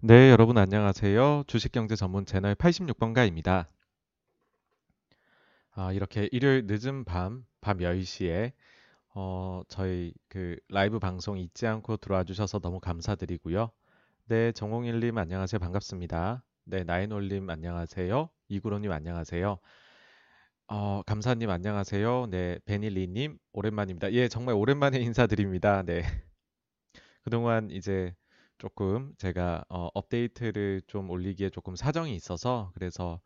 네, 여러분 안녕하세요. 주식경제 전문 채널 86번가입니다. 아, 이렇게 일요일 늦은 밤, 밤 10시에 어, 저희 그 라이브 방송 잊지 않고 들어와 주셔서 너무 감사드리고요. 네, 정홍일님 안녕하세요. 반갑습니다. 네, 나인올님 안녕하세요. 이구로님 안녕하세요. 어, 감사님 안녕하세요. 네, 베닐리님 오랜만입니다. 예, 정말 오랜만에 인사드립니다. 네. 그동안 이제 조금 제가 어, 업데이트를 좀 올리기에 조금 사정이 있어서 그래서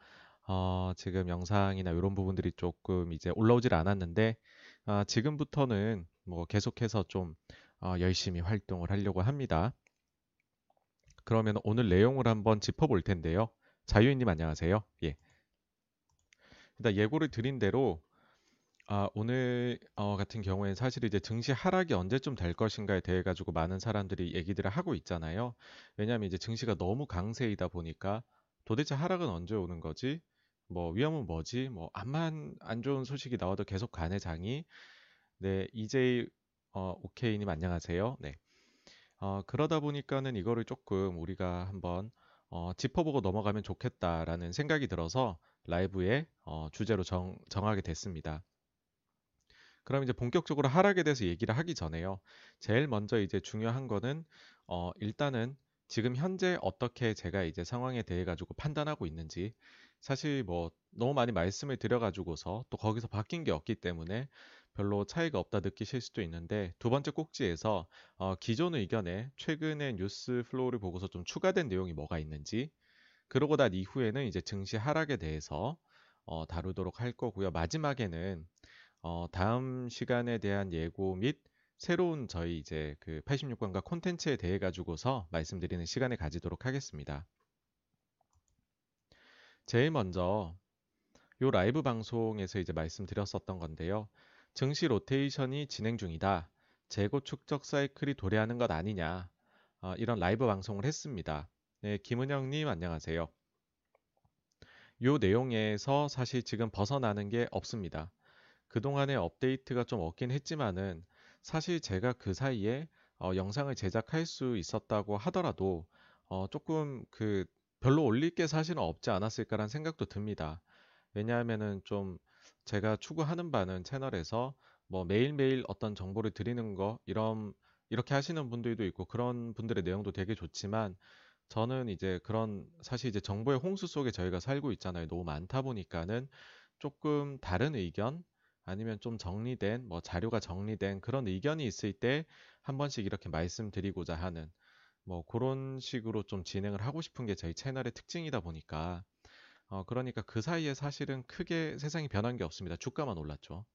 어, 지금 영상이나 이런 부분들이 조금 이제 올라오질 않았는데 아, 지금부터는 뭐 계속해서 좀 어, 열심히 활동을 하려고 합니다. 그러면 오늘 내용을 한번 짚어볼 텐데요. 자유인님 안녕하세요. 예. 일단 예고를 드린 대로 아, 오늘 어, 같은 경우에는 사실 이제 증시 하락이 언제쯤 될 것인가에 대해 가지고 많은 사람들이 얘기들을 하고 있잖아요. 왜냐하면 이제 증시가 너무 강세이다 보니까 도대체 하락은 언제 오는 거지? 뭐 위험은 뭐지? 뭐 암만 안 좋은 소식이 나와도 계속 가네 장이. 네, 이제 어, 오케이님 안녕하세요. 네. 어, 그러다 보니까는 이거를 조금 우리가 한번 어, 짚어보고 넘어가면 좋겠다라는 생각이 들어서 라이브에 어, 주제로 정, 정하게 됐습니다. 그럼 이제 본격적으로 하락에 대해서 얘기를 하기 전에요. 제일 먼저 이제 중요한 거는 어 일단은 지금 현재 어떻게 제가 이제 상황에 대해 가지고 판단하고 있는지 사실 뭐 너무 많이 말씀을 드려 가지고서 또 거기서 바뀐 게 없기 때문에 별로 차이가 없다 느끼실 수도 있는데 두 번째 꼭지에서 어 기존 의견에 최근의 뉴스 flow를 보고서 좀 추가된 내용이 뭐가 있는지 그러고 난 이후에는 이제 증시 하락에 대해서 어 다루도록 할 거고요. 마지막에는 어, 다음 시간에 대한 예고 및 새로운 저희 이제 그 86권과 콘텐츠에 대해 가지고서 말씀드리는 시간을 가지도록 하겠습니다. 제일 먼저 요 라이브 방송에서 이제 말씀드렸었던 건데요. 증시 로테이션이 진행 중이다. 재고 축적 사이클이 도래하는 것 아니냐. 어, 이런 라이브 방송을 했습니다. 네, 김은영님 안녕하세요. 요 내용에서 사실 지금 벗어나는 게 없습니다. 그동안의 업데이트가 좀 없긴 했지만은 사실 제가 그 사이에 어, 영상을 제작할 수 있었다고 하더라도 어, 조금 그 별로 올릴 게 사실은 없지 않았을까라는 생각도 듭니다. 왜냐하면은 좀 제가 추구하는 바는 채널에서 뭐 매일매일 어떤 정보를 드리는 거 이런 이렇게 하시는 분들도 있고 그런 분들의 내용도 되게 좋지만 저는 이제 그런 사실 이제 정보의 홍수 속에 저희가 살고 있잖아요. 너무 많다 보니까는 조금 다른 의견 아니면 좀 정리된 뭐 자료가 정리된 그런 의견이 있을 때 한 번씩 이렇게 말씀드리고자 하는 뭐 그런 식으로 좀 진행을 하고 싶은 게 저희 채널의 특징이다 보니까 어 그러니까 그 사이에 사실은 크게 세상이 변한 게 없습니다. 주가만 올랐죠.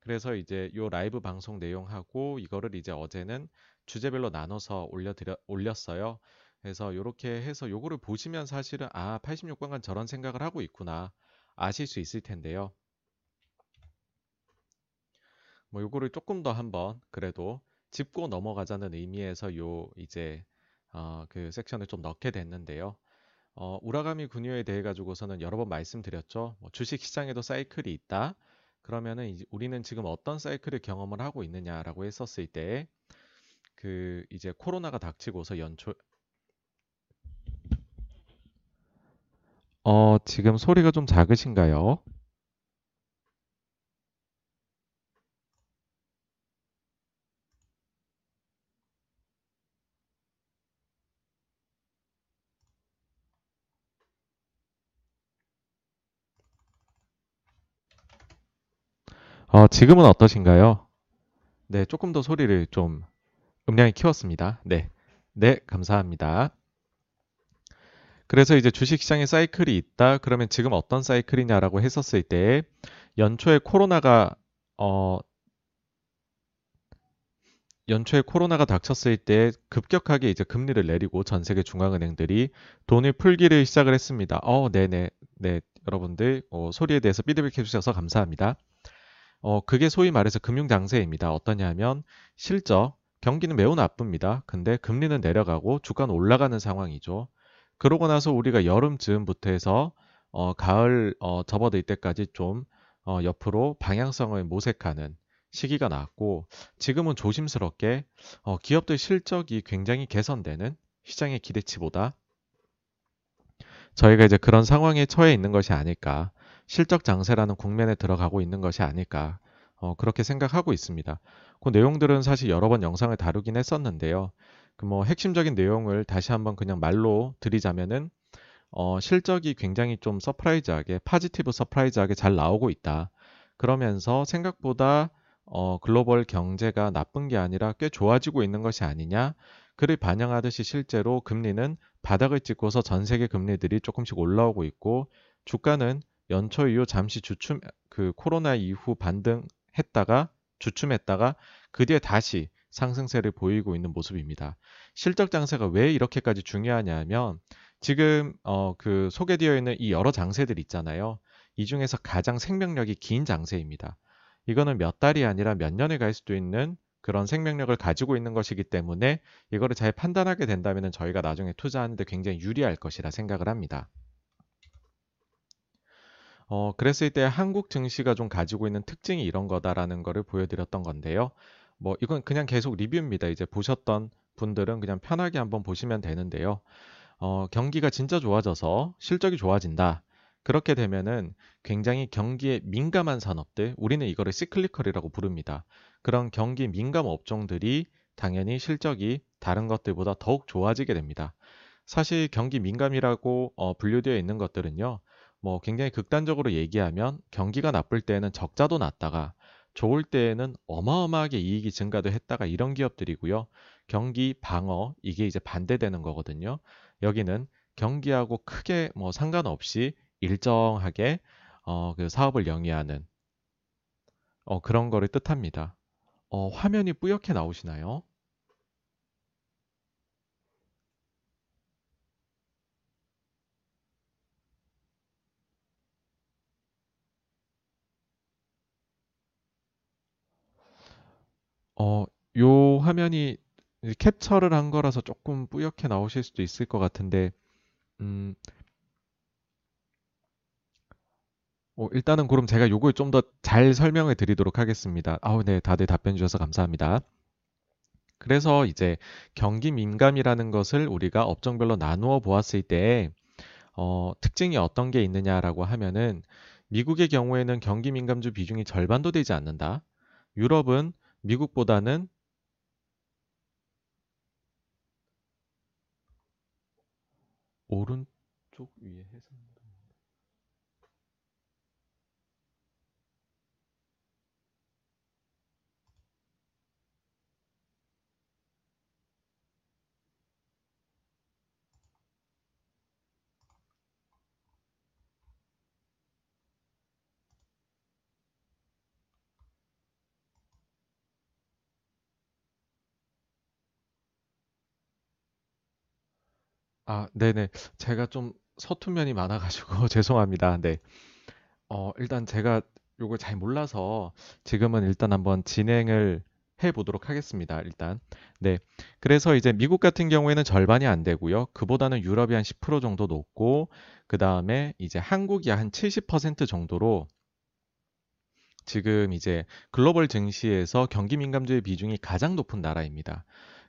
그래서 이제 요 라이브 방송 내용하고 이거를 이제 어제는 주제별로 나눠서 올려드려 올렸어요. 그래서 이렇게 해서 요거를 보시면 사실은 아 86권간 저런 생각을 하고 있구나 아실 수 있을 텐데요. 뭐 요거를 조금 더 한번 그래도 짚고 넘어가자는 의미에서 요 이제 어, 그 섹션을 좀 넣게 됐는데요. 어, 우라가미 군유에 대해 가지고서는 여러 번 말씀드렸죠. 뭐 주식 시장에도 사이클이 있다. 그러면은 우리는 지금 어떤 사이클을 경험을 하고 있느냐라고 했었을 때 그 이제 코로나가 닥치고서 연초 어, 지금 소리가 좀 작으신가요? 어, 지금은 어떠신가요? 네, 조금 더 소리를 좀 음량이 키웠습니다. 네. 네, 감사합니다. 그래서 이제 주식시장에 사이클이 있다. 그러면 지금 어떤 사이클이냐라고 했었을 때 연초에 코로나가 어 연초에 코로나가 닥쳤을 때 급격하게 이제 금리를 내리고 전 세계 중앙은행들이 돈을 풀기를 시작을 했습니다. 어, 네네. 네, 여러분들 어, 소리에 대해서 피드백 해주셔서 감사합니다. 어, 그게 소위 말해서 금융장세입니다. 어떠냐면 실적 경기는 매우 나쁩니다. 근데 금리는 내려가고 주가는 올라가는 상황이죠. 그러고 나서 우리가 여름 즈음부터 해서 어, 가을 어, 접어들 때까지 좀 어, 옆으로 방향성을 모색하는 시기가 나왔고 지금은 조심스럽게 어, 기업들 실적이 굉장히 개선되는 시장의 기대치보다 저희가 이제 그런 상황에 처해 있는 것이 아닐까. 실적 장세라는 국면에 들어가고 있는 것이 아닐까. 어, 그렇게 생각하고 있습니다. 그 내용들은 사실 여러 번 영상을 다루긴 했었는데요. 그 뭐 핵심적인 내용을 다시 한번 그냥 말로 드리자면은 어, 실적이 굉장히 좀 surprise하게 positive surprise하게 잘 나오고 있다. 그러면서 생각보다 어, 글로벌 경제가 나쁜 게 아니라 꽤 좋아지고 있는 것이 아니냐. 그를 반영하듯이 실제로 금리는 바닥을 찍고서 전 세계 금리들이 조금씩 올라오고 있고 주가는 연초 이후 잠시 주춤 그 코로나 이후 반등했다가 주춤했다가 그 뒤에 다시 상승세를 보이고 있는 모습입니다. 실적 장세가 왜 이렇게까지 중요하냐면 지금 어, 그 소개되어 있는 이 여러 장세들 있잖아요. 이 중에서 가장 생명력이 긴 장세입니다. 이거는 몇 달이 아니라 몇 년을 갈 수도 있는 그런 생명력을 가지고 있는 것이기 때문에 이거를 잘 판단하게 된다면 저희가 나중에 투자하는데 굉장히 유리할 것이라 생각을 합니다. 어, 그랬을 때 한국 증시가 좀 가지고 있는 특징이 이런 거다라는 거를 보여드렸던 건데요. 뭐 이건 그냥 계속 리뷰입니다. 이제 보셨던 분들은 그냥 편하게 한번 보시면 되는데요. 어, 경기가 진짜 좋아져서 실적이 좋아진다. 그렇게 되면은 굉장히 경기에 민감한 산업들, 우리는 이거를 시클리컬이라고 부릅니다. 그런 경기 민감 업종들이 당연히 실적이 다른 것들보다 더욱 좋아지게 됩니다. 사실 경기 민감이라고 어, 분류되어 있는 것들은요, 뭐 굉장히 극단적으로 얘기하면 경기가 나쁠 때에는 적자도 났다가 좋을 때에는 어마어마하게 이익이 증가도 했다가 이런 기업들이고요. 경기 방어 이게 이제 반대되는 거거든요. 여기는 경기하고 크게 뭐 상관없이 일정하게 어, 그 사업을 영위하는 어, 그런 거를 뜻합니다. 어, 화면이 뿌옇게 나오시나요? 어, 요 화면이 캡처를 한 거라서 조금 뿌옇게 나오실 수도 있을 것 같은데, 음, 어, 일단은 그럼 제가 요걸 좀 더 잘 설명을 드리도록 하겠습니다. 아우, 네, 다들 답변 주셔서 감사합니다. 그래서 이제 경기 민감이라는 것을 우리가 업종별로 나누어 보았을 때, 어, 특징이 어떤 게 있느냐라고 하면은, 미국의 경우에는 경기 민감주 비중이 절반도 되지 않는다. 유럽은 미국보다는 오른쪽 위에 해상 아, 네네. 제가 좀 서툰 면이 많아 가지고 죄송합니다. 네. 어, 일단 제가 요걸 잘 몰라서 지금은 일단 한번 진행을 해 보도록 하겠습니다. 일단. 네. 그래서 이제 미국 같은 경우에는 절반이 안 되고요. 그보다는 유럽이 한 10% 정도 높고, 그 다음에 이제 한국이 한 70% 정도로 지금 이제 글로벌 증시에서 경기 민감주의 비중이 가장 높은 나라입니다.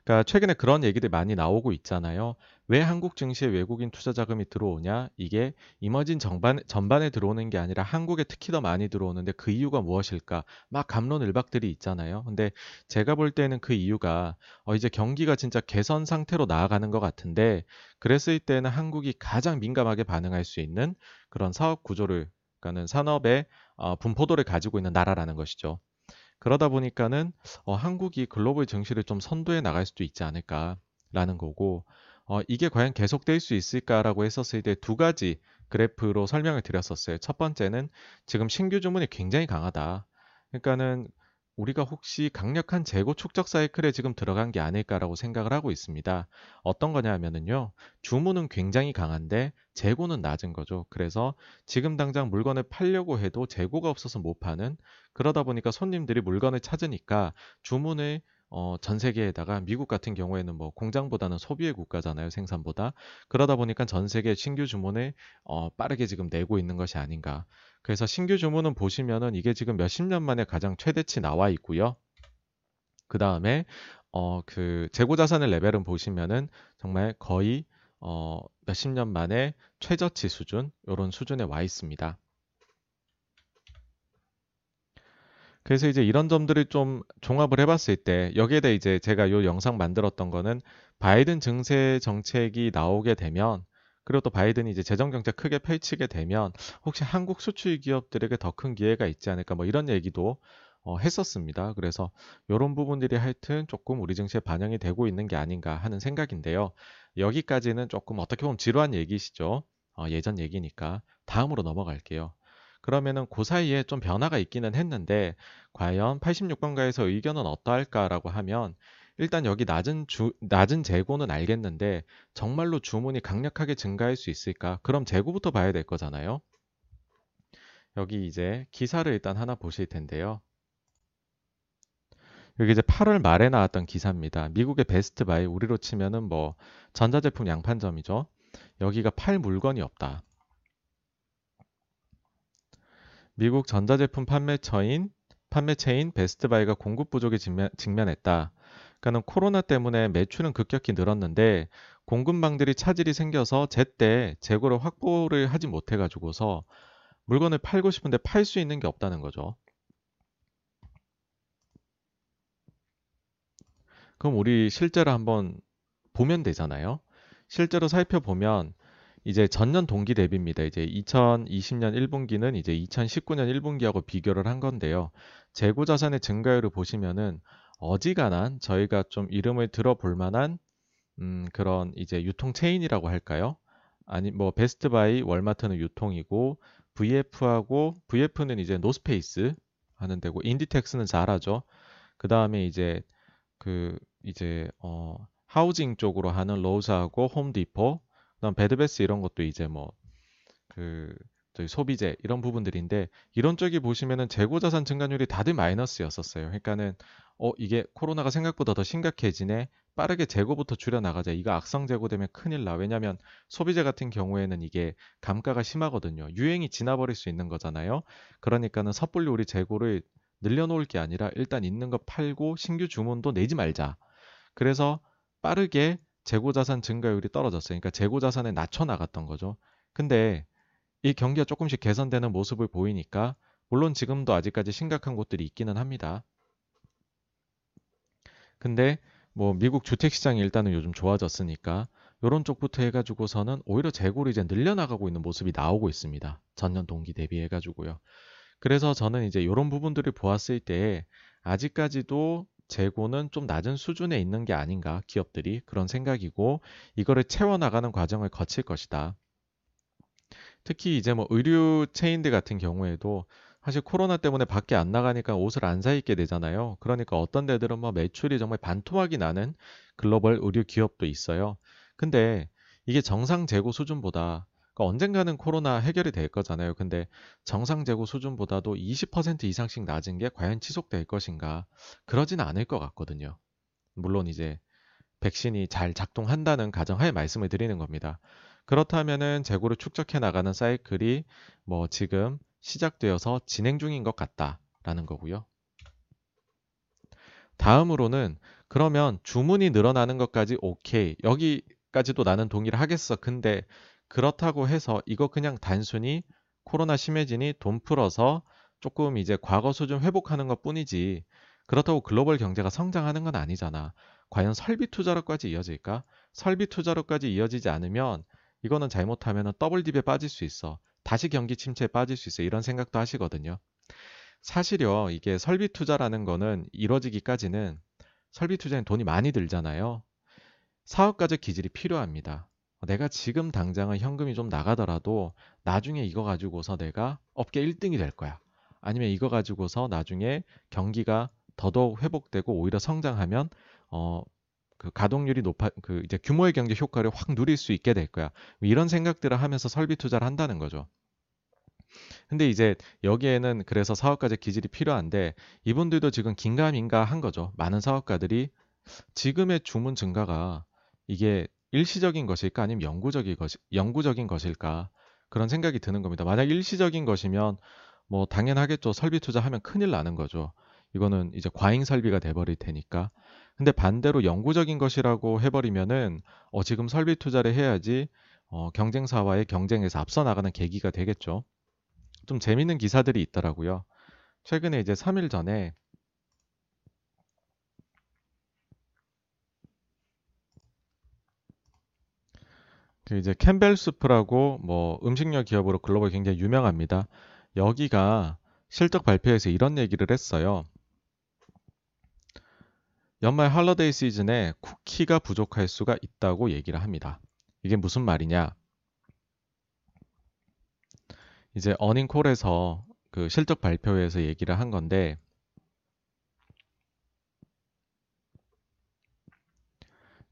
그러니까 최근에 그런 얘기들 많이 나오고 있잖아요. 왜 한국 증시에 외국인 투자 자금이 들어오냐? 이게 이머진 전반, 전반에 들어오는 게 아니라 한국에 특히 더 많이 들어오는데 그 이유가 무엇일까? 막 감론을박들이 있잖아요. 근데 제가 볼 때는 그 이유가 어, 이제 경기가 진짜 개선 상태로 나아가는 것 같은데 그랬을 때는 한국이 가장 민감하게 반응할 수 있는 그런 사업 구조를 그러니까는 산업의 어, 분포도를 가지고 있는 나라라는 것이죠. 그러다 보니까는 어, 한국이 글로벌 증시를 좀 선도해 나갈 수도 있지 않을까라는 거고 어, 이게 과연 계속될 수 있을까라고 했었을 때 두 가지 그래프로 설명을 드렸었어요. 첫 번째는 지금 신규 주문이 굉장히 강하다. 그러니까는 우리가 혹시 강력한 재고 축적 사이클에 지금 들어간 게 아닐까라고 생각을 하고 있습니다. 어떤 거냐 하면은요. 주문은 굉장히 강한데 재고는 낮은 거죠. 그래서 지금 당장 물건을 팔려고 해도 재고가 없어서 못 파는 그러다 보니까 손님들이 물건을 찾으니까 주문을 어, 전 세계에다가 미국 같은 경우에는 뭐 공장보다는 소비의 국가잖아요, 생산보다. 그러다 보니까 전 세계 신규 주문을 어, 빠르게 지금 내고 있는 것이 아닌가. 그래서 신규 주문은 보시면은 이게 지금 몇십 년 만에 가장 최대치 나와 있고요. 그 다음에 어, 그 재고 자산의 레벨은 보시면은 정말 거의 어, 몇십 년 만에 최저치 수준 이런 수준에 와 있습니다. 그래서 이제 이런 점들을 좀 종합을 해봤을 때 여기에 대해 이제 제가 이 영상 만들었던 거는 바이든 증세 정책이 나오게 되면 그리고 또 바이든이 이제 재정 정책 크게 펼치게 되면 혹시 한국 수출 기업들에게 더 큰 기회가 있지 않을까 뭐 이런 얘기도 어, 했었습니다. 그래서 이런 부분들이 하여튼 조금 우리 증시에 반영이 되고 있는 게 아닌가 하는 생각인데요. 여기까지는 조금 어떻게 보면 지루한 얘기시죠. 어, 예전 얘기니까 다음으로 넘어갈게요. 그러면은 그 사이에 좀 변화가 있기는 했는데 과연 86번가에서 의견은 어떠할까라고 하면 일단 여기 낮은 주, 낮은 재고는 알겠는데 정말로 주문이 강력하게 증가할 수 있을까? 그럼 재고부터 봐야 될 거잖아요. 여기 이제 기사를 일단 하나 보실 텐데요. 여기 이제 8월 말에 나왔던 기사입니다. 미국의 베스트 바이 우리로 치면은 뭐 전자제품 양판점이죠. 여기가 팔 물건이 없다. 미국 전자제품 판매처인 판매체인 베스트바이가 공급 부족에 직면, 직면했다. 그러니까는 코로나 때문에 매출은 급격히 늘었는데 공급망들이 차질이 생겨서 제때 재고를 확보를 하지 못해 가지고서 물건을 팔고 싶은데 팔 수 있는 게 없다는 거죠. 그럼 우리 실제로 한번 보면 되잖아요. 실제로 살펴보면 이제 전년 동기 대비입니다. 이제 2020년 1분기는 이제 2019년 1분기하고 비교를 한 건데요. 재고 자산의 증가율을 보시면은 어지간한 저희가 좀 이름을 들어볼 만한 음, 그런 이제 유통 체인이라고 할까요? 아니 뭐 베스트바이, 월마트는 유통이고 VF하고 VF는 이제 노스페이스 하는 데고 인디텍스는 자라죠. 그 다음에 이제 그 이제 어 housing 쪽으로 하는 로즈하고 홈디포 그다음 베드배스 이런 것도 이제 뭐그 저희 소비재 이런 부분들인데 이런 쪽이 보시면은 재고 자산 증가율이 다들 마이너스였었어요. 그러니까는 어 이게 코로나가 생각보다 더 심각해지네. 빠르게 재고부터 줄여 나가자. 이거 악성 재고되면 큰일 나. 왜냐면 소비재 같은 경우에는 이게 감가가 심하거든요. 유행이 지나버릴 수 있는 거잖아요. 그러니까는 섣불리 우리 재고를 늘려놓을 게 아니라 일단 있는 거 팔고 신규 주문도 내지 말자. 그래서 빠르게 재고 자산 증가율이 떨어졌어요. 그러니까 재고 자산을 낮춰 나갔던 거죠. 근데 이 경기가 조금씩 개선되는 모습을 보이니까 물론 지금도 아직까지 심각한 곳들이 있기는 합니다. 근데 뭐 미국 주택 시장이 일단은 요즘 좋아졌으니까 이런 쪽부터 해가지고서는 오히려 재고를 이제 늘려나가고 있는 모습이 나오고 있습니다. 전년 동기 대비해가지고요. 그래서 저는 이제 이런 부분들을 보았을 때 아직까지도 재고는 좀 낮은 수준에 있는 게 아닌가 기업들이 그런 생각이고 이거를 채워나가는 과정을 거칠 것이다. 특히 이제 뭐 의류 체인들 같은 경우에도 사실 코로나 때문에 밖에 안 나가니까 옷을 안 사 입게 되잖아요. 그러니까 어떤 데들은 뭐 매출이 정말 반토막이 나는 글로벌 의류 기업도 있어요. 근데 이게 정상 재고 수준보다 그러니까 언젠가는 코로나 해결이 될 거잖아요. 근데 정상 재고 수준보다도 20% 이상씩 낮은 게 과연 지속될 것인가? 그러지는 않을 것 같거든요. 물론 이제 백신이 잘 작동한다는 가정하에 말씀을 드리는 겁니다. 그렇다면은 재고를 축적해 나가는 사이클이 뭐 지금 시작되어서 진행 중인 것 같다 라는 거고요. 다음으로는 그러면 주문이 늘어나는 것까지 오케이. 여기까지도 나는 동의를 하겠어. 근데 그렇다고 해서 이거 그냥 단순히 코로나 심해지니 돈 풀어서 조금 이제 과거 수준 회복하는 것 뿐이지 그렇다고 글로벌 경제가 성장하는 건 아니잖아. 과연 설비 투자로까지 이어질까? 설비 투자로까지 이어지지 않으면 이거는 잘못하면 더블 딥에 빠질 수 있어. 다시 경기 침체에 빠질 수 있어. 이런 생각도 하시거든요. 사실요, 이게 설비 투자라는 거는 이루어지기까지는 설비 투자엔 돈이 많이 들잖아요. 사업가적 기질이 필요합니다. 내가 지금 당장은 현금이 좀 나가더라도 나중에 이거 가지고서 내가 업계 1등이 될 거야. 아니면 이거 가지고서 나중에 경기가 더더욱 회복되고 오히려 성장하면 어, 그 가동률이 높아 그 이제 규모의 경제 효과를 확 누릴 수 있게 될 거야. 이런 생각들을 하면서 설비 투자를 한다는 거죠. 근데 이제 여기에는 그래서 사업가적 기질이 필요한데 이분들도 지금 긴가민가 한 거죠. 많은 사업가들이 지금의 주문 증가가 이게 일시적인 것일까 아니면 영구적인 것이 영구적인 것일까 그런 생각이 드는 겁니다. 만약 일시적인 것이면 뭐 당연하겠죠. 설비 투자하면 큰일 나는 거죠. 이거는 이제 과잉 설비가 돼버릴 테니까. 근데 반대로 영구적인 것이라고 해버리면은 어, 지금 설비 투자를 해야지 어, 경쟁사와의 경쟁에서 앞서 나가는 계기가 되겠죠. 좀 재밌는 기사들이 있더라고요. 최근에 이제 3일 전에 그 이제 캠벨 수프라고 뭐 음식료 기업으로 글로벌 굉장히 유명합니다. 여기가 실적 발표에서 이런 얘기를 했어요. 연말 할러데이 시즌에 쿠키가 부족할 수가 있다고 얘기를 합니다. 이게 무슨 말이냐? 이제 어닝콜에서 그 실적 발표에서 얘기를 한 건데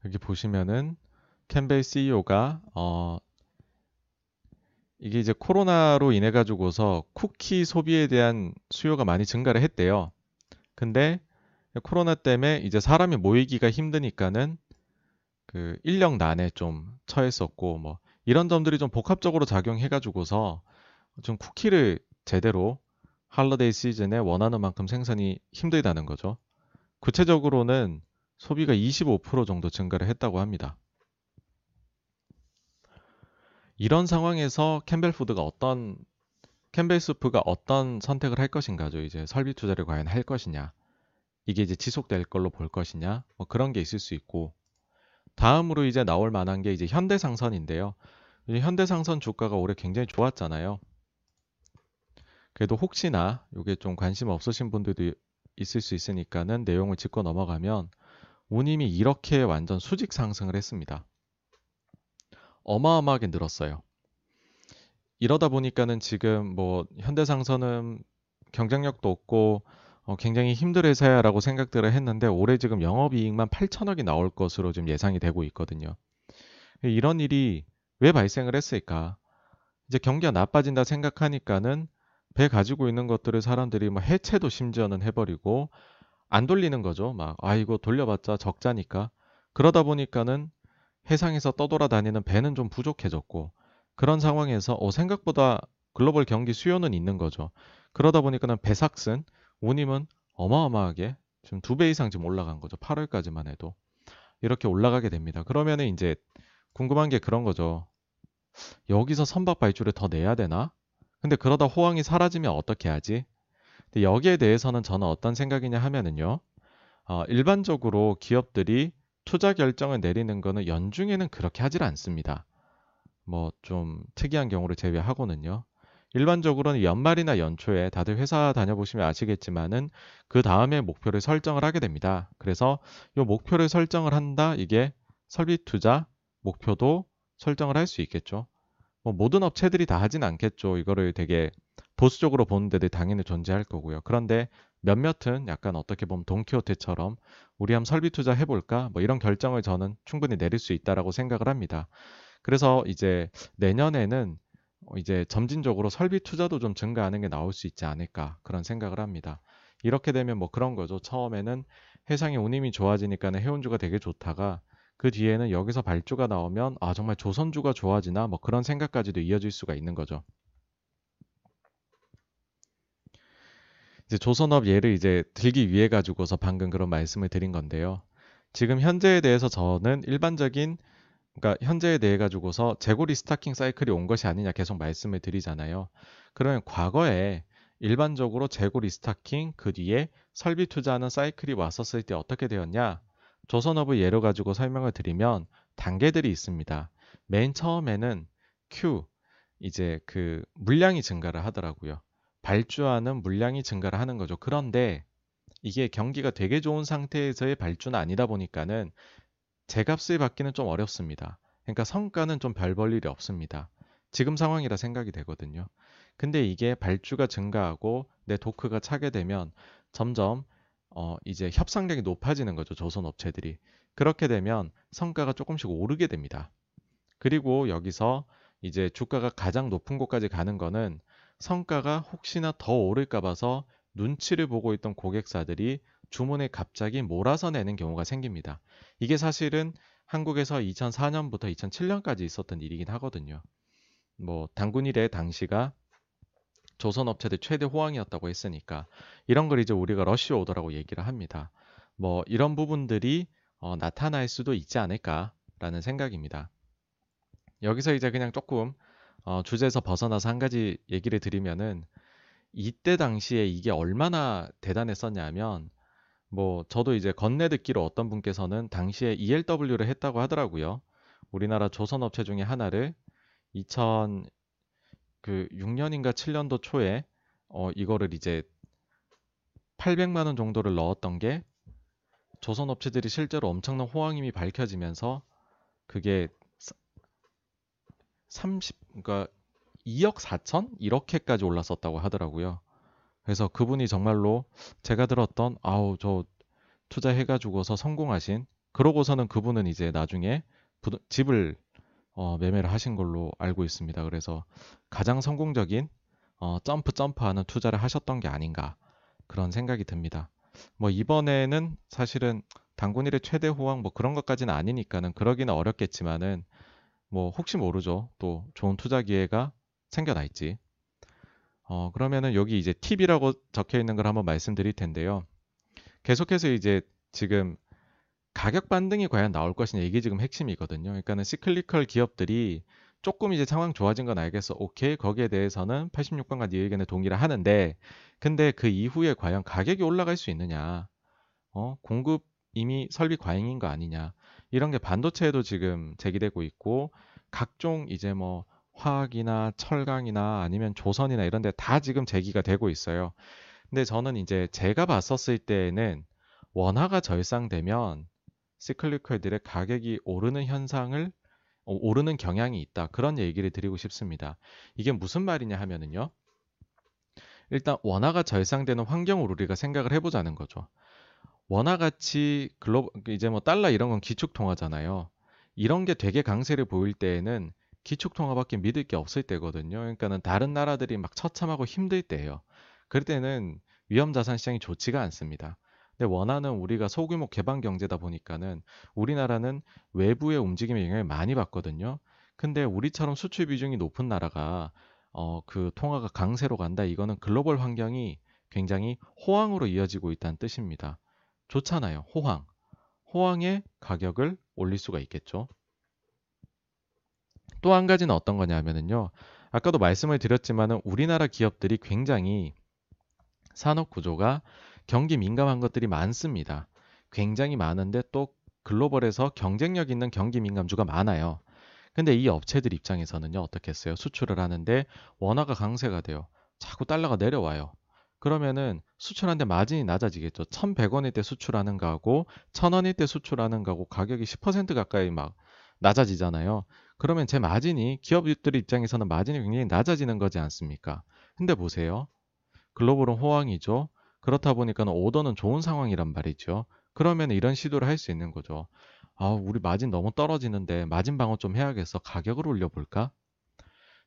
여기 보시면은 캠벨 CEO가 어 이게 이제 코로나로 인해 가지고서 쿠키 소비에 대한 수요가 많이 증가를 했대요. 근데 코로나 때문에 이제 사람이 모이기가 힘드니까는 그 인력 난에 좀 처했었고 뭐 이런 점들이 좀 복합적으로 작용해 가지고서 좀 쿠키를 제대로 할러데이 시즌에 원하는 만큼 생산이 힘들다는 거죠. 구체적으로는 소비가 25% 정도 증가를 했다고 합니다. 이런 상황에서 캠벨 푸드가 어떤 캠벨 수프가 어떤 선택을 할 것인가죠. 이제 설비 투자를 과연 할 것이냐. 이게 이제 지속될 걸로 볼 것이냐. 뭐 그런 게 있을 수 있고. 다음으로 이제 나올 만한 게 이제 현대상선인데요. 현대상선 주가가 올해 굉장히 좋았잖아요. 그래도 혹시나 이게 좀 관심 없으신 분들도 있을 수 있으니까는 내용을 짚고 넘어가면 운임이 이렇게 완전 수직 상승을 했습니다. 어마어마하게 늘었어요. 이러다 보니까는 지금 뭐 현대상선은 경쟁력도 없고 어, 굉장히 힘들 회사야라고 생각들을 했는데 올해 지금 영업이익만 8천억이 나올 것으로 지금 예상이 되고 있거든요. 이런 일이 왜 발생을 했을까? 이제 경기가 나빠진다 생각하니까는 배 가지고 있는 것들을 사람들이 뭐 해체도 심지어는 해버리고 안 돌리는 거죠. 막 아이고 돌려봤자 적자니까. 그러다 보니까는 해상에서 떠돌아다니는 배는 좀 부족해졌고 그런 상황에서 어, 생각보다 글로벌 경기 수요는 있는 거죠. 그러다 보니까는 배삭슨 운임은 어마어마하게 지금 두 배 이상 지금 올라간 거죠. 8월까지만 해도 이렇게 올라가게 됩니다. 그러면은 이제 궁금한 게 그런 거죠. 여기서 선박 발주를 더 내야 되나? 근데 그러다 호황이 사라지면 어떻게 하지? 근데 여기에 대해서는 저는 어떤 생각이냐 하면은요. 어, 일반적으로 기업들이 투자 결정을 내리는 거는 연중에는 그렇게 하질 않습니다. 뭐 좀 특이한 경우를 제외하고는요. 일반적으로는 연말이나 연초에 다들 회사 다녀보시면 아시겠지만은 그 다음에 목표를 설정을 하게 됩니다. 그래서 이 목표를 설정을 한다. 이게 설비 투자 목표도 설정을 할 수 있겠죠. 뭐 모든 업체들이 다 하진 않겠죠. 이거를 되게 보수적으로 보는 데들 당연히 존재할 거고요. 그런데 몇몇은 약간 어떻게 보면 돈키호테처럼 우리 한번 설비 투자 해볼까? 뭐 이런 결정을 저는 충분히 내릴 수 있다라고 생각을 합니다. 그래서 이제 내년에는 이제 점진적으로 설비 투자도 좀 증가하는 게 나올 수 있지 않을까 그런 생각을 합니다. 이렇게 되면 뭐 그런 거죠. 처음에는 해상의 운임이 좋아지니까는 해운주가 되게 좋다가 그 뒤에는 여기서 발주가 나오면 아 정말 조선주가 좋아지나 뭐 그런 생각까지도 이어질 수가 있는 거죠. 이제 조선업 예를 이제 들기 위해 가지고서 방금 그런 말씀을 드린 건데요. 지금 현재에 대해서 저는 일반적인 그러니까 현재에 대해 가지고서 재고 restocking 사이클이 온 것이 아니냐 계속 말씀을 드리잖아요. 그러면 과거에 일반적으로 재고 restocking 그 뒤에 설비 투자하는 사이클이 왔었을 때 어떻게 되었냐? 조선업을 예로 가지고 설명을 드리면 단계들이 있습니다. 맨 처음에는 Q 이제 그 물량이 증가를 하더라고요. 발주하는 물량이 증가를 하는 거죠. 그런데 이게 경기가 되게 좋은 상태에서의 발주는 아니다 보니까는 제값을 받기는 좀 어렵습니다. 그러니까 성과는 좀 별 볼 일이 없습니다. 지금 상황이라 생각이 되거든요. 근데 이게 발주가 증가하고 내 도크가 차게 되면 점점 어, 이제 협상력이 높아지는 거죠. 조선 업체들이. 그렇게 되면 성과가 조금씩 오르게 됩니다. 그리고 여기서 이제 주가가 가장 높은 곳까지 가는 거는 성과가 혹시나 더 오를까 봐서 눈치를 보고 있던 고객사들이 주문에 갑자기 몰아서 내는 경우가 생깁니다. 이게 사실은 한국에서 2004년부터 2007년까지 있었던 일이긴 하거든요. 뭐 당군 일의 당시가 조선 업체들 최대 호황이었다고 했으니까 이런 걸 이제 우리가 러쉬 오더라고 얘기를 합니다. 뭐 이런 부분들이 어, 나타날 수도 있지 않을까라는 생각입니다. 여기서 이제 그냥 조금 어, 주제에서 벗어나서 한 가지 얘기를 드리면은 이때 당시에 이게 얼마나 대단했었냐면 뭐 저도 이제 건네 듣기로 어떤 분께서는 당시에 ELW를 했다고 하더라고요. 우리나라 조선 업체 중에 하나를 2000 그 6년인가 7년도 초에 어 이거를 이제 800만 원 정도를 넣었던 게 조선 업체들이 실제로 엄청난 호황임이 밝혀지면서 그게 30 그러니까 2억 4천 이렇게까지 올랐었다고 하더라고요. 그래서 그분이 정말로 제가 들었던 아우 저 투자해가지고서 성공하신 그러고서는 그분은 이제 나중에 부, 집을 어, 매매를 하신 걸로 알고 있습니다. 그래서 가장 성공적인 어, 점프 점프하는 투자를 하셨던 게 아닌가 그런 생각이 듭니다. 뭐 이번에는 사실은 당군일의 최대 호황 뭐 그런 것까지는 아니니까는 그러기는 어렵겠지만은 뭐 혹시 모르죠. 또 좋은 투자 기회가 생겨날지. 어 그러면은 여기 이제 팁이라고 적혀 있는 걸 한번 말씀드릴 텐데요. 계속해서 이제 지금 가격 반등이 과연 나올 것이냐 이게 지금 핵심이거든요. 그러니까는 시클리컬 기업들이 조금 이제 상황 좋아진 건 알겠어. 오케이. 거기에 대해서는 86번과 네 의견에 동의를 하는데 근데 그 이후에 과연 가격이 올라갈 수 있느냐? 어? 공급 이미 설비 과잉인 거 아니냐? 이런 게 반도체에도 지금 제기되고 있고 각종 이제 뭐 화학이나 철강이나 아니면 조선이나 이런 데 다 지금 제기가 되고 있어요. 근데 저는 이제 제가 봤었을 때에는 원화가 절상되면 시클리컬들의 가격이 오르는 현상을 어, 오르는 경향이 있다. 그런 얘기를 드리고 싶습니다. 이게 무슨 말이냐 하면은요. 일단 원화가 절상되는 환경으로 우리가 생각을 해보자는 거죠. 원화 가치 글로 이제 뭐 달러 이런 건 기축 통화잖아요. 이런 게 되게 강세를 보일 때에는 기축 통화밖에 믿을 게 없을 때거든요. 그러니까는 다른 나라들이 막 처참하고 힘들 때예요. 그럴 때는 위험 자산 시장이 좋지가 않습니다. 근데 원화는 우리가 소규모 개방 경제다 보니까는 우리나라는 외부의 움직임에 영향을 많이 받거든요. 근데 우리처럼 수출 비중이 높은 나라가 어, 그 통화가 강세로 간다. 이거는 글로벌 환경이 굉장히 호황으로 이어지고 있다는 뜻입니다. 좋잖아요. 호황. 호황의 가격을 올릴 수가 있겠죠. 또 한 가지는 어떤 거냐면은요. 아까도 말씀을 드렸지만은 우리나라 기업들이 굉장히 산업 구조가 경기 민감한 것들이 많습니다. 굉장히 많은데 또 글로벌에서 경쟁력 있는 경기 민감주가 많아요. 근데 이 업체들 입장에서는요, 어떻겠어요? 수출을 하는데 원화가 강세가 돼요. 자꾸 달러가 내려와요. 그러면은 수출하는데 마진이 낮아지겠죠. 1,100원일 때 수출하는 거하고 1,000원일 때 수출하는 거하고 가격이 10% 가까이 막 낮아지잖아요. 그러면 제 마진이 기업들 입장에서는 마진이 굉장히 낮아지는 거지 않습니까? 근데 보세요. 글로벌은 호황이죠. 그렇다 보니까 오더는 좋은 상황이란 말이죠. 그러면 이런 시도를 할 수 있는 거죠. 아, 우리 마진 너무 떨어지는데 마진 방어 좀 해야겠어. 가격을 올려볼까?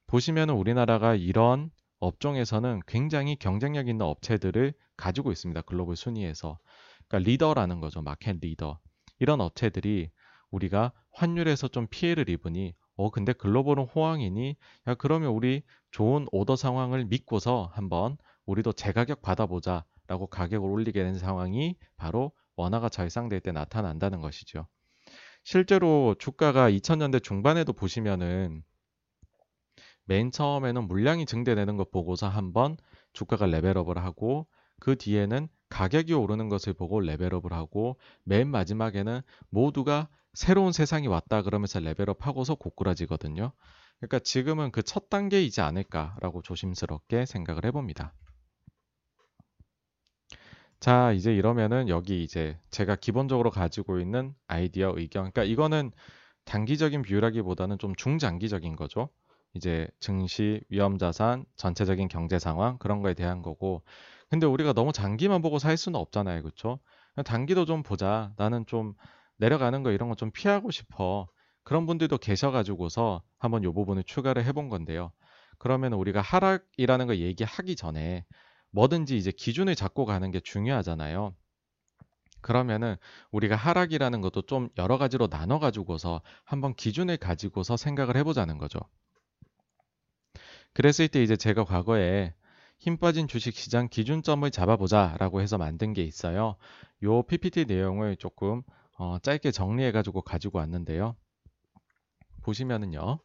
보시면 우리나라가 이런 업종에서는 굉장히 경쟁력 있는 업체들을 가지고 있습니다. 글로벌 순위에서. 그러니까 리더라는 거죠. 마켓 리더. 이런 업체들이 우리가 환율에서 좀 피해를 입으니 어 근데 글로벌은 호황이니 야 그러면 우리 좋은 오더 상황을 믿고서 한번 우리도 재가격 받아보자 라고 가격을 올리게 된 상황이 바로 원화가 절상될 때 나타난다는 것이죠. 실제로 주가가 2000년대 중반에도 보시면은 맨 처음에는 물량이 증대되는 것 보고서 한번 주가가 레벨업을 하고 그 뒤에는 가격이 오르는 것을 보고 레벨업을 하고 맨 마지막에는 모두가 새로운 세상이 왔다 그러면서 레벨업 하고서 고꾸라지거든요. 그러니까 지금은 그 첫 단계이지 않을까라고 조심스럽게 생각을 해봅니다. 자, 이제 이러면은 여기 이제 제가 기본적으로 가지고 있는 아이디어, 의견. 그러니까 이거는 단기적인 비율하기보다는 좀 중장기적인 거죠. 이제 증시, 위험 자산, 전체적인 경제 상황 그런 거에 대한 거고. 근데 우리가 너무 장기만 보고 살 수는 없잖아요. 그렇죠? 단기도 좀 보자. 나는 좀 내려가는 거 이런 거 좀 피하고 싶어. 그런 분들도 계셔가지고서 한번 이 부분을 추가를 해본 건데요. 그러면 우리가 하락이라는 거 얘기하기 전에 뭐든지 이제 기준을 잡고 가는 게 중요하잖아요. 그러면은 우리가 하락이라는 것도 좀 여러 가지로 나눠 가지고서 한번 기준을 가지고서 생각을 해보자는 거죠. 그랬을 때 이제 제가 과거에 힘 빠진 주식시장 기준점을 잡아보자라고 해서 만든 게 있어요. 요 PPT 내용을 조금 어, 짧게 정리해가지고 가지고 왔는데요. 보시면은요.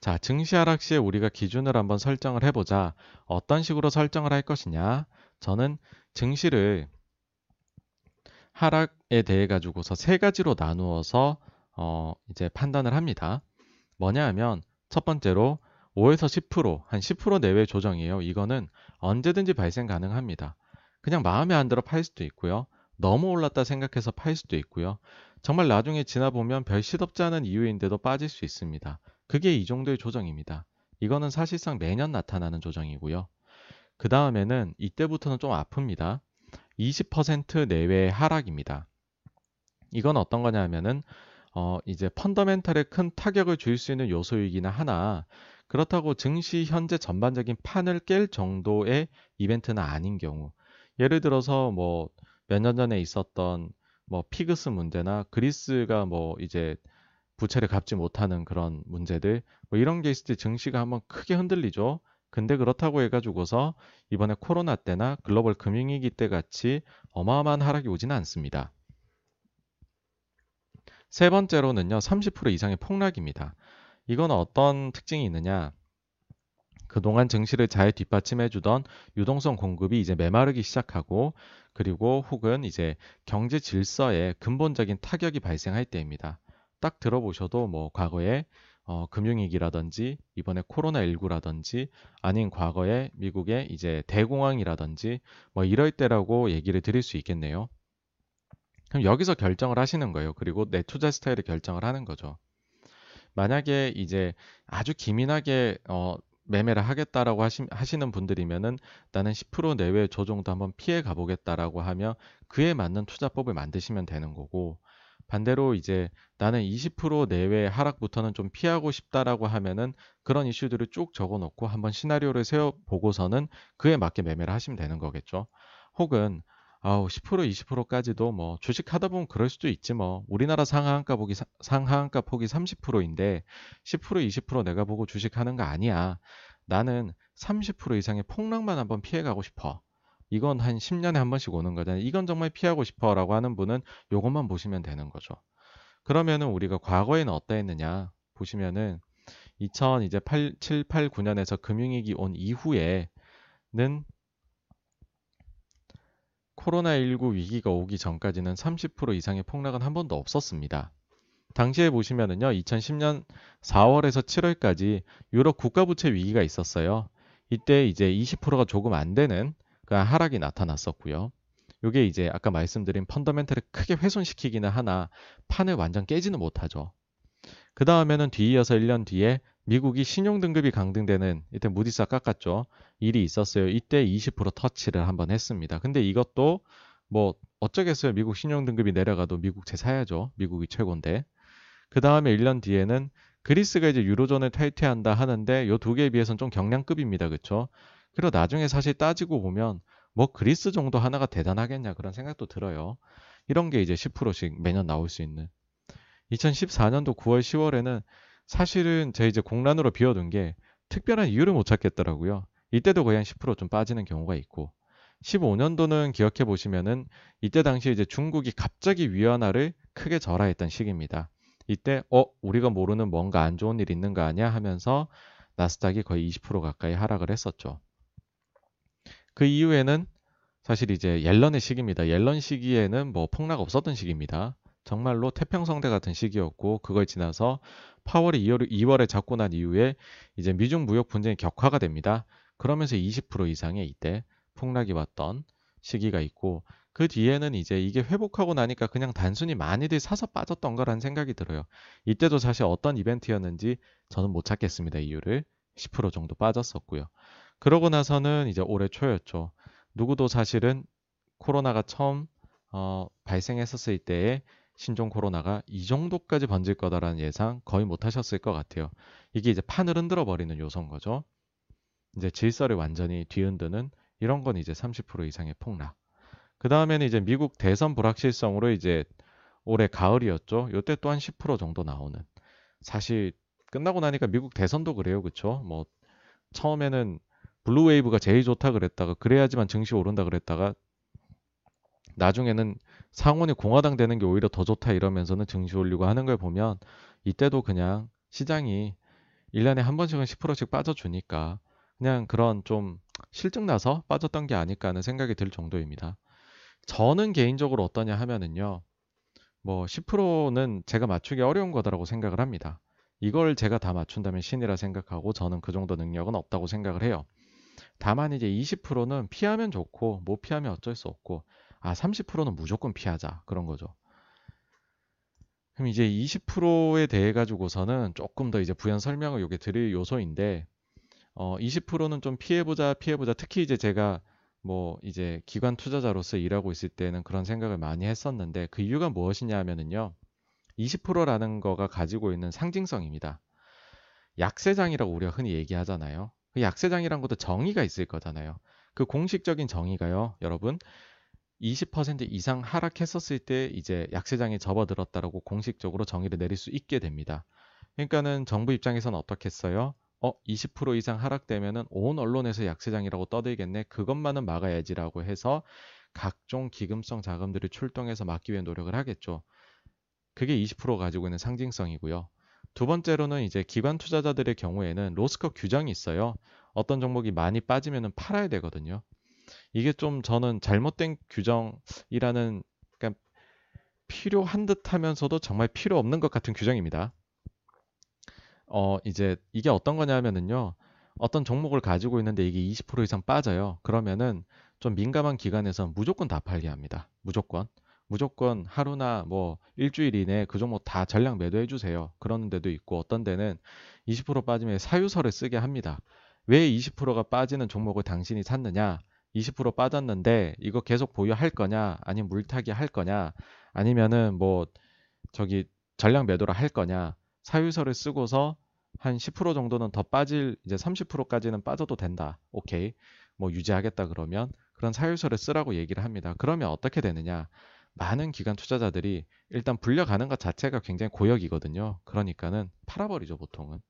자, 증시 하락 시에 우리가 기준을 한번 설정을 해보자. 어떤 식으로 설정을 할 것이냐? 저는 증시를 하락에 대해 가지고서 세 가지로 나누어서 어, 이제 판단을 합니다. 뭐냐 하면 첫 번째로 5에서 10%, 한 10% 내외 조정이에요. 이거는 언제든지 발생 가능합니다. 그냥 마음에 안 들어 팔 수도 있고요. 너무 올랐다 생각해서 팔 수도 있고요. 정말 나중에 지나보면 별 시덥지 않은 이유인데도 빠질 수 있습니다. 그게 이 정도의 조정입니다. 이거는 사실상 매년 나타나는 조정이고요. 그 다음에는 이때부터는 좀 아픕니다. 20% 내외의 하락입니다. 이건 어떤 거냐 하면은 어 이제 펀더멘탈에 큰 타격을 줄 수 있는 요소이기는 하나 그렇다고 증시 현재 전반적인 판을 깰 정도의 이벤트는 아닌 경우 예를 들어서 뭐 몇 년 전에 있었던 뭐 피그스 문제나 그리스가 뭐 이제 부채를 갚지 못하는 그런 문제들 뭐 이런 게 있을 때 증시가 한번 크게 흔들리죠. 근데 그렇다고 해가지고서 이번에 코로나 때나 글로벌 금융위기 때 같이 어마어마한 하락이 오지는 않습니다. 세 번째로는요, 30% 이상의 폭락입니다. 이건 어떤 특징이 있느냐? 그동안 증시를 잘 뒷받침해주던 유동성 공급이 이제 메마르기 시작하고 그리고 혹은 이제 경제 질서에 근본적인 타격이 발생할 때입니다. 딱 들어보셔도 뭐 과거에 어, 금융위기라든지 이번에 코로나19라든지 아닌 과거에 미국의 이제 대공황이라든지 뭐 이럴 때라고 얘기를 드릴 수 있겠네요. 그럼 여기서 결정을 하시는 거예요. 그리고 내 투자 스타일을 결정을 하는 거죠. 만약에 이제 아주 기민하게 어, 매매를 하겠다라고 하시, 하시는 분들이면은 나는 10% 내외 조정도 한번 피해 가보겠다라고 하며 그에 맞는 투자법을 만드시면 되는 거고 반대로 이제 나는 20% 내외 하락부터는 좀 피하고 싶다라고 하면은 그런 이슈들을 쭉 적어 놓고 한번 시나리오를 세워 보고서는 그에 맞게 매매를 하시면 되는 거겠죠. 혹은 아우 10% 20%까지도 뭐 주식 하다 보면 그럴 수도 있지 뭐 우리나라 상하한가 보기 상하한가 폭이 30%인데 10% 20% 내가 보고 주식하는 거 아니야. 나는 30% 이상의 폭락만 한번 피해 가고 싶어. 이건 한 10년에 한 번씩 오는 거잖아요. 이건 정말 피하고 싶어라고 하는 분은 이것만 보시면 되는 거죠. 그러면은 우리가 과거에는 어떠했느냐 보시면은 2000 이제 8, 7, 8, 9년에서 금융위기 온 이후에는 코로나19 위기가 오기 전까지는 30% 이상의 폭락은 한 번도 없었습니다. 당시에 보시면은요, 2010년 4월에서 7월까지 유럽 국가부채 위기가 있었어요. 이때 이제 20%가 조금 안 되는 그 하락이 나타났었고요. 이게 이제 아까 말씀드린 펀더멘털을 크게 훼손시키기는 하나 판을 완전 깨지는 못하죠. 그 다음에는 뒤이어서 1년 뒤에 미국이 신용등급이 강등되는 이때 무디스 깎았죠. 일이 있었어요. 이때 20% 터치를 한번 했습니다. 근데 이것도 뭐 어쩌겠어요. 미국 신용등급이 내려가도 미국 제 사야죠. 미국이 최고인데. 그 다음에 1년 뒤에는 그리스가 이제 유로존을 탈퇴한다 하는데 이두 개에 비해서는 좀 경량급입니다. 그렇죠? 그리고 나중에 사실 따지고 보면 뭐 그리스 정도 하나가 대단하겠냐 그런 생각도 들어요. 이런 게 이제 10%씩 매년 나올 수 있는. 2014년도 9월 10월에는 사실은 제 이제 공란으로 비워둔 게 특별한 이유를 못 찾겠더라고요. 이때도 거의 한 10%좀 빠지는 경우가 있고 15년도는 기억해 보시면은 이때 당시 이제 중국이 갑자기 위안화를 크게 절하했던 시기입니다. 이때 어 우리가 모르는 뭔가 안 좋은 일 있는 거 아니야 하면서 나스닥이 거의 20% 가까이 하락을 했었죠. 그 이후에는 사실 이제 옐런의 시기입니다. 옐런 시기에는 뭐 폭락 없었던 시기입니다. 정말로 태평성대 같은 시기였고 그걸 지나서 파월이 2월, 2월에 잡고 난 이후에 이제 미중 무역 분쟁이 격화가 됩니다. 그러면서 20% 이상의 이때 폭락이 왔던 시기가 있고 그 뒤에는 이제 이게 회복하고 나니까 그냥 단순히 많이들 사서 빠졌던 거라는 생각이 들어요. 이때도 사실 어떤 이벤트였는지 저는 못 찾겠습니다. 이유를 10% 정도 빠졌었고요. 그러고 나서는 이제 올해 초였죠. 누구도 사실은 코로나가 처음 어, 발생했었을 때에 신종 코로나가 이 정도까지 번질 거다라는 예상 거의 못 하셨을 것 같아요. 이게 이제 판을 흔들어 버리는 요소인 거죠. 이제 질서를 완전히 뒤흔드는 이런 건 이제 30% 이상의 폭락. 그 다음에는 이제 미국 대선 불확실성으로 이제 올해 가을이었죠. 요때 또 한 10% 정도 나오는. 사실 끝나고 나니까 미국 대선도 그래요. 그쵸? 뭐 처음에는 blue wave가 제일 좋다 그랬다가 그래야지만 증시 오른다 그랬다가 나중에는 상원이 공화당 되는 게 오히려 더 좋다 이러면서는 증시 올리고 하는 걸 보면 이때도 그냥 시장이 1년에 한 번씩은 10%씩 빠져주니까 그냥 그런 좀 싫증 나서 빠졌던 게 아닐까 하는 생각이 들 정도입니다. 저는 개인적으로 어떠냐 하면은요. 뭐 10%는 제가 맞추기 어려운 거다라고 생각을 합니다. 이걸 제가 다 맞춘다면 신이라 생각하고 저는 그 정도 능력은 없다고 생각을 해요. 다만 이제 20%는 피하면 좋고 못 피하면 어쩔 수 없고 아 30%는 무조건 피하자 그런 거죠. 그럼 이제 20%에 대해 가지고서는 조금 더 이제 부연 설명을 요게 드릴 요소인데 어 20%는 좀 피해보자 피해보자 특히 이제 제가 뭐 이제 기관 투자자로서 일하고 있을 때는 그런 생각을 많이 했었는데 그 이유가 무엇이냐 하면은요 20%라는 거가 가지고 있는 상징성입니다. 약세장이라고 우리가 흔히 얘기하잖아요. 그 약세장이란 것도 정의가 있을 거잖아요. 그 공식적인 정의가요, 여러분. 20% 이상 하락했었을 때 이제 약세장에 접어들었다라고 공식적으로 정의를 내릴 수 있게 됩니다. 그러니까는 정부 입장에서는 어떻겠어요? 어, 20% 이상 하락되면은 온 언론에서 약세장이라고 떠들겠네. 그것만은 막아야지라고 해서 각종 기금성 자금들을 출동해서 막기 위해 노력을 하겠죠. 그게 20% 가지고 있는 상징성이고요. 두 번째로는 이제 기관 투자자들의 경우에는 로스컷 규정이 있어요. 어떤 종목이 많이 빠지면 팔아야 되거든요. 이게 좀 저는 잘못된 규정이라는 그러니까 필요한 듯 하면서도 정말 필요 없는 것 같은 규정입니다. 어, 이제 이게 어떤 거냐면은요. 어떤 종목을 가지고 있는데 이게 20% 이상 빠져요. 그러면은 좀 민감한 기관에서 무조건 다 팔게 합니다. 무조건. 무조건 하루나 뭐 일주일 이내에 그 종목 다 전량 매도해 주세요. 그러는 데도 있고 어떤 데는 20% 빠지면 사유서를 쓰게 합니다. 왜 20%가 빠지는 종목을 당신이 샀느냐? 20% 빠졌는데 이거 계속 보유할 거냐? 아니면 물타기 할 거냐? 아니면은 뭐 저기 전량 매도를 할 거냐? 사유서를 쓰고서 한 10% 정도는 더 빠질 이제 30%까지는 빠져도 된다. 오케이. 뭐 유지하겠다 그러면 그런 사유서를 쓰라고 얘기를 합니다. 그러면 어떻게 되느냐? 많은 기관 투자자들이 일단 불려가는 것 자체가 굉장히 고역이거든요. 그러니까는 팔아버리죠, 보통은.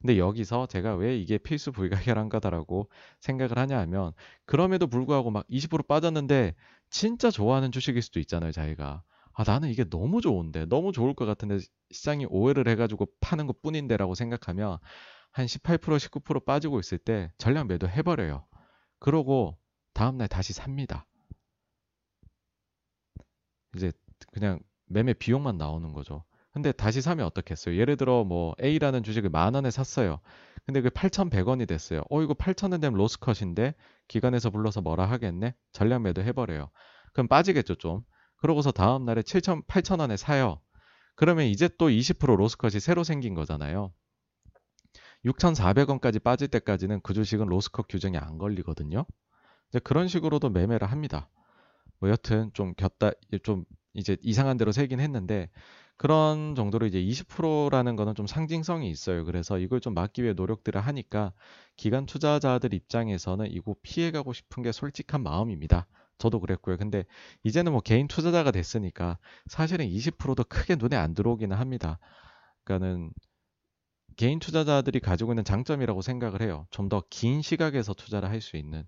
근데 여기서 제가 왜 이게 필수 불가결한 거다라고 생각을 하냐 하면 그럼에도 불구하고 막 20% 빠졌는데 진짜 좋아하는 주식일 수도 있잖아요, 자기가. 아, 나는 이게 너무 좋은데, 너무 좋을 것 같은데 시장이 오해를 해가지고 파는 것 뿐인데라고 생각하면 한 18%, 19% 빠지고 있을 때 전량 매도 해버려요. 그러고 다음날 다시 삽니다. 이제 그냥 매매 비용만 나오는 거죠. 근데 다시 사면 어떻겠어요? 예를 들어 뭐 A라는 주식을 만 원에 샀어요. 근데 그 8,100원이 됐어요. 어 이거 8,000원 되면 로스컷인데 기관에서 불러서 뭐라 하겠네? 전량 매도 해버려요. 그럼 빠지겠죠 좀. 그러고서 다음 날에 7,000, 8,000원에 사요. 그러면 이제 또 20% 로스컷이 새로 생긴 거잖아요. 6,400원까지 빠질 때까지는 그 주식은 로스컷 규정이 안 걸리거든요. 이제 그런 식으로도 매매를 합니다. 뭐 여튼 좀 겼다 좀 이제 이상한 대로 세긴 했는데 그런 정도로 이제 20%라는 거는 좀 상징성이 있어요. 그래서 이걸 좀 막기 위해 노력들을 하니까 기관 투자자들 입장에서는 이거 피해가고 싶은 게 솔직한 마음입니다. 저도 그랬고요. 근데 이제는 뭐 개인 투자자가 됐으니까 사실은 20%도 크게 눈에 안 들어오기는 합니다. 그러니까는 개인 투자자들이 가지고 있는 장점이라고 생각을 해요. 좀 더 긴 시각에서 투자를 할 수 있는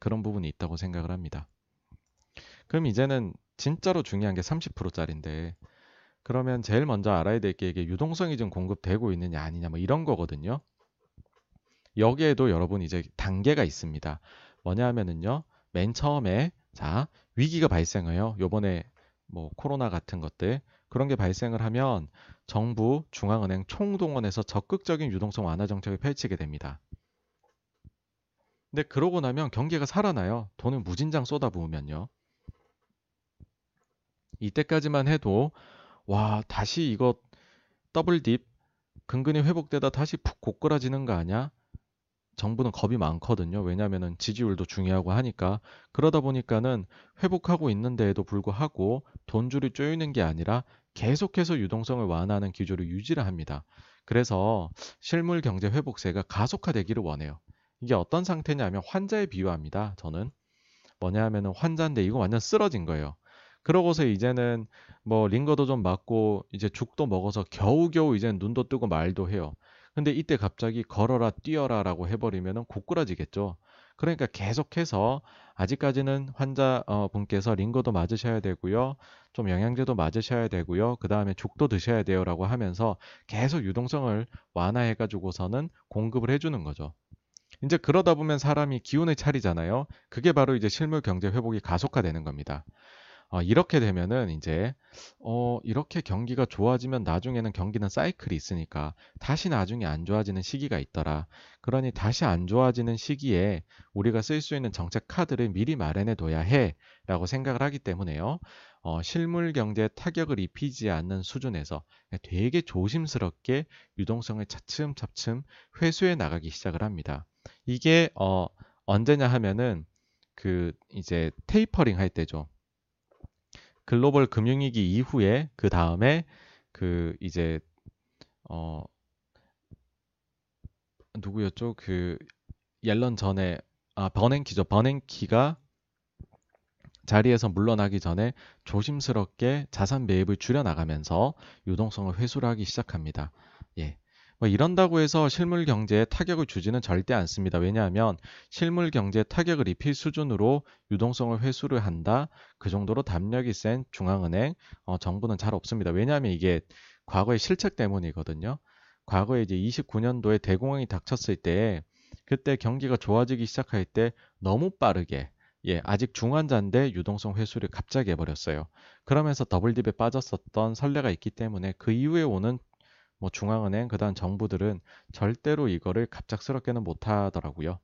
그런 부분이 있다고 생각을 합니다. 그럼 이제는 진짜로 중요한 게 30%짜리인데 그러면 제일 먼저 알아야 될 게 이게 유동성이 좀 공급되고 있느냐 아니냐 뭐 이런 거거든요. 여기에도 여러분 이제 단계가 있습니다. 뭐냐 하면은요. 맨 처음에 자, 위기가 발생해요. 요번에 뭐 코로나 같은 것들 그런 게 발생을 하면 정부, 중앙은행 총동원해서 적극적인 유동성 완화 정책을 펼치게 됩니다. 근데 그러고 나면 경기가 살아나요. 돈을 무진장 쏟아부으면요. 이때까지만 해도 와 다시 이거 더블 딥 근근히 회복되다 다시 푹 고꾸라지는 거 아니야? 정부는 겁이 많거든요. 왜냐하면 지지율도 중요하고 하니까 그러다 보니까는 회복하고 있는데에도 불구하고 돈줄이 쪼이는 게 아니라 계속해서 유동성을 완화하는 기조를 유지를 합니다. 그래서 실물 경제 회복세가 가속화되기를 원해요. 이게 어떤 상태냐면 환자에 비유합니다. 저는 뭐냐 하면은 환자인데 이거 완전 쓰러진 거예요. 그러고서 이제는 뭐 링거도 좀 맞고 이제 죽도 먹어서 겨우겨우 이제 눈도 뜨고 말도 해요. 근데 이때 갑자기 걸어라 뛰어라라고 해버리면 고꾸라지겠죠. 그러니까 계속해서 아직까지는 환자 어, 분께서 링거도 맞으셔야 되고요. 좀 영양제도 맞으셔야 되고요. 그 다음에 죽도 드셔야 돼요라고 하면서 계속 유동성을 완화해 가지고서는 공급을 해주는 거죠. 이제 그러다 보면 사람이 기운을 차리잖아요. 그게 바로 이제 실물 경제 회복이 가속화되는 겁니다. 어, 이렇게 되면은 이제 어, 이렇게 경기가 좋아지면 나중에는 경기는 사이클이 있으니까 다시 나중에 안 좋아지는 시기가 있더라. 그러니 다시 안 좋아지는 시기에 우리가 쓸 수 있는 정책 카드를 미리 마련해 둬야 해라고 생각을 하기 때문에요. 어, 실물 경제에 타격을 입히지 않는 수준에서 되게 조심스럽게 유동성을 차츰차츰 회수해 나가기 시작을 합니다. 이게 어, 언제냐 하면은 그 이제 테이퍼링 할 때죠. 글로벌 금융위기 이후에 그 다음에 그 이제 어 누구였죠? 그 옐런 전에 아 버냉키죠. 버냉키가 자리에서 물러나기 전에 조심스럽게 자산 매입을 줄여 나가면서 유동성을 회수를 하기 시작합니다. 예. 뭐 이런다고 해서 실물 경제에 타격을 주지는 절대 않습니다. 왜냐하면 실물 경제에 타격을 입힐 수준으로 유동성을 회수를 한다. 그 정도로 담력이 센 중앙은행 어, 정부는 잘 없습니다. 왜냐하면 이게 과거의 실책 때문이거든요. 과거에 이제 29년도에 대공황이 닥쳤을 때 그때 경기가 좋아지기 시작할 때 너무 빠르게 예, 아직 중환자인데 유동성 회수를 갑자기 해버렸어요. 그러면서 더블딥에 빠졌었던 선례가 있기 때문에 그 이후에 오는 뭐 중앙은행 그다음 정부들은 절대로 이거를 갑작스럽게는 못 하더라고요.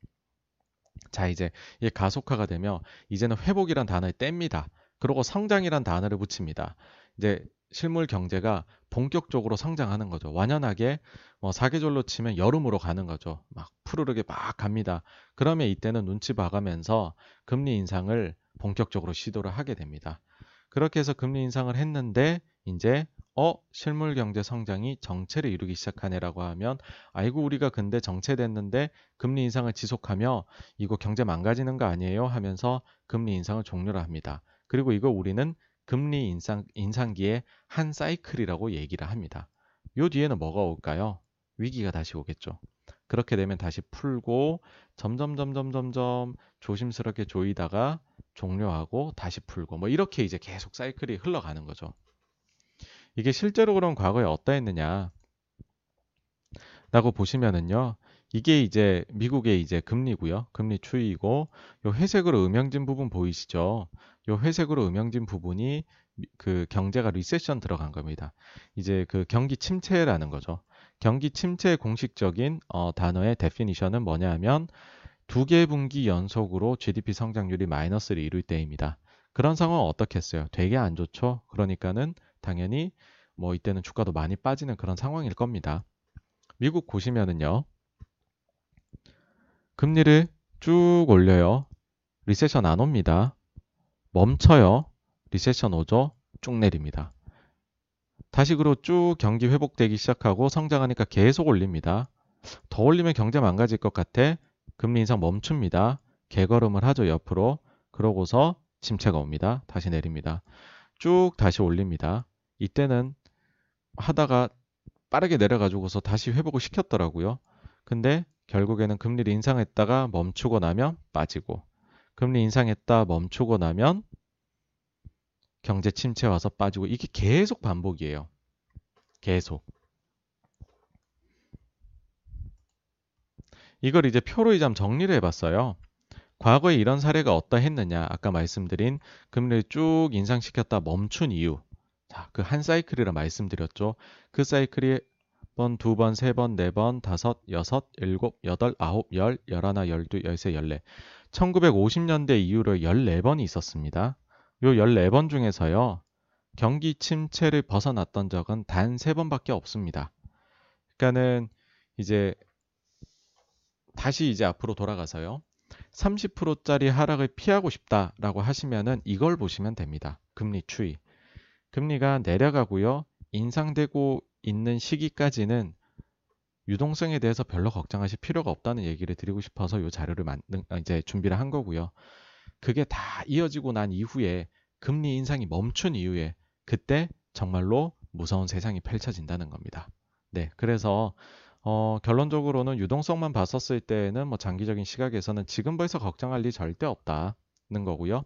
자 이제 이 가속화가 되며 이제는 회복이란 단어를 뗍니다. 그리고 성장이란 단어를 붙입니다. 이제 실물 경제가 본격적으로 성장하는 거죠. 완연하게 뭐 사계절로 치면 여름으로 가는 거죠. 막 푸르르게 막 갑니다. 그러면 이때는 눈치 봐가면서 금리 인상을 본격적으로 시도를 하게 됩니다. 그렇게 해서 금리 인상을 했는데 이제 어 실물 경제 성장이 정체를 이루기 시작하네라고 하면 아이고 우리가 근데 정체됐는데 금리 인상을 지속하며 이거 경제 망가지는 거 아니에요 하면서 금리 인상을 종료를 합니다. 그리고 이거 우리는 금리 인상 인상기의 한 사이클이라고 얘기를 합니다. 요 뒤에는 뭐가 올까요? 위기가 다시 오겠죠. 그렇게 되면 다시 풀고 점점 점점 점점 조심스럽게 조이다가 종료하고 다시 풀고 뭐 이렇게 이제 계속 사이클이 흘러가는 거죠. 이게 실제로 그럼 과거에 어떠했느냐? 라고 보시면은요. 이게 이제 미국의 이제 금리고요. 금리 추이고 요 회색으로 음영진 부분 보이시죠? 요 회색으로 음영진 부분이 그 경제가 리세션 들어간 겁니다. 이제 그 경기 침체라는 거죠. 경기 침체의 공식적인 어, 단어의 데피니션은 뭐냐 하면 두 개 분기 연속으로 GDP 성장률이 마이너스를 이룰 때입니다. 그런 상황은 어떻겠어요? 되게 안 좋죠. 그러니까는 당연히 뭐 이때는 주가도 많이 빠지는 그런 상황일 겁니다. 미국 보시면은요. 금리를 쭉 올려요. recession 안 옵니다. 멈춰요. recession 오죠. 쭉 내립니다. 다시 그로 쭉 경기 회복되기 시작하고 성장하니까 계속 올립니다. 더 올리면 경제 망가질 것 같아. 금리 인상 멈춥니다. 게걸음을 하죠 옆으로. 그러고서 침체가 옵니다. 다시 내립니다. 쭉 다시 올립니다. 이때는 하다가 빠르게 내려가지고서 다시 회복을 시켰더라고요. 근데 결국에는 금리를 인상했다가 멈추고 나면 빠지고 금리 인상했다 멈추고 나면 경제 침체 와서 빠지고 이게 계속 반복이에요. 계속. 이걸 이제 표로 이제 정리를 해봤어요. 과거에 이런 사례가 어떠했느냐? 아까 말씀드린 금리를 쭉 인상시켰다 멈춘 이유. 자, 그 한 사이클이라 말씀드렸죠. 그 사이클이 번, 두 번, 세 번, 네 번, 다섯, 여섯, 일곱, 여덟, 아홉, 열, 열하나, 열두, 열세, 열네. 1950년대 이후로 14번이 있었습니다. 요 14번 중에서요. 경기 침체를 벗어났던 적은 단 3번밖에 없습니다. 그러니까는 이제 다시 이제 앞으로 돌아가서요. 30%짜리 하락을 피하고 싶다라고 하시면은 이걸 보시면 됩니다. 금리 추이. 금리가 내려가고요. 인상되고 있는 시기까지는 유동성에 대해서 별로 걱정하실 필요가 없다는 얘기를 드리고 싶어서 이 자료를 만든 아, 이제 준비를 한 거고요. 그게 다 이어지고 난 이후에 금리 인상이 멈춘 이후에 그때 정말로 무서운 세상이 펼쳐진다는 겁니다. 네, 그래서 어, 결론적으로는 유동성만 봤었을 때는 뭐 장기적인 시각에서는 지금 벌써 걱정할 일 절대 없다는 거고요.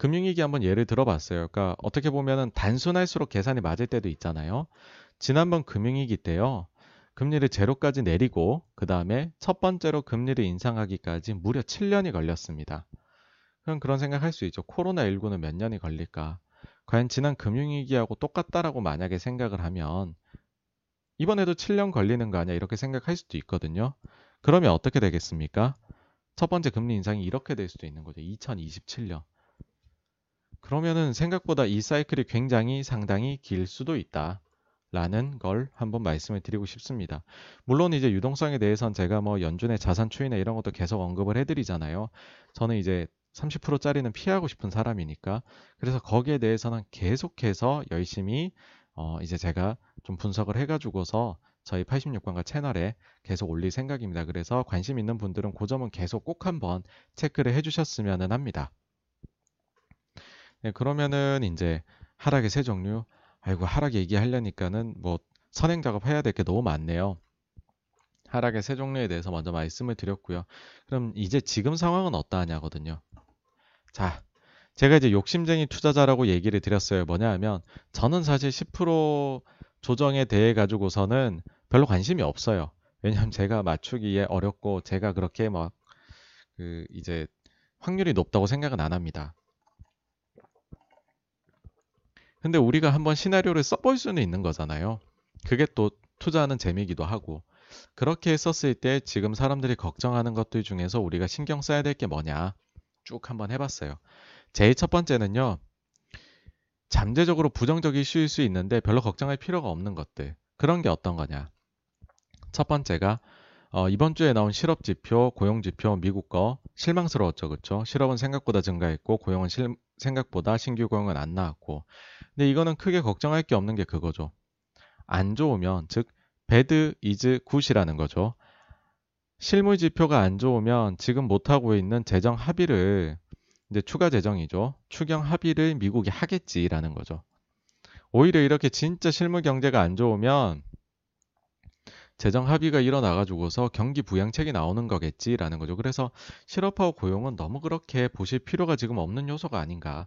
금융위기 한번 예를 들어봤어요. 그러니까 어떻게 보면은 단순할수록 계산이 맞을 때도 있잖아요. 지난번 금융위기 때요. 금리를 제로까지 내리고 그 다음에 첫 번째로 금리를 인상하기까지 무려 7년이 걸렸습니다. 그럼 그런 생각할 수 있죠. 코로나19는 몇 년이 걸릴까? 과연 지난 금융위기하고 똑같다라고 만약에 생각을 하면 이번에도 7년 걸리는 거 아니야? 이렇게 생각할 수도 있거든요. 그러면 어떻게 되겠습니까? 첫 번째 금리 인상이 이렇게 될 수도 있는 거죠. 2027년. 그러면은 생각보다 이 사이클이 굉장히 상당히 길 수도 있다. 라는 걸 한번 말씀을 드리고 싶습니다. 물론 이제 유동성에 대해서는 제가 뭐 연준의 자산 추이나 이런 것도 계속 언급을 해드리잖아요. 저는 이제 30%짜리는 피하고 싶은 사람이니까 그래서 거기에 대해서는 계속해서 열심히 어 이제 제가 좀 분석을 해가지고서 저희 86관과 채널에 계속 올릴 생각입니다. 그래서 관심 있는 분들은 그 점은 계속 꼭 한번 체크를 해주셨으면 합니다. 네, 그러면은 이제 하락의 세 종류. 아이고 하락 얘기하려니까는 뭐 선행 작업 해야 될 게 너무 많네요. 하락의 세 종류에 대해서 먼저 말씀을 드렸고요. 그럼 이제 지금 상황은 어떠하냐거든요. 자, 제가 이제 욕심쟁이 투자자라고 얘기를 드렸어요. 뭐냐 하면 저는 사실 10% 조정에 대해 가지고서는 별로 관심이 없어요. 왜냐하면 제가 맞추기에 어렵고 제가 그렇게 막 그 이제 확률이 높다고 생각은 안 합니다. 근데 우리가 한번 시나리오를 써볼 수는 있는 거잖아요. 그게 또 투자하는 재미기도 하고 그렇게 했었을 때 지금 사람들이 걱정하는 것들 중에서 우리가 신경 써야 될 게 뭐냐 쭉 한번 해봤어요. 제일 첫 번째는요. 잠재적으로 부정적 이슈일 수 있는데 별로 걱정할 필요가 없는 것들. 그런 게 어떤 거냐. 첫 번째가 어, 이번 주에 나온 실업 지표, 고용 지표 미국 거 실망스러웠죠, 그렇죠? 실업은 생각보다 증가했고 고용은 실, 생각보다 신규 고용은 안 나왔고. 근데 이거는 크게 걱정할 게 없는 게 그거죠. 안 좋으면 즉 bad is good이라는 거죠. 실물 지표가 안 좋으면 지금 못 하고 있는 재정 합의를 이제 추가 재정이죠. 추경 합의를 미국이 하겠지라는 거죠. 오히려 이렇게 진짜 실물 경제가 안 좋으면 재정 합의가 일어나가지고서 경기 부양책이 나오는 거겠지라는 거죠. 그래서 실업하고 고용은 너무 그렇게 보실 필요가 지금 없는 요소가 아닌가.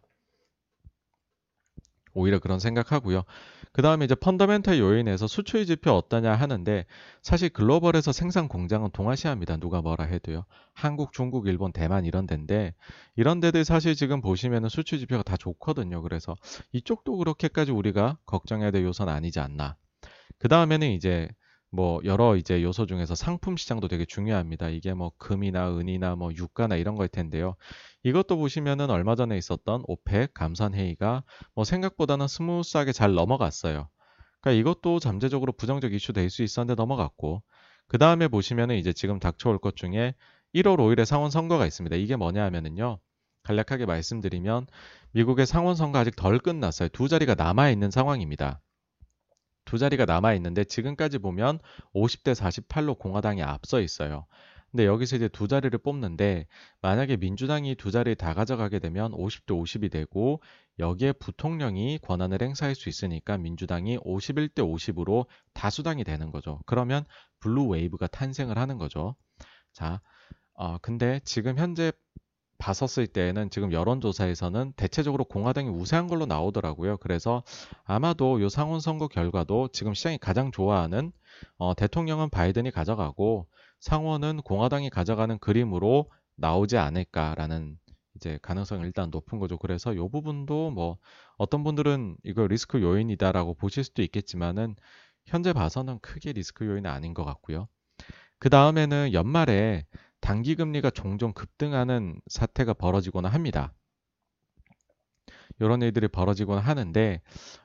오히려 그런 생각하고요. 그 다음에 이제 펀더멘탈 요인에서 수출 지표 어떠냐 하는데 사실 글로벌에서 생산 공장은 동아시아입니다. 누가 뭐라 해도요. 한국, 중국, 일본, 대만 이런 데인데 이런 데들 사실 지금 보시면은 수출 지표가 다 좋거든요. 그래서 이쪽도 그렇게까지 우리가 걱정해야 될 요소는 아니지 않나. 그 다음에는 이제 뭐 여러 이제 요소 중에서 상품 시장도 되게 중요합니다. 이게 뭐 금이나 은이나 뭐 유가나 이런 거일 텐데요. 이것도 보시면은 얼마 전에 있었던 OPEC 감산 회의가 뭐 생각보다는 smooth하게 잘 넘어갔어요. 그러니까 이것도 잠재적으로 부정적 이슈 될 수 있었는데 넘어갔고 그 다음에 보시면은 이제 지금 닥쳐올 것 중에 1월 5일에 상원 선거가 있습니다. 이게 뭐냐 하면은요. 간략하게 말씀드리면 미국의 상원 선거 아직 덜 끝났어요. 두 자리가 남아 있는 상황입니다. 두 자리가 남아 있는데 지금까지 보면 50대 48로 공화당이 앞서 있어요. 근데 여기서 이제 두 자리를 뽑는데 만약에 민주당이 두 자리 다 가져가게 되면 50대 50이 되고 여기에 부통령이 권한을 행사할 수 있으니까 민주당이 51대 50으로 다수당이 되는 거죠. 그러면 blue wave가 탄생을 하는 거죠. 자, 어, 근데 지금 현재 봤었을 때에는 지금 여론조사에서는 대체적으로 공화당이 우세한 걸로 나오더라고요. 그래서 아마도 요 상원 선거 결과도 지금 시장이 가장 좋아하는 어, 대통령은 바이든이 가져가고 상원은 공화당이 가져가는 그림으로 나오지 않을까라는 이제 가능성이 일단 높은 거죠. 그래서 요 부분도 뭐 어떤 분들은 이거 리스크 요인이다라고 보실 수도 있겠지만은 현재 봐서는 크게 리스크 요인은 아닌 것 같고요. 그 다음에는 연말에 단기 금리가 종종 급등하는 사태가 벌어지거나 합니다. 이런 일들이 벌어지곤 하는데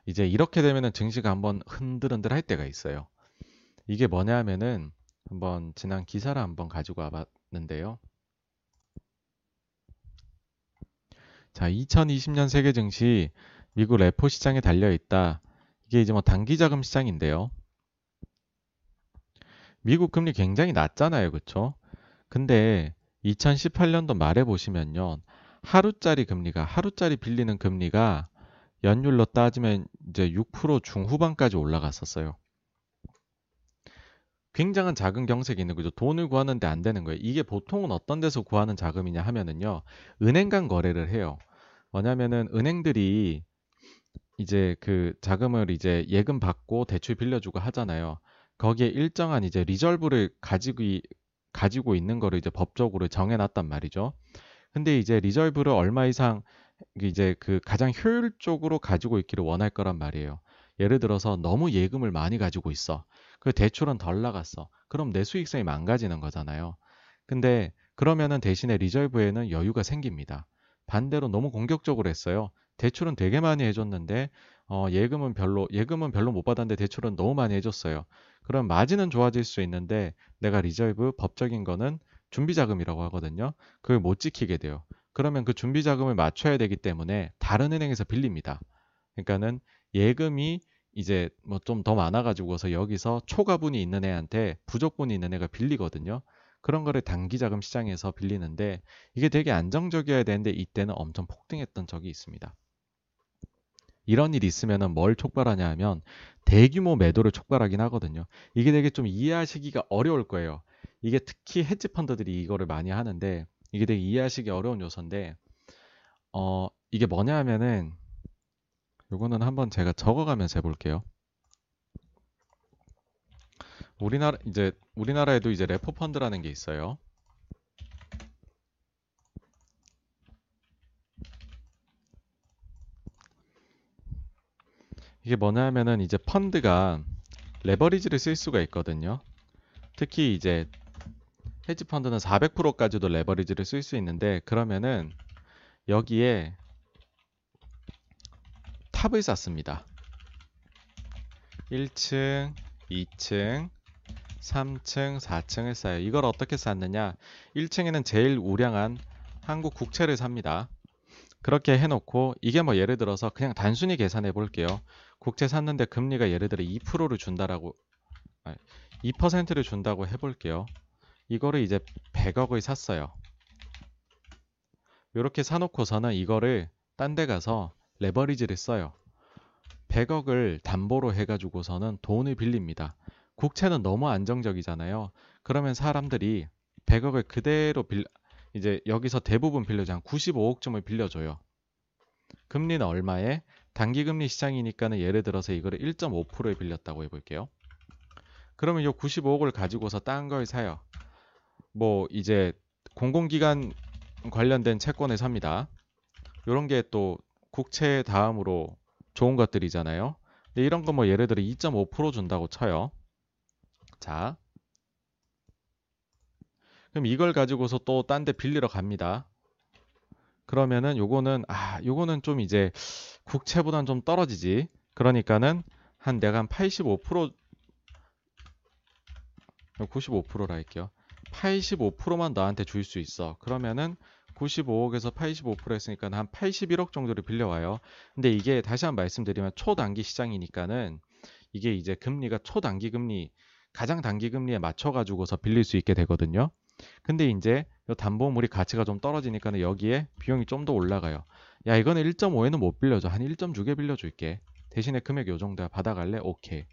이제 이렇게 되면은 증시가 한번 흔들흔들 할 때가 있어요. 이게 뭐냐 하면은 한번 지난 기사를 한번 가지고 와봤는데요. 자, 2020년 세계 증시 미국 레포 시장에 달려 있다. 이게 이제 뭐 단기 자금 시장인데요. 미국 금리 굉장히 낮잖아요. 그렇죠? 근데 2018년도 말에 보시면요. 하루짜리 금리가 하루짜리 빌리는 금리가 연율로 따지면 이제 6% 중후반까지 올라갔었어요. 굉장한 자금 경색이 있는 거죠. 돈을 구하는데 안 되는 거예요. 이게 보통은 어떤 데서 구하는 자금이냐 하면은요. 은행 간 거래를 해요. 뭐냐면은 은행들이 이제 그 자금을 이제 예금 받고 대출 빌려주고 하잖아요. 거기에 일정한 이제 리절브를 가지고 가지고 있는 거를 이제 법적으로 정해놨단 말이죠. 근데 이제 리절브를 얼마 이상 이제 그 가장 효율적으로 가지고 있기를 원할 거란 말이에요. 예를 들어서 너무 예금을 많이 가지고 있어. 그 대출은 덜 나갔어. 그럼 내 수익성이 망가지는 거잖아요. 근데 그러면은 대신에 reserve에는 여유가 생깁니다. 반대로 너무 공격적으로 했어요. 대출은 되게 많이 해줬는데 어, 예금은 별로 예금은 별로 못 받았는데 대출은 너무 많이 해줬어요. 그럼 마진은 좋아질 수 있는데 내가 reserve 법적인 거는 준비 자금이라고 하거든요. 그걸 못 지키게 돼요. 그러면 그 준비 자금을 맞춰야 되기 때문에 다른 은행에서 빌립니다. 그러니까는 예금이 이제 뭐 좀 더 많아가지고서 여기서 초과분이 있는 애한테 부족분이 있는 애가 빌리거든요. 그런 거를 단기 자금 시장에서 빌리는데 이게 되게 안정적이어야 되는데 이때는 엄청 폭등했던 적이 있습니다. 이런 일이 있으면 뭘 촉발하냐 하면 대규모 매도를 촉발하긴 하거든요. 이게 되게 좀 이해하시기가 어려울 거예요. 이게 특히 헤지 펀드들이 이거를 많이 하는데 이게 되게 이해하시기 어려운 요소인데 어 이게 뭐냐 하면은 요거는 한번 제가 적어가면서 해볼게요. 우리나라 이제 우리나라에도 이제 레포 펀드라는 게 있어요. 이게 뭐냐 하면은 이제 펀드가 레버리지를 쓸 수가 있거든요. 특히 이제 헤지 펀드는 400%까지도 레버리지를 쓸 수 있는데 그러면은 여기에 탑을 쌓습니다. 1층, 2층, 3층, 4층을 쌓아요. 이걸 어떻게 쌓느냐? 1층에는 제일 우량한 한국 국채를 삽니다. 그렇게 해놓고 이게 뭐 예를 들어서 그냥 단순히 계산해 볼게요. 국채 샀는데 금리가 예를 들어 2%를 준다라고 2%를 준다고 해볼게요. 이거를 이제 100억을 샀어요. 이렇게 사놓고서는 이거를 딴 데 가서 레버리지를 써요. 100억을 담보로 해가지고서는 돈을 빌립니다. 국채는 너무 안정적이잖아요. 그러면 사람들이 100억을 그대로 빌, 이제 여기서 대부분 빌려줘 한 95억쯤을 빌려줘요. 금리는 얼마에? 단기금리 시장이니까는 예를 들어서 이거를 1.5%에 빌렸다고 해볼게요. 그러면 이 95억을 가지고서 딴 걸 사요. 뭐 이제 공공기관 관련된 채권을 삽니다. 이런 게 또 국채 다음으로 좋은 것들이잖아요. 근데 이런 거 뭐 예를 들어 2.5% 준다고 쳐요. 자, 그럼 이걸 가지고서 또 딴 데 빌리러 갑니다. 그러면은 요거는 아 요거는 좀 이제 국채보단 좀 떨어지지. 그러니까는 한 내가 한 85% 95%라 할게요. 85%만 너한테 줄 수 있어. 그러면은 95억에서 85% 했으니까 한 81억 정도를 빌려와요. 근데 이게 다시 한 번 말씀드리면 초단기 시장이니까는 이게 이제 금리가 초단기 금리 가장 단기 금리에 맞춰 가지고서 빌릴 수 있게 되거든요. 근데 이제 담보물이 가치가 좀 떨어지니까 여기에 비용이 좀 더 올라가요. 야 이거는 1.5에는 못 빌려줘. 한 1.6에 빌려줄게. 대신에 금액 요 정도야 받아갈래? 오케이.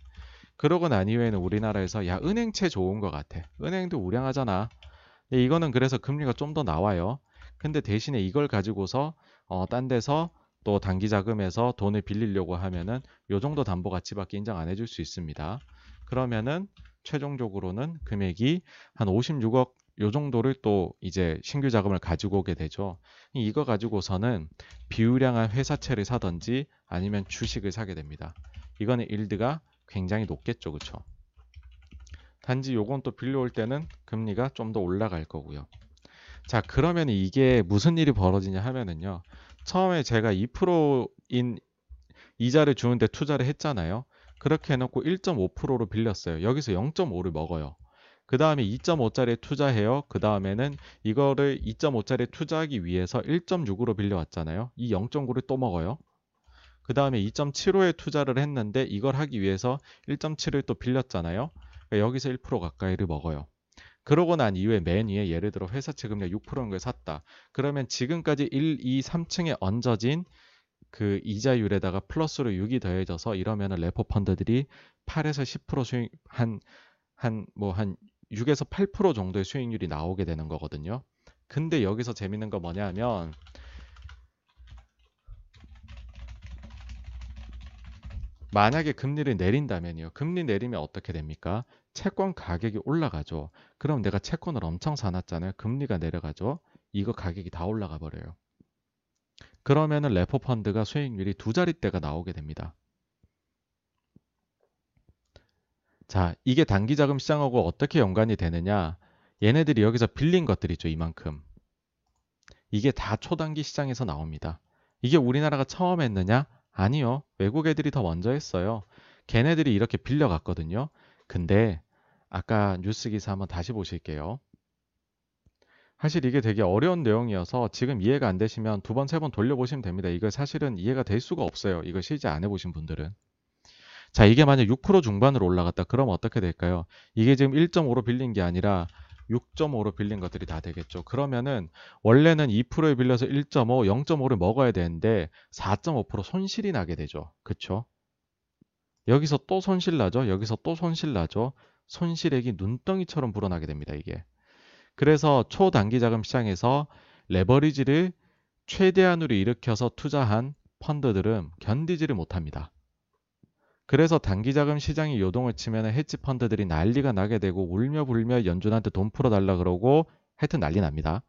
그러고 난 이후에는 우리나라에서 야 은행채 좋은 것 같아. 은행도 우량하잖아. 이거는 그래서 금리가 좀 더 나와요. 근데 대신에 이걸 가지고서 어, 딴 데서 또 단기 자금에서 돈을 빌리려고 하면은 요 정도 담보 가치밖에 인정 안 해줄 수 있습니다. 그러면은 최종적으로는 금액이 한 56억 요 정도를 또 이제 신규 자금을 가지고 오게 되죠. 이거 가지고서는 비우량한 회사채를 사든지 아니면 주식을 사게 됩니다. 이거는 일드가 굉장히 높겠죠. 그쵸? 단지 요건 또 빌려올 때는 금리가 좀 더 올라갈 거고요. 자, 그러면 이게 무슨 일이 벌어지냐 하면은요. 처음에 제가 2%인 이자를 주는데 투자를 했잖아요. 그렇게 해놓고 1.5%로 빌렸어요. 여기서 0.5를 먹어요. 그 다음에 2.5짜리에 투자해요. 그 다음에는 이거를 2.5짜리에 투자하기 위해서 1.6으로 빌려왔잖아요. 이 0.9를 또 먹어요. 그 다음에 2.75에 투자를 했는데 이걸 하기 위해서 1.7을 또 빌렸잖아요. 그러니까 여기서 1% 가까이를 먹어요. 그러고 난 이후에 맨 위에 예를 들어 회사 채금리 6%인 걸 샀다. 그러면 지금까지 1, 2, 3층에 얹어진 그 이자율에다가 플러스로 6이 더해져서 이러면은 레포 펀드들이 8에서 10% 수익 한 한 뭐한 6에서 8% 정도의 수익률이 나오게 되는 거거든요. 근데 여기서 재밌는 거 뭐냐면 만약에 금리를 내린다면요. 금리 내리면 어떻게 됩니까? 채권 가격이 올라가죠. 그럼 내가 채권을 엄청 사놨잖아요. 금리가 내려가죠. 이거 가격이 다 올라가 버려요. 그러면은 레포 펀드가 수익률이 두 자릿대가 나오게 됩니다. 자, 이게 단기 자금 시장하고 어떻게 연관이 되느냐? 얘네들이 여기서 빌린 것들이죠, 이만큼. 이게 다 초단기 시장에서 나옵니다. 이게 우리나라가 처음 했느냐? 아니요. 외국 애들이 더 먼저 했어요. 걔네들이 이렇게 빌려갔거든요. 근데 아까 뉴스 기사 한번 다시 보실게요. 사실 이게 되게 어려운 내용이어서 지금 이해가 안 되시면 두 번, 세 번 돌려보시면 됩니다. 이거 사실은 이해가 될 수가 없어요. 이거 실제 안 해보신 분들은. 자, 이게 만약 6% 중반으로 올라갔다. 그럼 어떻게 될까요? 이게 지금 1.5로 빌린 게 아니라 6.5로 빌린 것들이 다 되겠죠. 그러면은 원래는 2%에 빌려서 1.5, 0.5를 먹어야 되는데 4.5% 손실이 나게 되죠. 그쵸? 여기서 또 손실 나죠. 여기서 또 손실 나죠. 손실액이 눈덩이처럼 불어나게 됩니다. 이게. 그래서 초단기 자금 시장에서 레버리지를 최대한으로 일으켜서 투자한 펀드들은 견디지를 못합니다. 그래서 단기 자금 시장이 요동을 치면 헤지 펀드들이 난리가 나게 되고 울며 불며 연준한테 돈 풀어달라 그러고 하여튼 난리 납니다.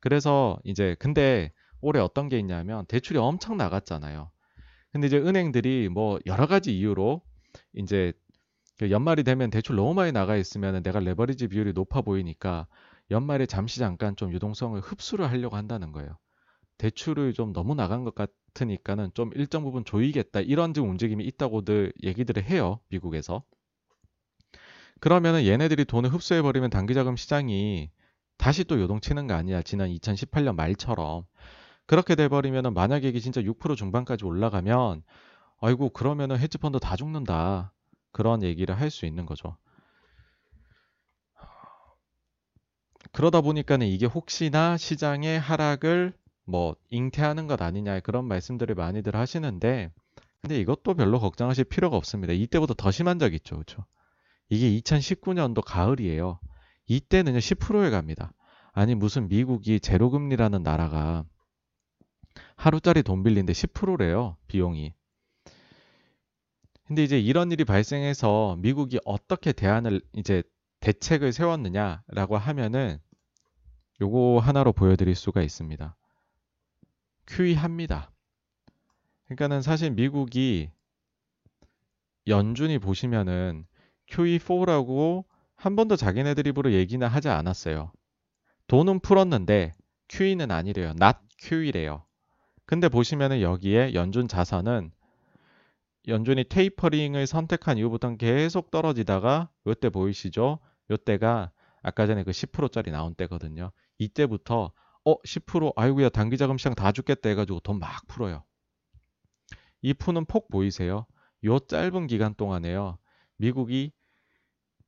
그래서 이제 근데 올해 어떤 게 있냐면 대출이 엄청 나갔잖아요. 근데 이제 은행들이 뭐 여러 가지 이유로 이제 그 연말이 되면 대출 너무 많이 나가 있으면 내가 레버리지 비율이 높아 보이니까 연말에 잠시 잠깐 좀 유동성을 흡수를 하려고 한다는 거예요. 대출을 좀 너무 나간 것 같 으니까는 좀 일정 부분 조이겠다. 이런 좀 움직임이 있다고들 얘기들을 해요 미국에서. 그러면은 얘네들이 돈을 흡수해 버리면 단기자금 시장이 다시 또 요동치는 거 아니야 지난 2018년 말처럼. 그렇게 돼 버리면은 만약에 이게 진짜 6% 중반까지 올라가면 아이고 그러면은 헤지펀드 다 죽는다. 그런 얘기를 할 수 있는 거죠. 그러다 보니까는 이게 혹시나 시장의 하락을 뭐 잉태하는 것 아니냐 그런 말씀들을 많이들 하시는데 근데 이것도 별로 걱정하실 필요가 없습니다. 이때보다 더 심한 적 있죠. 그렇죠? 이게 2019년도 가을이에요. 이때는요 10%에 갑니다. 아니 무슨 미국이 제로금리라는 나라가 하루짜리 돈 빌린데 10%래요. 비용이. 근데 이제 이런 일이 발생해서 미국이 어떻게 대안을 이제 대책을 세웠느냐라고 하면은 요거 하나로 보여드릴 수가 있습니다. QE합니다. 그러니까는 사실 미국이 연준이 보시면은 QE4라고 한 번도 자기네들 입으로 얘기는 하지 않았어요. 돈은 풀었는데 QE는 아니래요. not QE래요. 근데 보시면은 여기에 연준 자산은 연준이 테이퍼링을 선택한 이후부터는 계속 떨어지다가 이때 보이시죠? 이때가 아까 전에 그 10%짜리 나온 때거든요. 이때부터 어 10% 아이고야 단기 자금 시장 다 죽겠다 해가지고 돈 막 풀어요. 이 푸는 폭 보이세요? 요 짧은 기간 동안에요. 미국이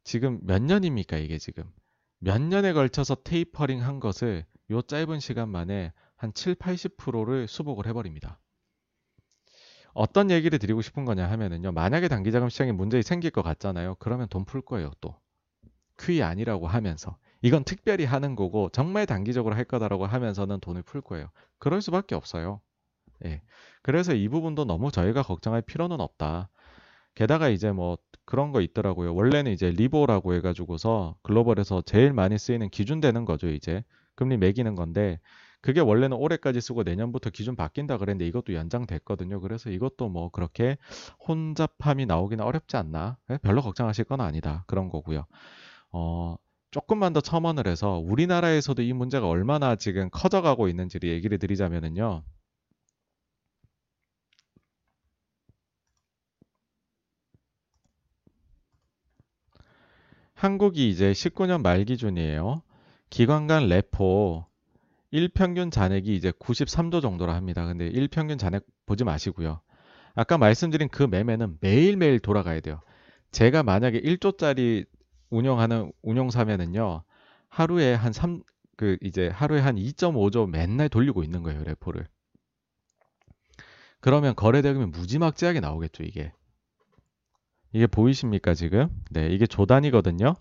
지금 몇 년입니까 이게 지금 몇 년에 걸쳐서 테이퍼링 한 것을 요 짧은 시간 만에 한 7, 80%를 수복을 해버립니다. 어떤 얘기를 드리고 싶은 거냐 하면은요. 만약에 단기 자금 시장에 문제 생길 것 같잖아요. 그러면 돈 풀 거예요 또. 퀴 아니라고 하면서 이건 특별히 하는 거고 정말 단기적으로 할 거다라고 하면서는 돈을 풀 거예요. 그럴 수밖에 없어요. 예. 그래서 이 부분도 너무 저희가 걱정할 필요는 없다. 게다가 이제 뭐 그런 거 있더라고요. 원래는 이제 리보라고 해가지고서 글로벌에서 제일 많이 쓰이는 기준 되는 거죠. 이제 금리 매기는 건데 그게 원래는 올해까지 쓰고 내년부터 기준 바뀐다 그랬는데 이것도 연장됐거든요. 그래서 이것도 뭐 그렇게 혼잡함이 나오기는 어렵지 않나? 예, 별로 걱정하실 건 아니다. 그런 거고요. 어, 조금만 더 첨언을 해서 우리나라에서도 이 문제가 얼마나 지금 커져가고 있는지를 얘기를 드리자면은요. 한국이 이제 19년 말 기준이에요. 기관 간 레포 1평균 잔액이 이제 93조 정도라 합니다. 근데 1평균 잔액 보지 마시고요. 아까 말씀드린 그 매매는 매일매일 돌아가야 돼요. 제가 만약에 1조짜리 운영하는 운용사면은요. 하루에 한 3, 그 이제 하루에 한 2.5조 맨날 돌리고 있는 거예요, 레포를. 그러면 거래 대금이 무지막지하게 나오겠죠, 이게. 이게 보이십니까, 지금? 네, 이게 조단이거든요.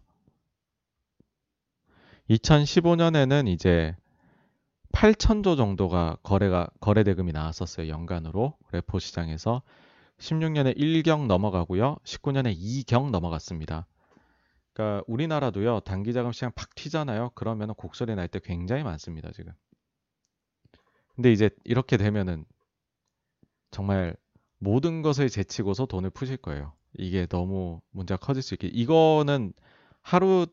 2015년에는 이제 8천조 정도가 거래가 거래 대금이 나왔었어요. 연간으로 레포 시장에서 16년에 1경 넘어가고요. 19년에 2경 넘어갔습니다. 그러니까 우리나라도요. 단기 자금 시장 팍 튀잖아요. 그러면 곡소리 날 때 굉장히 많습니다, 지금. 근데 이제 이렇게 되면은 정말 모든 것을 제치고서 돈을 푸실 거예요. 이게 너무 문제가 커질 수 있게. 이거는 하루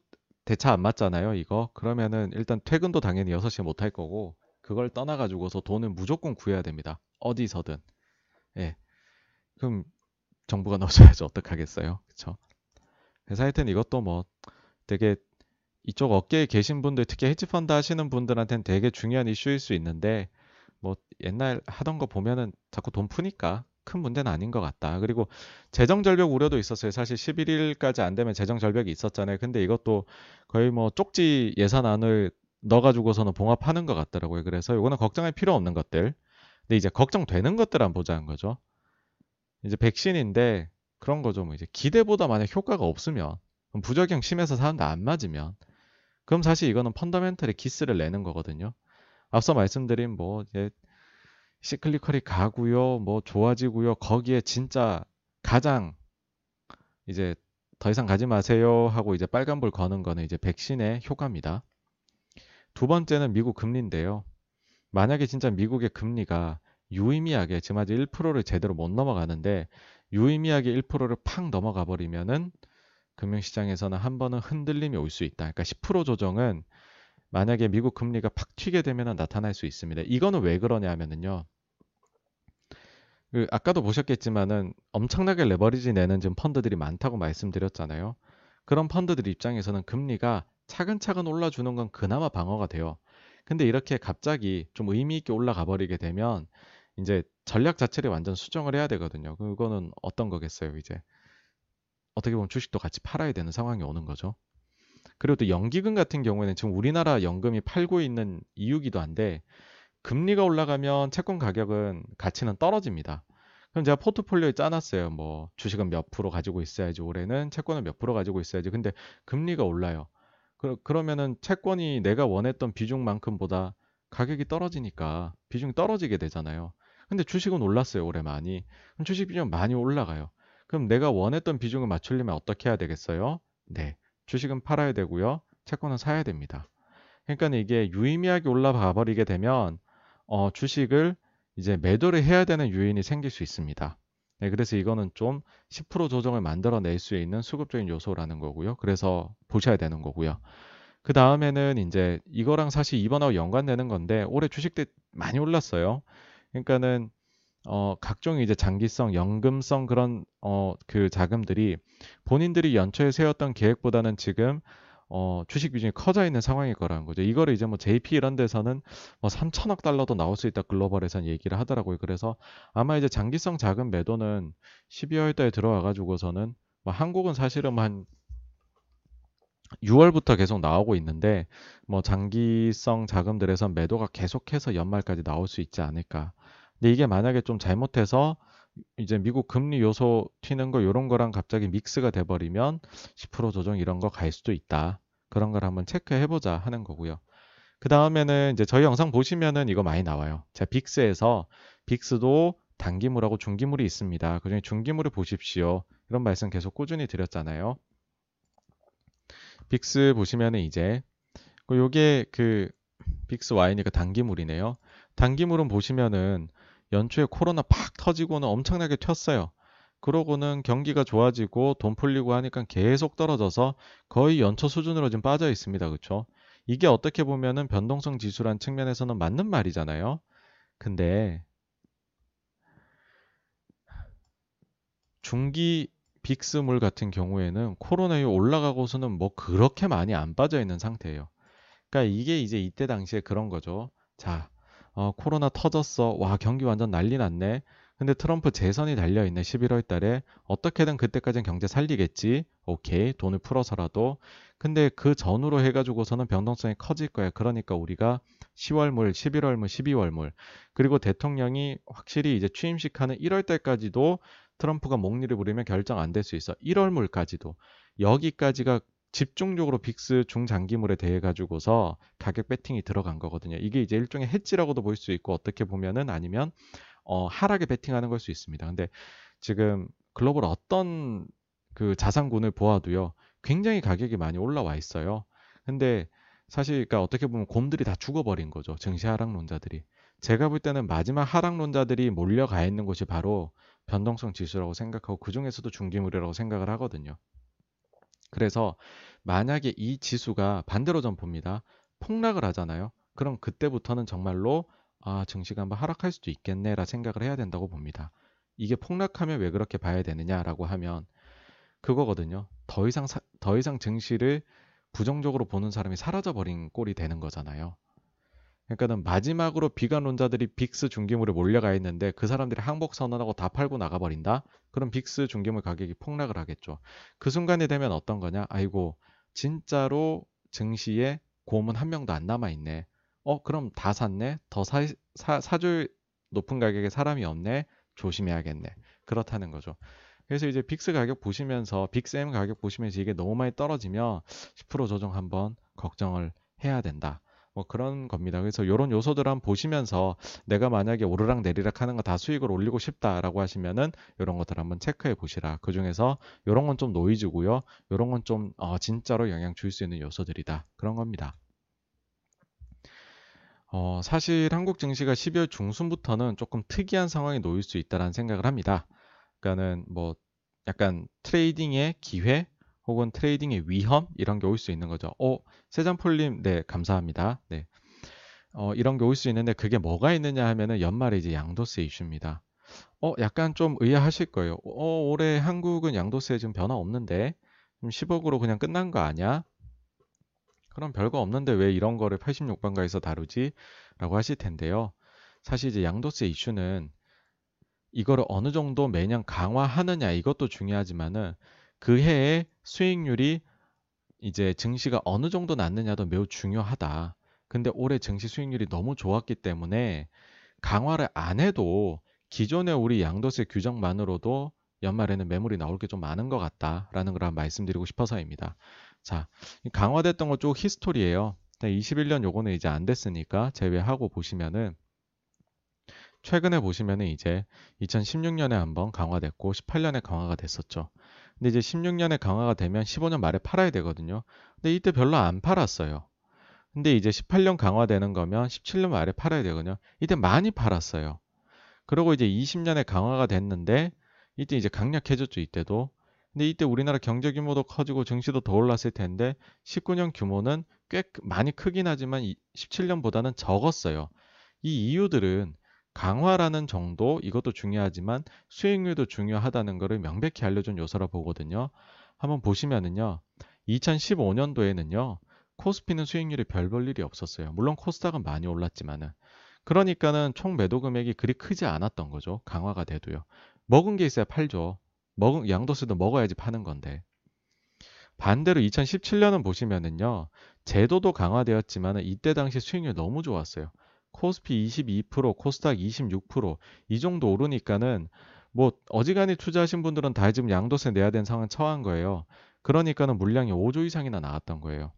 대차 안 맞잖아요, 이거. 그러면은 일단 퇴근도 당연히 6시에 못 할 거고, 그걸 떠나가지고서 돈을 무조건 구해야 됩니다. 어디서든. 예. 그럼 정부가 넣어줘야죠. 어떡하겠어요. 그쵸? 그래서 하여튼 이것도 뭐 되게 이쪽 업계에 계신 분들, 특히 헤지펀드 하시는 분들한테는 되게 중요한 이슈일 수 있는데, 뭐 옛날 하던 거 보면은 자꾸 돈 푸니까 큰 문제는 아닌 것 같다. 그리고 재정 절벽 우려도 있었어요. 사실 11일까지 안 되면 재정 절벽이 있었잖아요. 근데 이것도 거의 뭐 쪽지 예산안을 넣어가지고서는 봉합하는 것 같더라고요. 그래서 이거는 걱정할 필요 없는 것들. 근데 이제 걱정되는 것들 안 보자는 거죠. 이제 백신인데 그런 거죠. 뭐 이제 기대보다 만약 효과가 없으면 부작용 심해서 사람들 안 맞으면 그럼 사실 이거는 펀더멘털의 기스를 내는 거거든요. 앞서 말씀드린 뭐 이제 시클리컬이 가고요, 뭐 좋아지고요. 거기에 진짜 가장 이제 더 이상 가지 마세요 하고 이제 빨간불 거는 거는 이제 백신의 효과입니다. 두 번째는 미국 금리인데요. 만약에 진짜 미국의 금리가 유의미하게 지금 아직 1%를 제대로 못 넘어가는데 유의미하게 1%를 팍 넘어가 버리면은 금융시장에서는 한 번은 흔들림이 올 수 있다. 그러니까 10% 조정은 만약에 미국 금리가 팍 튀게 되면 나타날 수 있습니다. 이거는 왜 그러냐면은요. 그 아까도 보셨겠지만은 엄청나게 레버리지 내는 지금 펀드들이 많다고 말씀드렸잖아요. 그런 펀드들 입장에서는 금리가 차근차근 올라주는 건 그나마 방어가 돼요. 근데 이렇게 갑자기 좀 의미 있게 올라가 버리게 되면 이제 전략 자체를 완전 수정을 해야 되거든요. 그거는 어떤 거겠어요, 이제. 어떻게 보면 주식도 같이 팔아야 되는 상황이 오는 거죠. 그리고 또 연기금 같은 경우에는 지금 우리나라 연금이 팔고 있는 이유기도 한데 금리가 올라가면 채권 가격은 가치는 떨어집니다. 그럼 제가 포트폴리오에 짜놨어요. 뭐 주식은 몇 프로 가지고 있어야지 올해는 채권은 몇 프로 가지고 있어야지. 근데 금리가 올라요. 그, 그러면은 채권이 내가 원했던 비중만큼보다 가격이 떨어지니까 비중이 떨어지게 되잖아요. 근데 주식은 올랐어요. 올해 많이. 그럼 주식 비중 많이 올라가요. 그럼 내가 원했던 비중을 맞추려면 어떻게 해야 되겠어요? 네. 주식은 팔아야 되고요. 채권은 사야 됩니다. 그러니까 이게 유의미하게 올라가 버리게 되면 어, 주식을 이제 매도를 해야 되는 요인이 생길 수 있습니다. 네, 그래서 이거는 좀 10% 조정을 만들어낼 수 있는 수급적인 요소라는 거고요. 그래서 보셔야 되는 거고요. 그 다음에는 이제 이거랑 사실 이번하고 연관되는 건데 올해 주식들 많이 올랐어요. 그러니까는 어, 각종 이제 장기성, 연금성 그런 어, 그 자금들이 본인들이 연초에 세웠던 계획보다는 지금 어, 주식 비중이 커져 있는 상황일 거라는 거죠. 이거를 이제 뭐 JP 이런 데서는 뭐 3천억 달러도 나올 수 있다 글로벌에선 얘기를 하더라고요. 그래서 아마 이제 장기성 자금 매도는 12월 달에 들어와 가지고서는 뭐 한국은 사실은 한 6월부터 계속 나오고 있는데 뭐 장기성 자금들에서 매도가 계속해서 연말까지 나올 수 있지 않을까. 근데 이게 만약에 좀 잘못해서 이제 미국 금리 요소 튀는 거 이런 거랑 갑자기 믹스가 돼버리면 10% 조정 이런 거 갈 수도 있다. 그런 걸 한번 체크해 보자 하는 거고요. 그 다음에는 이제 저희 영상 보시면은 이거 많이 나와요. 자, 빅스에서 빅스도 단기물하고 중기물이 있습니다. 그중에 중기물을 보십시오. 이런 말씀 계속 꾸준히 드렸잖아요. 빅스 보시면은 이제 요게 그 빅스 와인이니까 단기물이네요. 단기물은 보시면은 연초에 코로나 팍 터지고는 엄청나게 튀었어요. 그러고는 경기가 좋아지고 돈 풀리고 하니까 계속 떨어져서 거의 연초 수준으로 지금 빠져 있습니다. 그렇죠? 이게 어떻게 보면은 변동성 지수란 측면에서는 맞는 말이잖아요. 근데 중기 빅스물 같은 경우에는 코로나 이후 올라가고서는 뭐 그렇게 많이 안 빠져 있는 상태예요. 그러니까 이게 이제 이때 당시에 그런 거죠. 자, 어, 코로나 터졌어. 와, 경기 완전 난리 났네. 근데 트럼프 재선이 달려있네. 11월 달에. 어떻게든 그때까지는 경제 살리겠지. 오케이. 돈을 풀어서라도. 근데 그 전후로 해가지고서는 변동성이 커질 거야. 그러니까 우리가 10월 물, 11월 물, 12월 물. 그리고 대통령이 확실히 이제 취임식 하는 1월 달까지도 트럼프가 목리를 부리면 결정 안 될 수 있어. 1월 물까지도 여기까지가 집중적으로 빅스 중장기물에 대해 가지고서 가격 배팅이 들어간 거거든요. 이게 이제 일종의 해지라고도 볼 수 있고 어떻게 보면은 아니면 어, 하락에 배팅하는 걸 수 있습니다. 근데 지금 글로벌 어떤 그 자산군을 보아도요. 굉장히 가격이 많이 올라와 있어요. 근데 사실 그러니까 어떻게 보면 곰들이 다 죽어버린 거죠. 증시 하락론자들이. 제가 볼 때는 마지막 하락론자들이 몰려가 있는 곳이 바로 변동성 지수라고 생각하고 그 중에서도 중기물이라고 생각을 하거든요. 그래서 만약에 이 지수가 반대로 좀 봅니다. 폭락을 하잖아요. 그럼 그때부터는 정말로 아, 증시가 한번 하락할 수도 있겠네라 생각을 해야 된다고 봅니다. 이게 폭락하면 왜 그렇게 봐야 되느냐라고 하면 그거거든요. 더 이상 사, 더 이상 증시를 부정적으로 보는 사람이 사라져 버린 꼴이 되는 거잖아요. 그러니까는 마지막으로 비관론자들이 VIX 중기물에 몰려가 있는데 그 사람들이 항복 선언하고 다 팔고 나가버린다? 그럼 VIX 중기물 가격이 폭락을 하겠죠. 그 순간이 되면 어떤 거냐? 아이고, 진짜로 증시에 고문 한 명도 안 남아있네. 어, 그럼 다 샀네? 더 사, 사, 사줄 높은 가격에 사람이 없네? 조심해야겠네. 그렇다는 거죠. 그래서 이제 빅스 가격 보시면서 빅스M 가격 보시면서 이게 너무 많이 떨어지면 10% 조정 한번 걱정을 해야 된다. 뭐 그런 겁니다. 그래서 이런 요소들 한번 보시면서 내가 만약에 오르락 내리락 하는 거 다 수익을 올리고 싶다라고 하시면은 이런 것들 한번 체크해 보시라. 그 중에서 이런 건 좀 노이즈고요. 이런 건좀 어, 진짜로 영향 줄 수 있는 요소들이다. 그런 겁니다. 어, 사실 한국 증시가 12월 중순부터는 조금 특이한 상황이 놓일 수 있다라는 생각을 합니다. 그러니까는 뭐 약간 trading의 기회 혹은 trading의 위험 이런 게 올 수 있는 거죠. 어, 세잔폴님, 네, 감사합니다. 네. 어, 이런 게 올 수 있는데 그게 뭐가 있느냐 하면은 연말에 이제 양도세 이슈입니다. 어, 약간 좀 의아하실 거예요. 어, 올해 한국은 양도세 지금 변화 없는데 10억으로 그냥 끝난 거 아니야? 그럼 별거 없는데 왜 이런 거를 86번가에서 다루지? 라고 하실 텐데요. 사실 이제 양도세 이슈는 이거를 어느 정도 매년 강화하느냐 이것도 중요하지만은 그 해의 수익률이 이제 증시가 어느 정도 났느냐도 매우 중요하다. 근데 올해 증시 수익률이 너무 좋았기 때문에 강화를 안 해도 기존의 우리 양도세 규정만으로도 연말에는 매물이 나올 게 좀 많은 것 같다라는 걸 말씀드리고 싶어서입니다. 자, 강화됐던 거 쭉 히스토리예요. 21년 요거는 이제 안 됐으니까 제외하고 보시면은 최근에 보시면은 이제 2016년에 한번 강화됐고 18년에 강화가 됐었죠. 근데 이제 16년에 강화가 되면 15년 말에 팔아야 되거든요. 근데 이때 별로 안 팔았어요. 근데 이제 18년 강화되는 거면 17년 말에 팔아야 되거든요. 이때 많이 팔았어요. 그리고 이제 20년에 강화가 됐는데 이때 이제 강력해졌죠, 이때도. 근데 이때 우리나라 경제 규모도 커지고 증시도 더 올랐을 텐데 19년 규모는 꽤 많이 크긴 하지만 17년보다는 적었어요. 이 이유들은 강화라는 정도 이것도 중요하지만 수익률도 중요하다는 것을 명백히 알려준 요소라 보거든요. 한번 보시면은요. 2015년도에는요. 코스피는 수익률이 별 볼 일이 없었어요. 물론 코스닥은 많이 올랐지만은 그러니까는 총 매도 금액이 그리 크지 않았던 거죠. 강화가 돼도요. 먹은 게 있어야 팔죠. 먹은 양도세도 먹어야지 파는 건데. 반대로 2017년은 보시면은요. 제도도 강화되었지만 이때 당시 수익률 너무 좋았어요. 코스피 22%, 코스닥 26%이 정도 오르니까는 뭐 어지간히 투자하신 분들은 다 지금 양도세 내야 되는 상황 처한 거예요. 그러니까는 물량이 5조 이상이나 나왔던 거예요.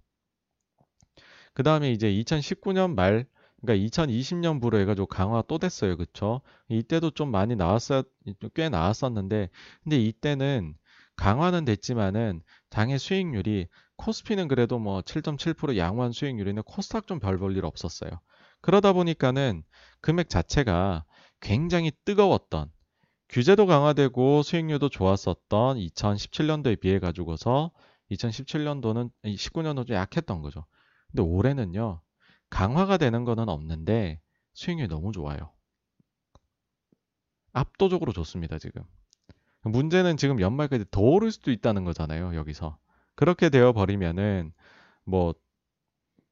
그 다음에 이제 2019년 말, 그러니까 2020년부로 해가지고 강화 또 됐어요. 그쵸? 이때도 좀 많이 나왔었, 꽤 나왔었는데, 근데 이때는 강화는 됐지만은 당의 수익률이 코스피는 그래도 뭐 7.7% 양호한 수익률인데 코스닥 좀 별 볼 일 없었어요. 그러다 보니까는 금액 자체가 굉장히 뜨거웠던 규제도 강화되고 수익률도 좋았었던 2017년도에 비해 가지고서 2017년도는 19년도 좀 약했던 거죠. 근데 올해는요. 강화가 되는 거는 없는데 수익률이 너무 좋아요. 압도적으로 좋습니다, 지금. 문제는 지금 연말까지 더 오를 수도 있다는 거잖아요, 여기서. 그렇게 되어 버리면은 뭐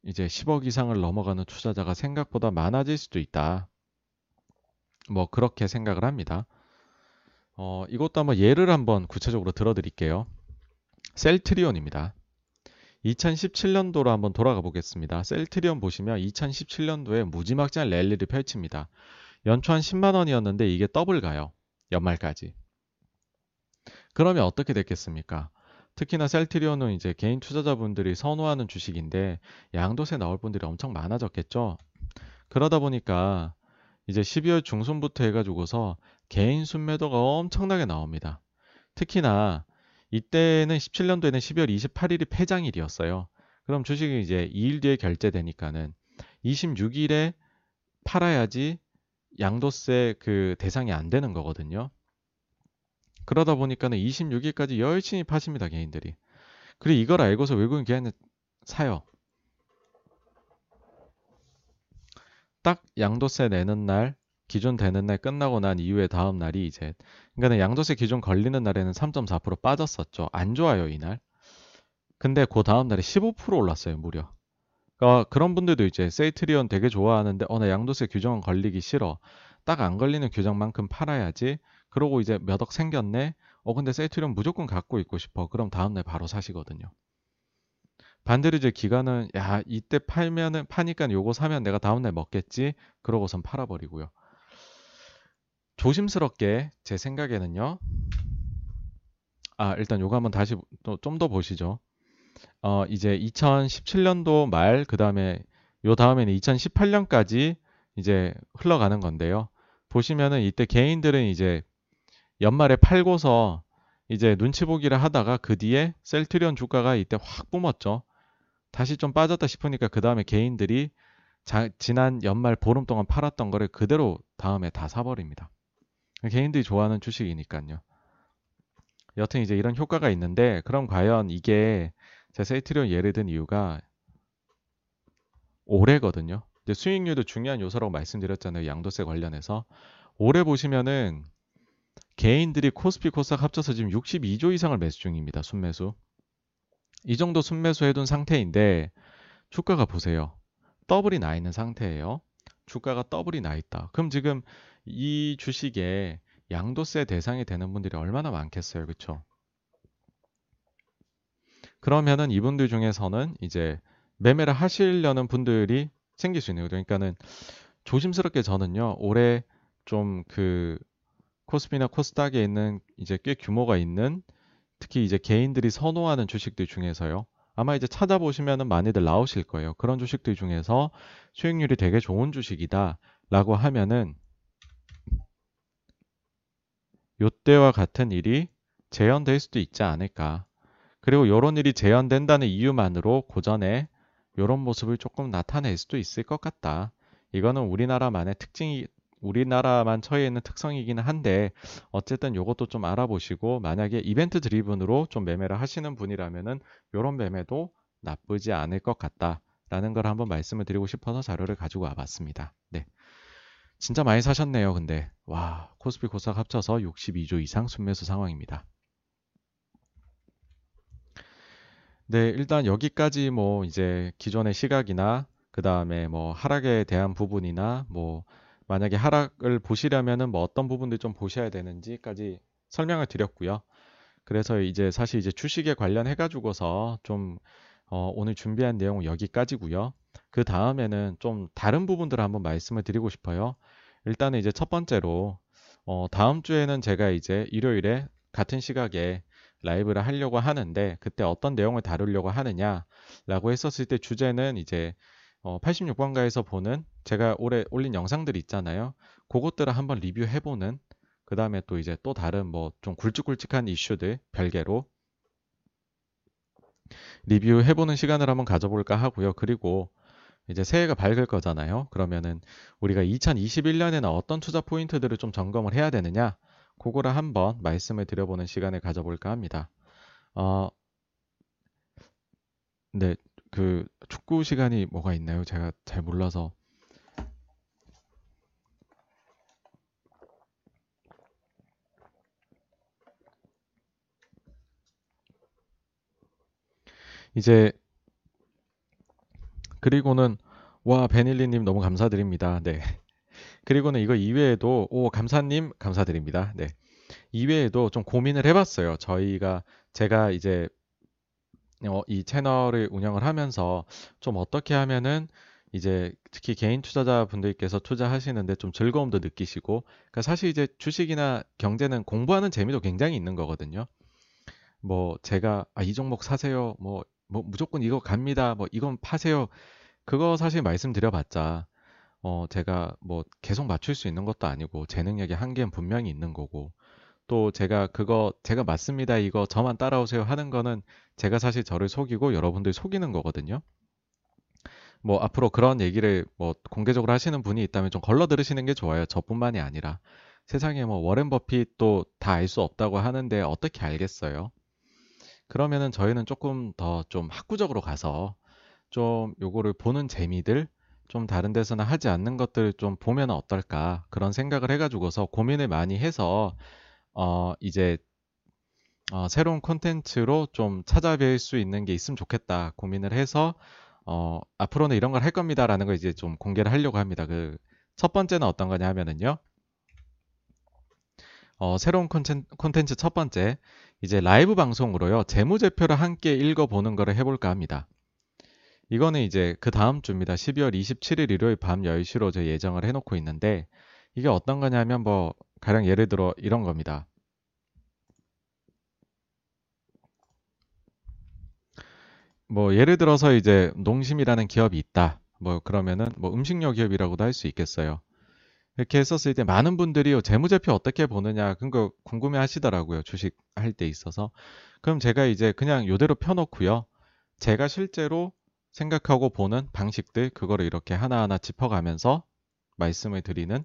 이제 10억 이상을 넘어가는 투자자가 생각보다 많아질 수도 있다. 뭐 그렇게 생각을 합니다. 어, 이것도 한번 예를 한번 구체적으로 들어드릴게요. 셀트리온입니다. 2017년도로 한번 돌아가 보겠습니다. 셀트리온 보시면 2017년도에 무지막지한 랠리를 펼칩니다. 연초 한 10만 원이었는데 이게 더블 가요. 연말까지. 그러면 어떻게 됐겠습니까? 특히나 셀트리온은 이제 개인 투자자분들이 선호하는 주식인데 양도세 나올 분들이 엄청 많아졌겠죠. 그러다 보니까 이제 12월 중순부터 해가지고서 개인 순매도가 엄청나게 나옵니다. 특히나 이때는 17년도에는 12월 28일이 폐장일이었어요. 그럼 주식이 이제 2일 뒤에 결제되니까는 26일에 팔아야지 양도세 그 대상이 안 되는 거거든요. 그러다 보니까는 26일까지 열심히 파십니다, 개인들이. 그리고 이걸 알고서 외국인 기관에 사요. 딱 양도세 내는 날, 기준 되는 날 끝나고 난 이후에 다음 날이 이제 그러니까 양도세 기준 걸리는 날에는 3.4% 빠졌었죠. 안 좋아요, 이날. 근데 그 다음 날에 15% 올랐어요, 무려. 그러니까 그런 분들도 이제 세이트리온 되게 좋아하는데 어 나 양도세 규정은 걸리기 싫어. 딱 안 걸리는 규정만큼 팔아야지. 그러고 이제 몇 억 생겼네. 어 근데 세이트리온 무조건 갖고 있고 싶어. 그럼 다음 날 바로 사시거든요. 반대로 이제 기간은 야 이때 팔면은 파니까 요거 사면 내가 다음 날 먹겠지. 그러고선 팔아버리고요. 조심스럽게 제 생각에는요. 아 일단 요거 한번 다시 좀더 보시죠. 어, 이제 2017년도 말, 그 다음에 요 다음에는 2018년까지 이제 흘러가는 건데요. 보시면은 이때 개인들은 이제 연말에 팔고서 이제 눈치 보기를 하다가 그 뒤에 셀트리온 주가가 이때 확 뿜었죠. 다시 좀 빠졌다 싶으니까 그 다음에 개인들이 자, 지난 연말 보름 동안 팔았던 거를 그대로 다음에 다 사버립니다. 개인들이 좋아하는 주식이니까요. 여튼 이제 이런 효과가 있는데 그럼 과연 이게 제가 세이트리온 예를 든 이유가 올해거든요. 수익률도 중요한 요소라고 말씀드렸잖아요. 양도세 관련해서. 올해 보시면은 개인들이 코스피 코스닥 합쳐서 지금 62조 이상을 매수 중입니다. 순매수. 이 정도 순매수 해둔 상태인데 주가가 보세요. 더블이 나 있는 상태예요. 주가가 더블이 나 있다. 그럼 지금 이 주식에 양도세 대상이 되는 분들이 얼마나 많겠어요. 그렇죠? 그러면은 이분들 중에서는 이제 매매를 하시려는 분들이 생길 수 있네요. 그러니까는 조심스럽게 저는요, 올해 좀 그 코스피나 코스닥에 있는 이제 꽤 규모가 있는 특히 이제 개인들이 선호하는 주식들 중에서요. 아마 이제 찾아보시면은 많이들 나오실 거예요. 그런 주식들 중에서 수익률이 되게 좋은 주식이다 라고 하면은 요때와 같은 일이 재현될 수도 있지 않을까. 그리고 이런 일이 재현된다는 이유만으로 고전에 이런 모습을 조금 나타낼 수도 있을 것 같다. 이거는 우리나라만의 특징이 우리나라만 처해 있는 특성이기는 한데 어쨌든 이것도 좀 알아보시고 만약에 이벤트 드리븐으로 좀 매매를 하시는 분이라면은 이런 매매도 나쁘지 않을 것 같다라는 걸 한번 말씀을 드리고 싶어서 자료를 가지고 와봤습니다. 네. 진짜 많이 사셨네요. 근데 와 코스피 코스닥 합쳐서 62조 이상 순매수 상황입니다. 네, 일단 여기까지 뭐 이제 기존의 시각이나 그 다음에 뭐 하락에 대한 부분이나 뭐 만약에 하락을 보시려면은 뭐 어떤 부분들 좀 보셔야 되는지까지 설명을 드렸고요. 그래서 이제 사실 이제 주식에 관련해 가지고서 좀 어, 오늘 준비한 내용은 여기까지고요. 그 다음에는 좀 다른 부분들을 한번 말씀을 드리고 싶어요. 일단은 이제 첫 번째로 어, 다음 주에는 제가 이제 일요일에 같은 시각에 라이브를 하려고 하는데 그때 어떤 내용을 다루려고 하느냐라고 했었을 때 주제는 이제 어, 86번가에서 보는 제가 올해 올린 영상들 있잖아요. 그것들을 한번 리뷰해보는 그 다음에 또 이제 또 다른 뭐 좀 굵직굵직한 이슈들 별개로 리뷰해보는 시간을 한번 가져볼까 하고요. 그리고 이제 새해가 밝을 거잖아요. 그러면은 우리가 2021년에는 어떤 투자 포인트들을 좀 점검을 해야 되느냐 그거를 한번 말씀을 드려보는 시간을 가져볼까 합니다. 어, 네, 그 축구 시간이 뭐가 있나요? 제가 잘 몰라서. 이제 그리고는 와 베닐리님 너무 감사드립니다. 네. 그리고는 이거 이외에도 오 감사님 감사드립니다. 네. 이외에도 좀 고민을 해봤어요. 저희가 제가 이제 어, 이 채널을 운영을 하면서 좀 어떻게 하면은 이제 특히 개인 투자자 분들께서 투자하시는데 좀 즐거움도 느끼시고 그러니까 사실 이제 주식이나 경제는 공부하는 재미도 굉장히 있는 거거든요. 뭐 제가 아, 이 종목 사세요. 뭐, 뭐 무조건 이거 갑니다. 뭐 이건 파세요. 그거 사실 말씀드려봤자 어 제가 뭐 계속 맞출 수 있는 것도 아니고 제 능력의 한계는 분명히 있는 거고 또 제가 그거 제가 맞습니다. 이거 저만 따라오세요 하는 거는 제가 사실 저를 속이고 여러분들 속이는 거거든요. 뭐 앞으로 그런 얘기를 뭐 공개적으로 하시는 분이 있다면 좀 걸러 들으시는 게 좋아요. 저뿐만이 아니라 세상에 뭐 워렌 버핏도 다 알 수 없다고 하는데 어떻게 알겠어요? 그러면은 저희는 조금 더 좀 학구적으로 가서 좀 요거를 보는 재미들 좀 다른 데서는 하지 않는 것들 좀 보면 어떨까 그런 생각을 해가지고서 고민을 많이 해서 어 이제 어 새로운 콘텐츠로 좀 찾아뵐 수 있는 게 있으면 좋겠다 고민을 해서 어 앞으로는 이런 걸 할 겁니다라는 걸 이제 좀 공개를 하려고 합니다. 그 첫 번째는 어떤 거냐 하면은요. 어, 새로운 콘텐츠 첫 번째, 이제 라이브 방송으로요, 재무제표를 함께 읽어보는 거를 해볼까 합니다. 이거는 이제 그 다음 주입니다. 12월 27일 일요일 밤 10시로 저 예정을 해놓고 있는데, 이게 어떤 거냐면 뭐, 가령 예를 들어 이런 겁니다. 뭐, 예를 들어서 이제 농심이라는 기업이 있다. 뭐, 그러면은 뭐 음식료 기업이라고도 할 수 있겠어요. 이렇게 했었을 때 많은 분들이 재무제표 어떻게 보느냐 그런 거 궁금해 하시더라고요. 주식 할 때 있어서. 그럼 제가 이제 그냥 요대로 펴놓고요. 제가 실제로 생각하고 보는 방식들 그거를 이렇게 하나하나 짚어가면서 말씀을 드리는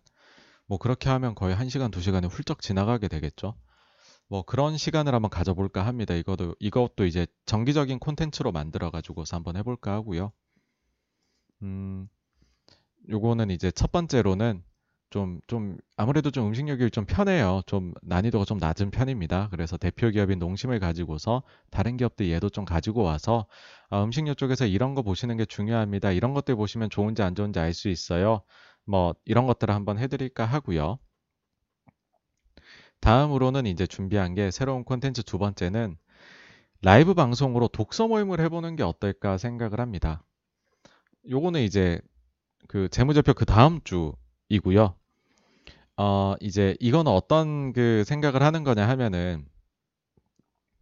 뭐 그렇게 하면 거의 1시간, 2시간이 훌쩍 지나가게 되겠죠. 뭐 그런 시간을 한번 가져볼까 합니다. 이것도 이것도 이제 정기적인 콘텐츠로 만들어 가지고서 한번 해볼까 하고요. 음, 요거는 이제 첫 번째로는 좀, 좀, 아무래도 좀 음식료기를 좀 편해요. 좀 난이도가 좀 낮은 편입니다. 그래서 대표 기업인 농심을 가지고서 다른 기업들 얘도 좀 가지고 와서 아, 음식료 쪽에서 이런 거 보시는 게 중요합니다. 이런 것들 보시면 좋은지 안 좋은지 알 수 있어요. 뭐, 이런 것들을 한번 해드릴까 하고요. 다음으로는 이제 준비한 게 새로운 콘텐츠 두 번째는 라이브 방송으로 독서 모임을 해보는 게 어떨까 생각을 합니다. 요거는 이제 그 재무제표 그 다음 주 이고요. 어, 이제 이건 어떤 그 생각을 하는 거냐 하면은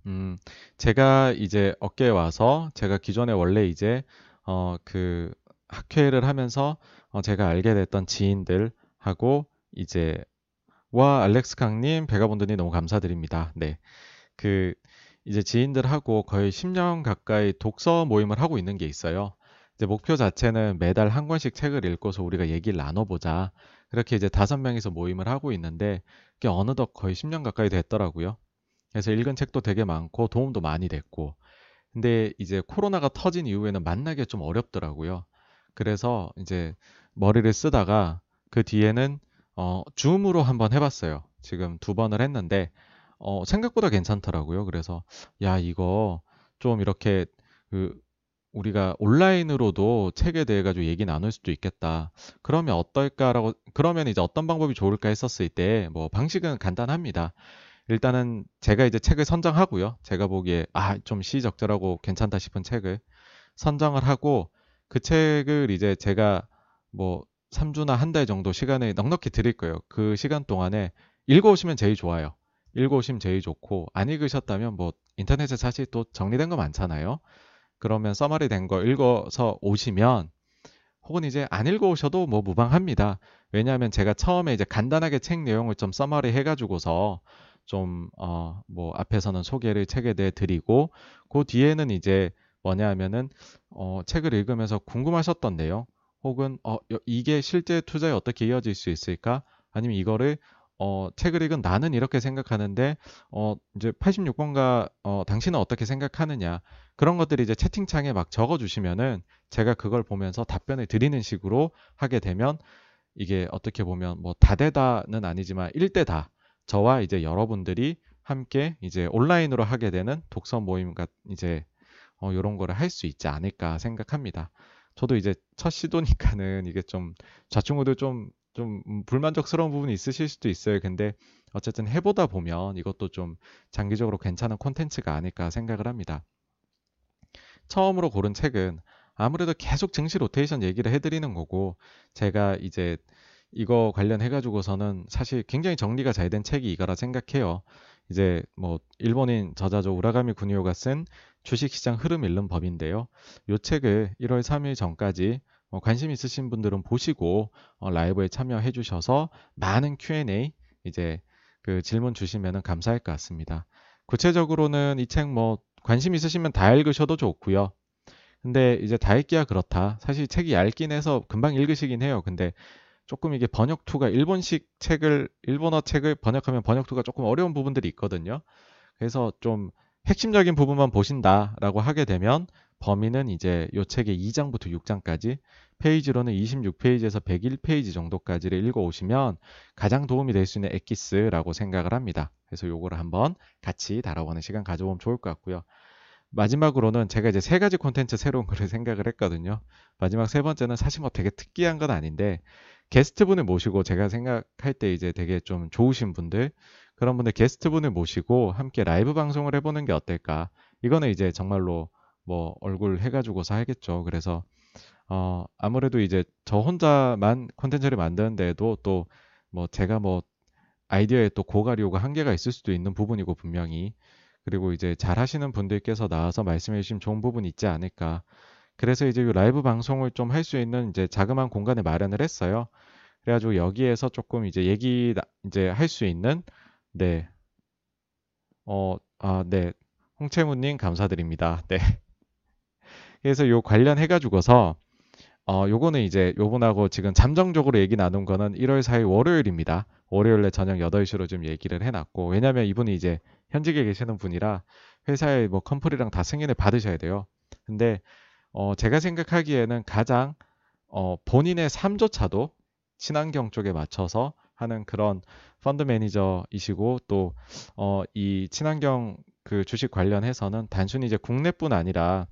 음, 제가 이제 업계에 와서 제가 기존에 원래 이제 어, 그 학회를 하면서 어, 제가 알게 됐던 지인들하고 이제 와 알렉스 강님 배가본드님 너무 감사드립니다. 네. 그 이제 지인들하고 거의 10년 가까이 독서 모임을 하고 있는 게 있어요. 이제 목표 자체는 매달 한 권씩 책을 읽고서 우리가 얘기를 나눠보자. 그렇게 이제 다섯 명이서 모임을 하고 있는데 그게 어느덧 거의 10년 가까이 됐더라고요. 그래서 읽은 책도 되게 많고 도움도 많이 됐고. 근데 이제 코로나가 터진 이후에는 만나기 좀 어렵더라고요. 그래서 이제 머리를 쓰다가 그 뒤에는 어, 줌으로 한번 해봤어요. 지금 두 번을 했는데 어, 생각보다 괜찮더라고요. 그래서 야 이거 좀 이렇게 그 우리가 온라인으로도 책에 대해 가지고 얘기 나눌 수도 있겠다. 그러면 어떨까라고 그러면 이제 어떤 방법이 좋을까 했었을 때 뭐 방식은 간단합니다. 일단은 제가 이제 책을 선정하고요. 제가 보기에 아, 좀 시적절하고 괜찮다 싶은 책을 선정을 하고 그 책을 이제 제가 뭐 3주나 한 달 정도 시간을 넉넉히 드릴 거예요. 그 시간 동안에 읽어오시면 제일 좋아요. 읽어오시면 제일 좋고 안 읽으셨다면 뭐 인터넷에 사실 또 정리된 거 많잖아요. 그러면 써머리 된 거 읽어서 오시면 혹은 이제 안 읽어 오셔도 뭐 무방합니다. 왜냐하면 제가 처음에 이제 간단하게 책 내용을 좀 써머리 해가지고서 좀, 어, 뭐, 앞에서는 소개를 책에 대해 드리고, 그 뒤에는 이제 뭐냐 하면은, 어, 책을 읽으면서 궁금하셨던 내용, 혹은, 어, 이게 실제 투자에 어떻게 이어질 수 있을까? 아니면 이거를 어, 책을 읽은 나는 이렇게 생각하는데, 어, 이제 86번가, 어, 당신은 어떻게 생각하느냐. 그런 것들이 이제 채팅창에 막 적어주시면은 제가 그걸 보면서 답변을 드리는 식으로 하게 되면 이게 어떻게 보면 뭐 다대다는 아니지만 1대다. 저와 이제 여러분들이 함께 이제 온라인으로 하게 되는 독서 모임과 이제 어, 이런 거를 할 수 있지 않을까 생각합니다. 저도 이제 첫 시도니까는 이게 좀 좌충우돌 좀좀 음, 불만족스러운 부분이 있으실 수도 있어요. 근데 어쨌든 해보다 보면 이것도 좀 장기적으로 괜찮은 콘텐츠가 아닐까 생각을 합니다. 처음으로 고른 책은 아무래도 계속 증시 로테이션 얘기를 해드리는 거고 제가 이제 이거 관련해 가지고서는 사실 굉장히 정리가 잘 된 책이 이거라 생각해요. 이제 뭐 일본인 저자죠 우라가미 군이오가 쓴 주식시장 흐름 읽는 법인데요. 이 책을 1월 3일 전까지 어, 관심 있으신 분들은 보시고 어, 라이브에 참여해 주셔서 많은 Q&A 이제 그 질문 주시면 감사할 것 같습니다. 구체적으로는 이 책 뭐 관심 있으시면 다 읽으셔도 좋고요. 근데 이제 다 읽기야 그렇다. 사실 책이 얇긴 해서 금방 읽으시긴 해요. 근데 조금 이게 번역투가 일본식 책을 일본어 책을 번역하면 번역투가 조금 어려운 부분들이 있거든요. 그래서 좀 핵심적인 부분만 보신다라고 하게 되면 범위는 이제 요 책의 2장부터 6장까지 페이지로는 26페이지에서 101페이지 정도까지를 읽어 오시면 가장 도움이 될 수 있는 엑기스라고 생각을 합니다. 그래서 요거를 한번 같이 다뤄보는 시간 가져보면 좋을 것 같고요. 마지막으로는 제가 이제 세 가지 콘텐츠 새로운 거를 생각을 했거든요. 마지막 세 번째는 사실 뭐 되게 특이한 건 아닌데 게스트분을 모시고 제가 생각할 때 이제 되게 좀 좋으신 분들 그런 분들 게스트분을 모시고 함께 라이브 방송을 해보는 게 어떨까? 이거는 이제 정말로 뭐 얼굴 해가지고서 하겠죠. 그래서 어 아무래도 이제 저 혼자만 콘텐츠를 만드는데도 또 뭐 제가 뭐 아이디어에 또 오고 한계가 있을 수도 있는 부분이고 분명히 그리고 이제 잘 하시는 분들께서 나와서 말씀해 주시면 좋은 부분이 있지 않을까. 그래서 이제 이 라이브 방송을 좀 할 수 있는 이제 자그마한 공간을 마련을 했어요. 그래가지고 여기에서 조금 이제 얘기 이제 할 수 있는 네. 어, 아, 네. 홍채무님 감사드립니다. 네. 그래서 요 관련해가지고서 어, 요거는 이제 요분하고 지금 잠정적으로 얘기 나눈 거는 1월 4일 월요일입니다. 월요일에 저녁 8시로 좀 얘기를 해놨고, 왜냐면 이분이 이제 현직에 계시는 분이라 회사에 뭐 컴플이랑 다 승인을 받으셔야 돼요. 근데 어, 제가 생각하기에는 가장 어, 본인의 삶조차도 친환경 쪽에 맞춰서 하는 그런 펀드 매니저이시고 또 어, 이 친환경 그 주식 관련해서는 단순히 이제 국내뿐 아니라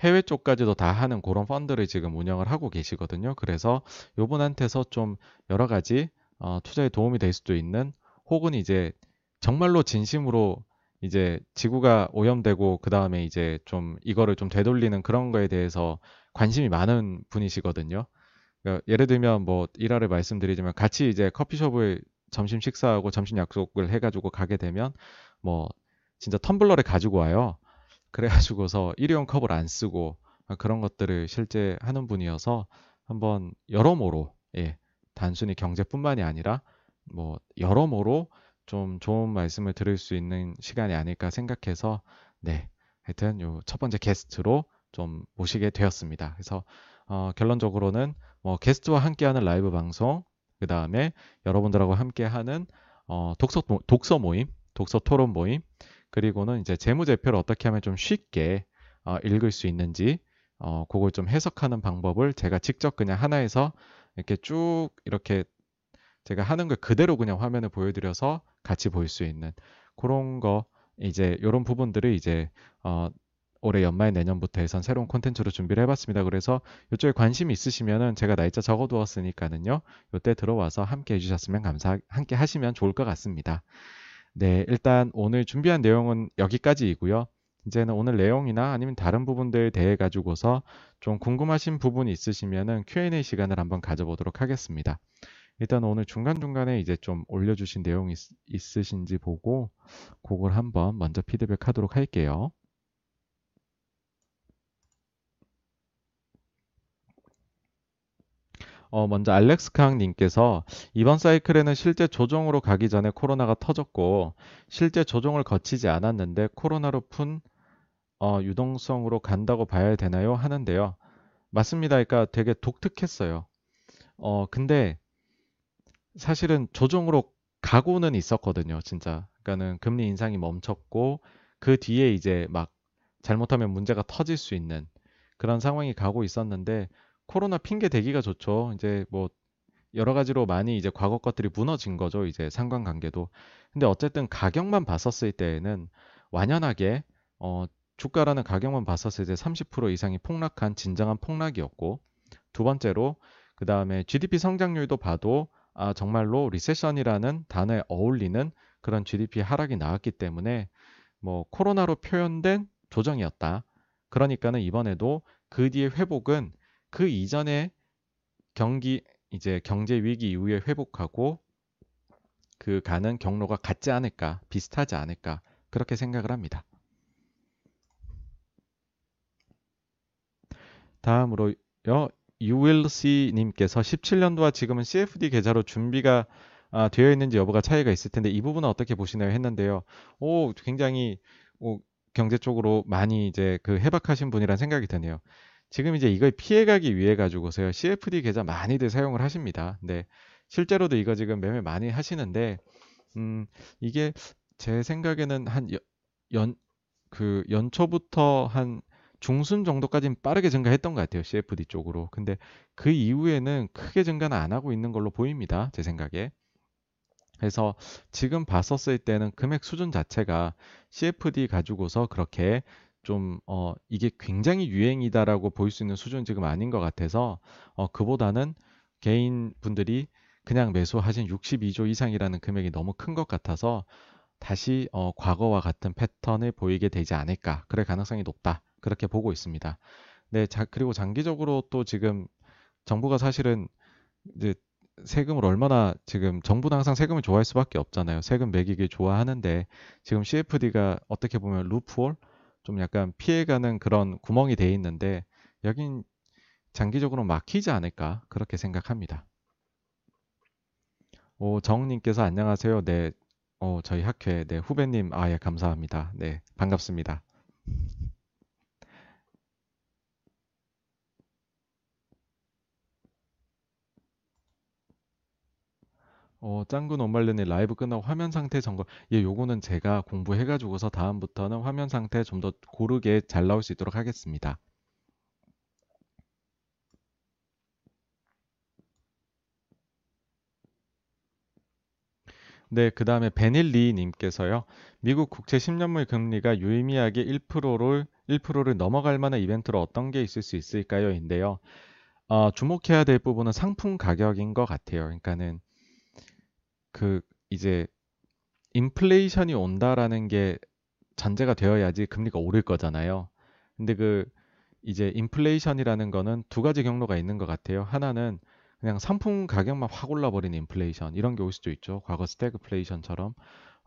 해외 쪽까지도 다 하는 그런 펀드를 지금 운영을 하고 계시거든요. 그래서 요분한테서 좀 여러 가지 어, 투자에 도움이 될 수도 있는 혹은 이제 정말로 진심으로 이제 지구가 오염되고 그 다음에 이제 좀 이거를 좀 되돌리는 그런 거에 대해서 관심이 많은 분이시거든요. 그러니까 예를 들면 뭐 일화를 말씀드리자면 같이 이제 커피숍을 점심 식사하고 점심 약속을 해가지고 가게 되면 뭐 진짜 텀블러를 가지고 와요. 그래가지고서 일회용 컵을 안 쓰고 그런 것들을 실제 하는 분이어서 한번 여러모로 예 단순히 경제뿐만이 아니라 뭐 여러모로 좀 좋은 말씀을 들을 수 있는 시간이 아닐까 생각해서 네 하여튼 요 첫 번째 게스트로 좀 모시게 되었습니다. 그래서 어, 결론적으로는 뭐 게스트와 함께하는 라이브 방송 그 다음에 여러분들하고 함께하는 어, 독서 독서 모임, 독서 토론 모임 그리고는 이제 재무제표를 어떻게 하면 좀 쉽게 어, 읽을 수 있는지 어, 그걸 좀 해석하는 방법을 제가 직접 그냥 하나에서 이렇게 쭉 이렇게 제가 하는 걸 그대로 그냥 화면을 보여드려서 같이 볼 수 있는 그런 거 이제 이런 부분들을 이제 어, 올해 연말 내년부터 해선 새로운 콘텐츠로 준비를 해봤습니다. 그래서 이쪽에 관심 있으시면은 제가 날짜 적어두었으니까는요. 이때 들어와서 함께 해주셨으면 감사, 함께 하시면 좋을 것 같습니다. 네, 일단 오늘 준비한 내용은 여기까지이고요. 이제는 오늘 내용이나 아니면 다른 부분들 대해 가지고서 좀 궁금하신 부분이 있으시면은 Q&A 시간을 한번 가져보도록 하겠습니다. 일단 오늘 중간중간에 이제 좀 올려주신 내용이 있, 으신지 보고 그걸 한번 먼저 피드백 하도록 할게요. 어, 먼저 알렉스 캉 님께서 이번 사이클에는 실제 조정으로 가기 전에 코로나가 터졌고 실제 조정을 거치지 않았는데 코로나로 푼 어, 유동성으로 간다고 봐야 되나요? 하는데요. 맞습니다. 그러니까 되게 독특했어요. 어, 근데 사실은 조정으로 가고는 있었거든요, 진짜. 그러니까는 금리 인상이 멈췄고 그 뒤에 이제 막 잘못하면 문제가 터질 수 있는 그런 상황이 가고 있었는데 코로나 핑계 대기가 좋죠. 이제 뭐 여러 가지로 많이 이제 과거 것들이 무너진 거죠. 이제 상관관계도. 근데 어쨌든 가격만 봤었을 때에는 완연하게 어 주가라는 가격만 봤었을 때 30% 이상이 폭락한 진정한 폭락이었고 두 번째로 그 다음에 GDP 성장률도 봐도 아, 정말로 리세션이라는 단어에 어울리는 그런 GDP 하락이 나왔기 때문에 뭐 코로나로 표현된 조정이었다. 그러니까는 이번에도 그 뒤에 회복은 그 이전에 경기 이제 경제 위기 이후에 회복하고 그 가는 경로가 같지 않을까, 비슷하지 않을까 그렇게 생각을 합니다. 다음으로요. ULC 님께서 17년도와 지금은 CFD 계좌로 준비가 아, 되어 있는지 여부가 차이가 있을 텐데 이 부분은 어떻게 보시나요 했는데요. 오, 굉장히 오, 경제 쪽으로 많이 이제 그 해박하신 분이란 생각이 드네요. 지금 이제 이걸 피해가기 위해 가지고서요. CFD 계좌 많이들 사용을 하십니다. 네. 실제로도 이거 지금 매매 많이 하시는데 음, 이게 제 생각에는 한 연, 그 연초부터 한 중순 정도까지는 빠르게 증가했던 것 같아요. CFD 쪽으로. 근데 그 이후에는 크게 증가는 안 하고 있는 걸로 보입니다. 제 생각에. 그래서 지금 봤었을 때는 금액 수준 자체가 CFD 가지고서 그렇게 좀, 어, 이게 굉장히 유행이다라고 보일 수 있는 수준 지금 아닌 것 같아서, 어, 그보다는 개인 분들이 그냥 매수하신 62조 이상이라는 금액이 너무 큰 것 같아서 다시 어, 과거와 같은 패턴을 보이게 되지 않을까. 그럴 가능성이 높다. 그렇게 보고 있습니다. 네, 자, 그리고 장기적으로 또 지금 정부가 사실은 이제 세금을 얼마나 지금 정부는 항상 세금을 좋아할 수밖에 없잖아요. 세금 매기길 좋아하는데 지금 CFD가 어떻게 보면 루프홀 좀 약간 피해가는 그런 구멍이 돼 있는데 여긴 장기적으로 막히지 않을까 그렇게 생각합니다. 오, 정님께서 안녕하세요. 네, 어, 저희 학회 네 후배님 아예 감사합니다. 네, 반갑습니다. 어, 짱구 온말렌의 라이브 끝나고 화면 상태 점검. 예, 요거는 제가 공부해가지고서 다음부터는 화면 상태 좀 더 고르게 잘 나올 수 있도록 하겠습니다. 네, 그 다음에 베닐리 님께서요. 미국 국채 10년물 금리가 유의미하게 1%를 1%를 넘어갈 만한 이벤트로 어떤 게 있을 수 있을까요? 인데요. 어, 주목해야 될 부분은 상품 가격인 것 같아요. 그러니까는 그 이제 인플레이션이 온다라는 게 전제가 되어야지 금리가 오를 거잖아요. 근데 그 이제 인플레이션이라는 거는 두 가지 경로가 있는 것 같아요. 하나는 그냥 상품 가격만 확 올라버리는 인플레이션 이런 게 올 수도 있죠. 과거 스태그플레이션처럼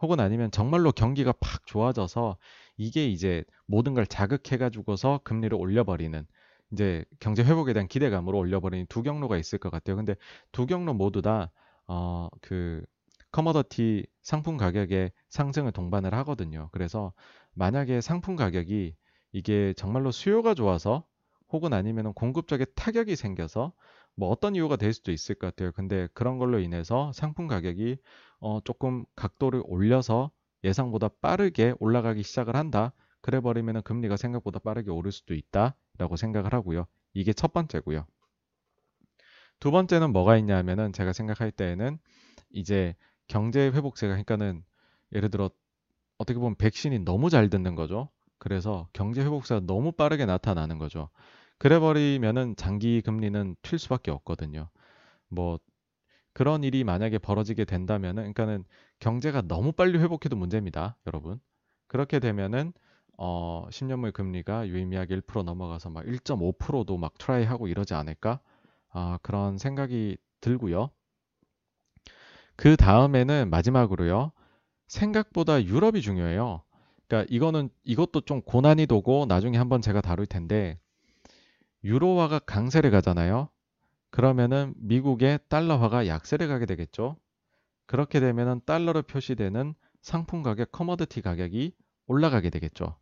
혹은 아니면 정말로 경기가 팍 좋아져서 이게 이제 모든 걸 자극해가지고서 금리를 올려버리는 이제 경제 회복에 대한 기대감으로 올려버리는 두 경로가 있을 것 같아요. 근데 두 경로 모두 다 어, 그 커머더티 상품 가격의 상승을 동반을 하거든요. 그래서 만약에 상품 가격이 이게 정말로 수요가 좋아서 혹은 아니면 공급 적에 타격이 생겨서 뭐 어떤 이유가 될 수도 있을 것 같아요. 근데 그런 걸로 인해서 상품 가격이 어 조금 각도를 올려서 예상보다 빠르게 올라가기 시작을 한다. 그래 버리면 금리가 생각보다 빠르게 오를 수도 있다라고 생각을 하고요. 이게 첫 번째고요. 두 번째는 뭐가 있냐면은 제가 생각할 때에는 이제 경제 회복세가 그러니까는 예를 들어 어떻게 보면 백신이 너무 잘 듣는 거죠. 그래서 경제 회복세가 너무 빠르게 나타나는 거죠. 그래 버리면은 장기 금리는 튈 수밖에 없거든요. 뭐 그런 일이 만약에 벌어지게 된다면은 그러니까는 경제가 너무 빨리 회복해도 문제입니다, 여러분. 그렇게 되면은 어 10년물 금리가 유의미하게 1% 넘어가서 막 1.5%도 막 try 하고 이러지 않을까? 아, 그런 생각이 들고요. 그 다음에는 마지막으로요. 생각보다 유럽이 중요해요. 그러니까 이거는 이것도 좀 고난이도고 나중에 한번 제가 다룰 텐데 유로화가 강세를 가잖아요. 그러면은 미국의 달러화가 약세를 가게 되겠죠. 그렇게 되면은 달러로 표시되는 상품 가격, 커머디티 가격이 올라가게 되겠죠.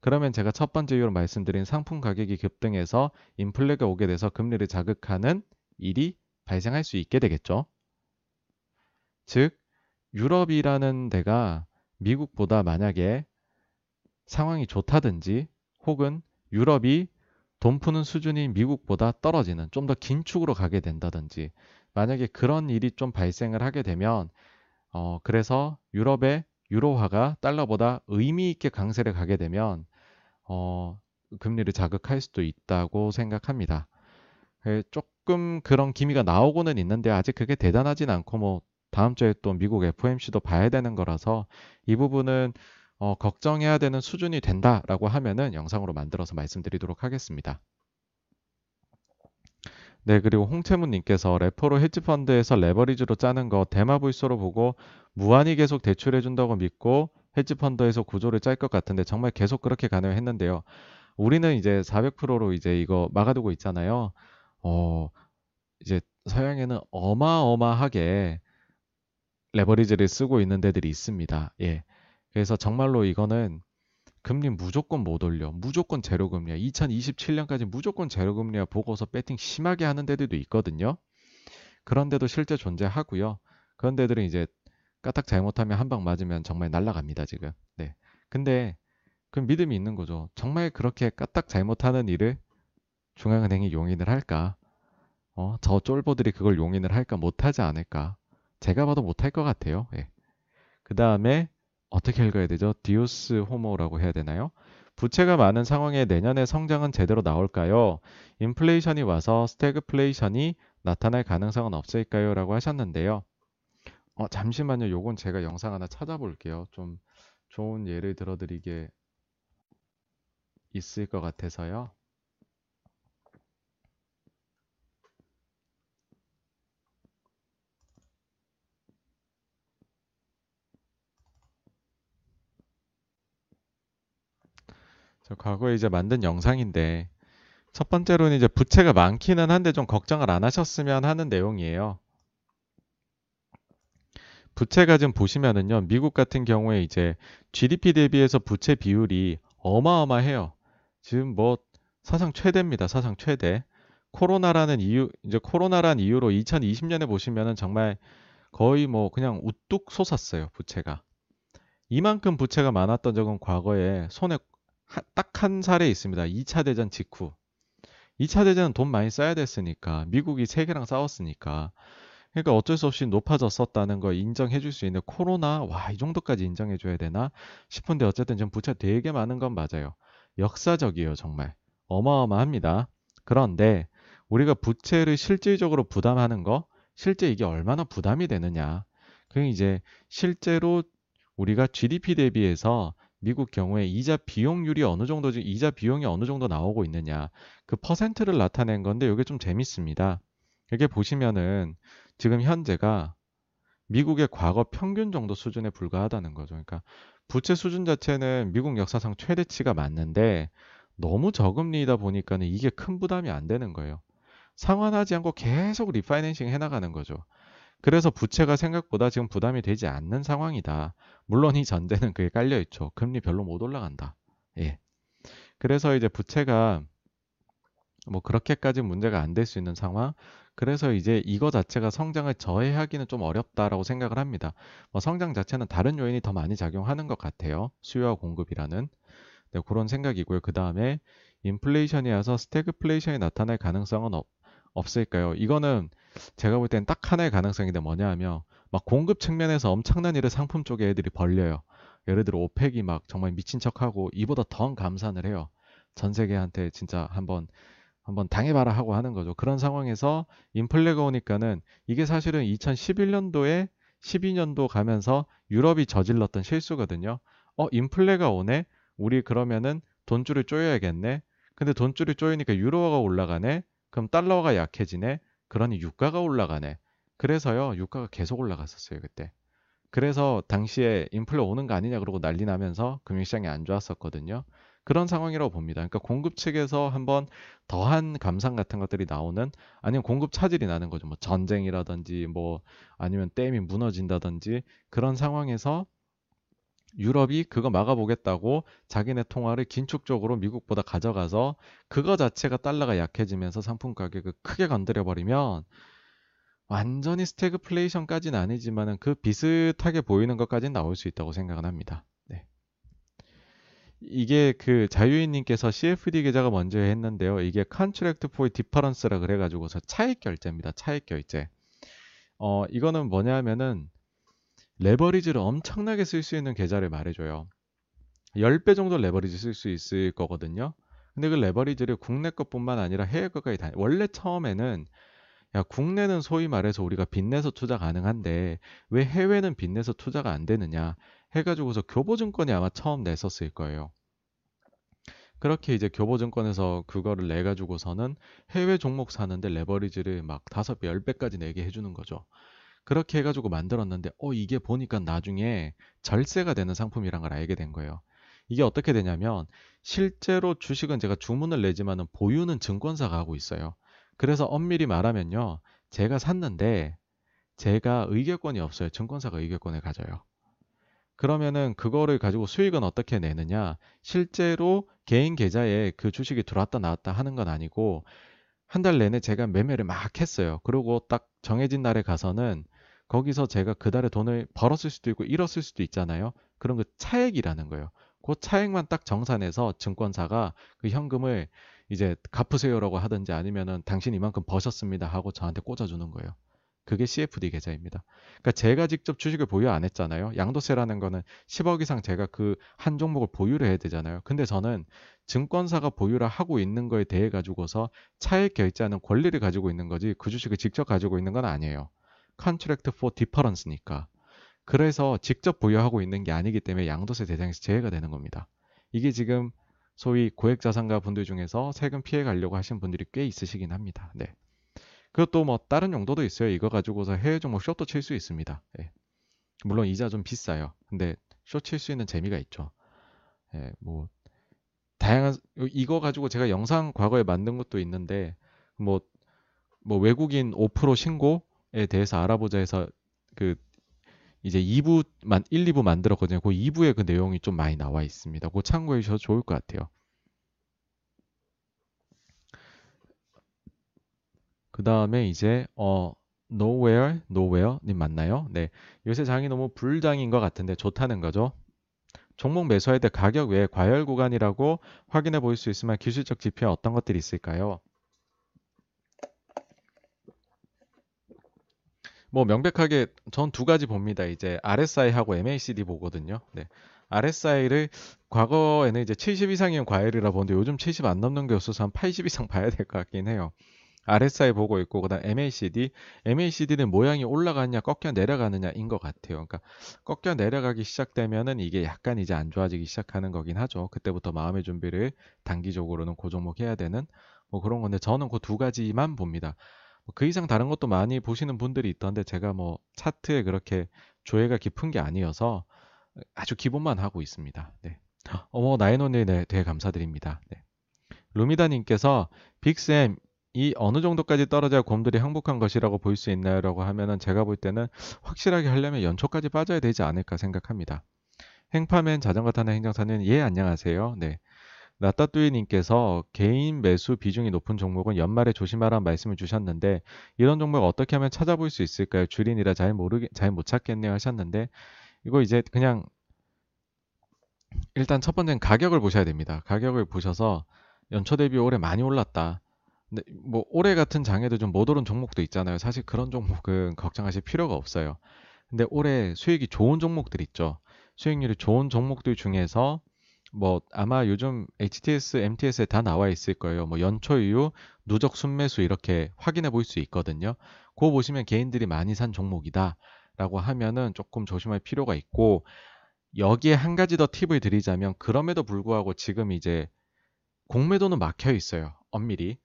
그러면 제가 첫 번째 이유로 말씀드린 상품 가격이 급등해서 인플레가 오게 돼서 금리를 자극하는 일이 발생할 수 있게 되겠죠. 즉, 유럽이라는 데가 미국보다 만약에 상황이 좋다든지 혹은 유럽이 돈 푸는 수준이 미국보다 떨어지는 좀 더 긴축으로 가게 된다든지 만약에 그런 일이 좀 발생을 하게 되면 어 그래서 유럽의 유로화가 달러보다 의미 있게 강세를 가게 되면 어 금리를 자극할 수도 있다고 생각합니다. 예, 조금 그런 기미가 나오고는 있는데 아직 그게 대단하진 않고 뭐 다음 주에 또 미국 FOMC도 봐야 되는 거라서 이 부분은 어, 걱정해야 되는 수준이 된다라고 하면은 영상으로 만들어서 말씀드리도록 하겠습니다. 네, 그리고 홍채문님께서 레포로 헤지펀드에서 레버리지로 짜는 거 대마 불소로 보고 무한히 계속 대출해준다고 믿고 헤지펀드에서 구조를 짤 것 같은데 정말 계속 그렇게 가능을 했는데요. 우리는 이제 400%로 이제 이거 막아두고 있잖아요. 어, 이제 서양에는 어마어마하게 레버리지를 쓰고 있는 데들이 있습니다. 예. 그래서 정말로 이거는 금리 무조건 못 올려. 무조건 제로 금리야. 2027년까지 무조건 제로 금리야 보고서 배팅 심하게 하는 데들도 있거든요. 그런데도 실제 존재하고요. 그런 데들은 이제 까딱 잘못하면 한 방 맞으면 정말 날라갑니다, 지금. 네. 근데 그 믿음이 있는 거죠. 정말 그렇게 까딱 잘못하는 일을 중앙은행이 용인을 할까? 어, 저 쫄보들이 그걸 용인을 할까? 못하지 않을까? 제가 봐도 못할 것 같아요. 예. 그 다음에 어떻게 읽어야 되죠? 디오스 호모라고 해야 되나요? 부채가 많은 상황에 내년에 성장은 제대로 나올까요? 인플레이션이 와서 스태그플레이션이 나타날 가능성은 없을까요? 라고 하셨는데요. 어, 잠시만요. 요건 제가 영상 하나 찾아볼게요. 좀 좋은 예를 들어드리게 있을 것 같아서요. 과거에 이제 만든 영상인데 첫 번째로는 이제 부채가 많기는 한데 좀 걱정을 안 하셨으면 하는 내용이에요. 부채가 좀 보시면은요, 미국 같은 경우에 이제 GDP 대비해서 부채 비율이 어마어마해요. 지금 뭐 사상 최대입니다. 사상 최대. 코로나라는 이유, 이제 코로나란 이유로 2020년에 보시면은 정말 거의 뭐 그냥 우뚝 솟았어요. 부채가. 이만큼 부채가 많았던 적은 과거에 손에 딱 한 사례 있습니다. 2차 대전 직후. 2차 대전은 돈 많이 써야 됐으니까 미국이 세계랑 싸웠으니까 그러니까 어쩔 수 없이 높아졌었다는 걸 인정해 줄 수 있는 코로나 와 이 정도까지 인정해 줘야 되나 싶은데 어쨌든 지금 부채 되게 많은 건 맞아요. 역사적이에요 정말 어마어마합니다. 그런데 우리가 부채를 실질적으로 부담하는 거 실제 이게 얼마나 부담이 되느냐 그 이제 실제로 우리가 GDP 대비해서 미국 경우에 이자 비용률이 어느 정도 이자 비용이 어느 정도 나오고 있느냐 그 퍼센트를 나타낸 건데 이게 좀 재밌습니다. 이게 보시면은 지금 현재가 미국의 과거 평균 정도 수준에 불과하다는 거죠. 그러니까 부채 수준 자체는 미국 역사상 최대치가 맞는데 너무 저금리이다 보니까는 이게 큰 부담이 안 되는 거예요. 상환하지 않고 계속 리파이낸싱 해나가는 거죠. 그래서 부채가 생각보다 지금 부담이 되지 않는 상황이다. 물론 이 전제는 그게 깔려 있죠. 금리 별로 못 올라간다. 예. 그래서 이제 부채가 뭐 그렇게까지 문제가 안 될 수 있는 상황. 그래서 이제 이거 자체가 성장을 저해하기는 좀 어렵다라고 생각을 합니다. 뭐 성장 자체는 다른 요인이 더 많이 작용하는 것 같아요. 수요와 공급이라는 네, 그런 생각이고요. 그 다음에 인플레이션이 와서 스태그플레이션이 나타날 가능성은 없, 없을까요? 이거는 제가 볼 땐 딱 하나의 가능성인데 뭐냐 하면 막 공급 측면에서 엄청난 일을 상품 쪽에 애들이 벌려요. 예를 들어 오펙이 막 정말 미친 척하고 이보다 더 감산을 해요. 전 세계한테 진짜 한번 한번 당해봐라 하고 하는 거죠. 그런 상황에서 인플레가 오니까는 이게 사실은 2011년도에 12년도 가면서 유럽이 저질렀던 실수거든요. 어, 인플레가 오네? 우리 그러면은 돈줄을 쪼여야겠네? 근데 돈줄이 쪼이니까 유로화가 올라가네? 그럼 달러가 약해지네? 그러니 유가가 올라가네. 그래서요, 유가가 계속 올라갔었어요, 그때. 그래서 당시에 인플레 오는 거 아니냐 그러고 난리 나면서 금융시장이 안 좋았었거든요. 그런 상황이라고 봅니다. 그러니까 공급 측에서 한번 더한 감상 같은 것들이 나오는 아니면 공급 차질이 나는 거죠. 뭐 전쟁이라든지 뭐 아니면 댐이 무너진다든지 그런 상황에서 유럽이 그거 막아보겠다고 자기네 통화를 긴축적으로 미국보다 가져가서 그거 자체가 달러가 약해지면서 상품 가격을 크게 건드려 버리면 완전히 스태그플레이션까지는 아니지만은 그 비슷하게 보이는 것까지는 나올 수 있다고 생각은 합니다. 네. 이게 그 자유인님께서 CFD 계좌가 먼저 했는데요. 이게 Contract for Difference라 그래가지고서 차익 결제입니다. 차익 결제. 어 이거는 뭐냐면은 레버리지를 엄청나게 쓸 수 있는 계좌를 말해줘요. 10배 정도 레버리지 쓸 수 있을 거거든요. 근데 그 레버리지를 국내 것뿐만 아니라 해외 것까지 다 원래 처음에는 야 국내는 소위 말해서 우리가 빚내서 투자 가능한데 왜 해외는 빚내서 투자가 안 되느냐 해가지고서 교보증권이 아마 처음 냈었을 거예요. 그렇게 이제 교보증권에서 그거를 내 가지고서는 해외 종목 사는데 레버리지를 막 다섯 배, 열 배까지 내게 해주는 거죠. 그렇게 해가지고 만들었는데, 어, 이게 보니까 나중에 절세가 되는 상품이란 걸 알게 된 거예요. 이게 어떻게 되냐면, 실제로 주식은 제가 주문을 내지만은 보유는 증권사가 하고 있어요. 그래서 엄밀히 말하면요, 제가 샀는데, 제가 의결권이 없어요. 증권사가 의결권을 가져요. 그러면은 그거를 가지고 수익은 어떻게 내느냐? 실제로 개인 계좌에 그 주식이 들어왔다 나왔다 하는 건 아니고 한 달 내내 제가 매매를 막 했어요. 그리고 딱 정해진 날에 가서는 거기서 제가 그 달에 돈을 벌었을 수도 있고 잃었을 수도 있잖아요. 그런 그 차액이라는 거예요. 그 차액만 딱 정산해서 증권사가 그 현금을 이제 갚으세요라고 하든지 아니면은 당신 이만큼 버셨습니다 하고 저한테 꽂아주는 거예요. 그게 CFD 계좌입니다. 그러니까 제가 직접 주식을 보유 안 했잖아요. 양도세라는 거는 10억 이상 제가 그 한 종목을 보유를 해야 되잖아요. 근데 저는 증권사가 보유를 하고 있는 거에 대해 가지고서 차액 결제하는 권리를 가지고 있는 거지 그 주식을 직접 가지고 있는 건 아니에요. Contract for Difference니까. 그래서 직접 보유하고 있는 게 아니기 때문에 양도세 대상에서 제외가 되는 겁니다. 이게 지금 소위 고액자산가 분들 중에서 세금 피해 가려고 하신 분들이 꽤 있으시긴 합니다. 네. 그것도 뭐 다른 용도도 있어요. 이거 가지고서 해외 종목 쇼도 칠 수 있습니다. 예. 물론 이자 좀 비싸요. 근데 쇼 칠 수 있는 재미가 있죠. 예, 뭐 다양한 이거 가지고 제가 영상 과거에 만든 것도 있는데 뭐뭐 뭐 외국인 5% 신고에 대해서 알아보자 해서 그 이제 2부만 1, 2부 만들었거든요. 그 2부에 그 내용이 좀 많이 나와 있습니다. 그 참고해 주셔도 좋을 것 같아요. 그 다음에 이제 어 nowhere, nowhere 님 맞나요? 네. 요새 장이 너무 불장인 것 같은데 좋다는 거죠. 종목 매수할 때 가격 외에 과열 구간이라고 확인해 볼 수 있으면 기술적 지표에 어떤 것들이 있을까요? 뭐 명백하게 전 두 가지 봅니다. 이제 RSI하고 MACD 보거든요. 네. RSI를 과거에는 이제 70 이상이면 과열이라 보는데 요즘 70 안 넘는 게 없어서 한 80 이상 봐야 될 것 같긴 해요. RSI 보고 있고 그다음 MACD, MACD는 모양이 올라가느냐 꺾여 내려가느냐인 것 같아요. 그러니까 꺾여 내려가기 시작되면은 이게 약간 이제 안 좋아지기 시작하는 거긴 하죠. 그때부터 마음의 준비를 단기적으로는 그 종목 해야 되는 뭐 그런 건데 저는 그 두 가지만 봅니다. 뭐그 이상 다른 것도 많이 보시는 분들이 있던데 제가 뭐 차트에 그렇게 조회가 깊은 게 아니어서 아주 기본만 하고 있습니다. 네. 어머 나인원님 네, 되게 감사드립니다. 네. 루미다님께서 빅쌤 이 어느 정도까지 떨어져야 곰들이 행복한 것이라고 볼 수 있나요? 라고 하면은 제가 볼 때는 확실하게 하려면 연초까지 빠져야 되지 않을까 생각합니다. 행파맨 자전거 타는 행정사는 예 안녕하세요. 네. 나따뚜이님께서 개인 매수 비중이 높은 종목은 연말에 조심하라는 말씀을 주셨는데 이런 종목 어떻게 하면 찾아볼 수 있을까요? 주린이라 잘 모르게 잘 못 찾겠네요 하셨는데 이거 이제 그냥 일단 첫 번째는 가격을 보셔야 됩니다. 가격을 보셔서 연초 대비 올해 많이 올랐다. 근데 뭐 올해 같은 장에도 좀 못 오른 종목도 있잖아요. 사실 그런 종목은 걱정하실 필요가 없어요. 근데 올해 수익이 좋은 종목들 있죠. 수익률이 좋은 종목들 중에서 뭐 아마 요즘 HTS, MTS에 다 나와 있을 거예요. 뭐 연초 이후 누적 순매수 이렇게 확인해 볼 수 있거든요. 그거 보시면 개인들이 많이 산 종목이다라고 하면은 조금 조심할 필요가 있고 여기에 한 가지 더 팁을 드리자면 그럼에도 불구하고 지금 이제 공매도는 막혀 있어요. 엄밀히.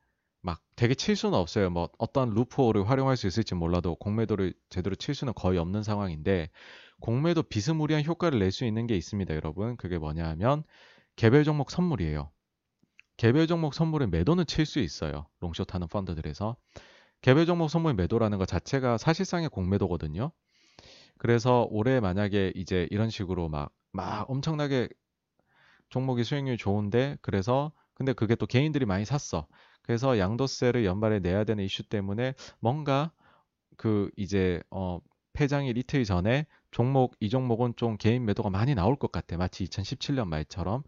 막 되게 칠 수는 없어요. 뭐 어떤 루프홀을 활용할 수 있을지 몰라도 공매도를 제대로 칠 수는 거의 없는 상황인데 공매도 비스무리한 효과를 낼 수 있는 게 있습니다, 여러분. 그게 뭐냐 하면 개별 종목 선물이에요. 개별 종목 선물을 매도는 칠 수 있어요. 롱숏 하는 펀드들에서. 개별 종목 선물 매도라는 것 자체가 사실상의 공매도거든요. 그래서 올해 만약에 이제 이런 식으로 막, 막 엄청나게 종목이 수익률 좋은데 그래서 근데 그게 또 개인들이 많이 샀어. 그래서 양도세를 연말에 내야 되는 이슈 때문에 뭔가 그 이제 어 폐장일 이틀 전에 종목 이 종목은 좀 개인 매도가 많이 나올 것 같아. 마치 2017년 말처럼.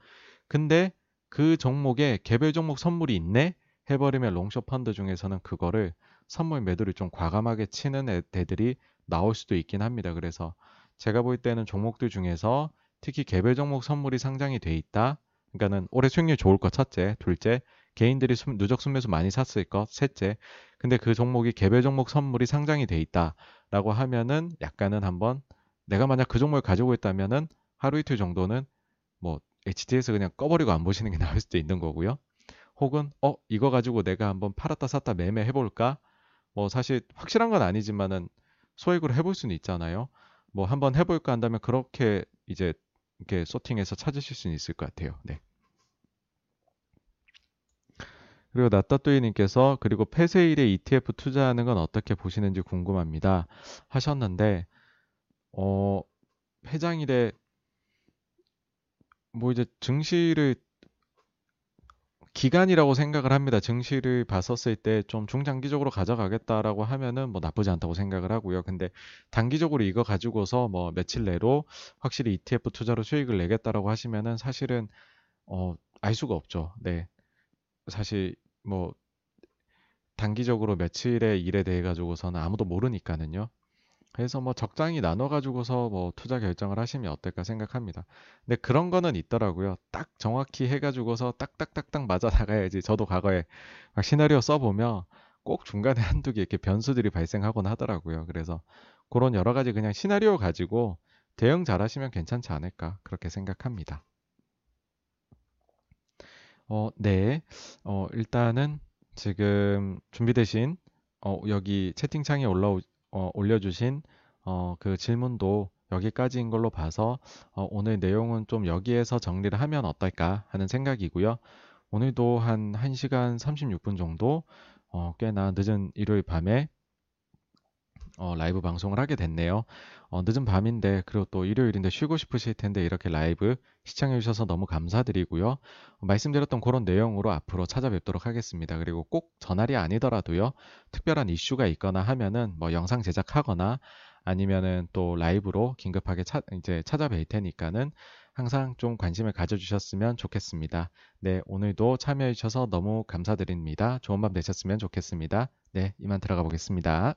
근데 그 종목에 개별 종목 선물이 있네 해버리면 롱숏 펀드 중에서는 그거를 선물 매도를 좀 과감하게 치는 애들이 나올 수도 있긴 합니다. 그래서 제가 볼 때는 종목들 중에서 특히 개별 종목 선물이 상장이 돼 있다. 그러니까는 올해 수익률 좋을 것 첫째, 둘째 개인들이 누적 순매수 많이 샀을 것 셋째 근데 그 종목이 개별 종목 선물이 상장이 돼 있다라고 하면은 약간은 한번 내가 만약 그 종목을 가지고 있다면은 하루 이틀 정도는 뭐 HT에서 그냥 꺼버리고 안 보시는 게 나을 수도 있는 거고요. 혹은 어 이거 가지고 내가 한번 팔았다 샀다 매매 해 볼까? 뭐 사실 확실한 건 아니지만은 소액으로 해볼 수는 있잖아요. 뭐 한번 해볼까 한다면 그렇게 이제 이렇게 소팅해서 찾으실 수는 있을 것 같아요. 네. 그리고 나따뚜이님께서 그리고 폐쇄일에 ETF 투자하는 건 어떻게 보시는지 궁금합니다. 하셨는데 어 회장일에 뭐 이제 증시를 기간이라고 생각을 합니다. 증시를 봤었을 때 좀 중장기적으로 가져가겠다라고 하면은 뭐 나쁘지 않다고 생각을 하고요. 근데 단기적으로 이거 가지고서 뭐 며칠 내로 확실히 ETF 투자로 수익을 내겠다라고 하시면은 사실은 어, 알 수가 없죠. 네. 사실 뭐 단기적으로 며칠의 일에 대해 가지고서는 아무도 모르니까는요. 그래서 뭐 적당히 나눠 가지고서 뭐 투자 결정을 하시면 어떨까 생각합니다. 근데 그런 거는 있더라고요. 딱 정확히 해 가지고서 딱딱딱딱 맞아 나가야지. 저도 과거에 막 시나리오 써 보면 꼭 중간에 한두 개 이렇게 변수들이 발생하곤 하더라고요. 그래서 그런 여러 가지 그냥 시나리오 가지고 대응 잘 하시면 괜찮지 않을까 그렇게 생각합니다. 어, 네. 어, 일단은 지금 준비되신 어, 여기 채팅창에 올라오 어, 올려주신 어, 그 질문도 여기까지인 걸로 봐서 어, 오늘 내용은 좀 여기에서 정리를 하면 어떨까 하는 생각이고요. 오늘도 한 1시간 36분 정도 어, 꽤나 늦은 일요일 밤에 어, 라이브 방송을 하게 됐네요. 어, 늦은 밤인데 그리고 또 일요일인데 쉬고 싶으실 텐데 이렇게 라이브 시청해 주셔서 너무 감사드리고요. 어, 말씀드렸던 그런 내용으로 앞으로 찾아뵙도록 하겠습니다. 그리고 꼭 전날이 아니더라도요. 특별한 이슈가 있거나 하면은 뭐 영상 제작하거나 아니면은 또 라이브로 긴급하게 차, 이제 찾아뵐 테니까는 항상 좀 관심을 가져주셨으면 좋겠습니다. 네, 오늘도 참여해 주셔서 너무 감사드립니다. 좋은 밤 되셨으면 좋겠습니다. 네, 이만 들어가 보겠습니다.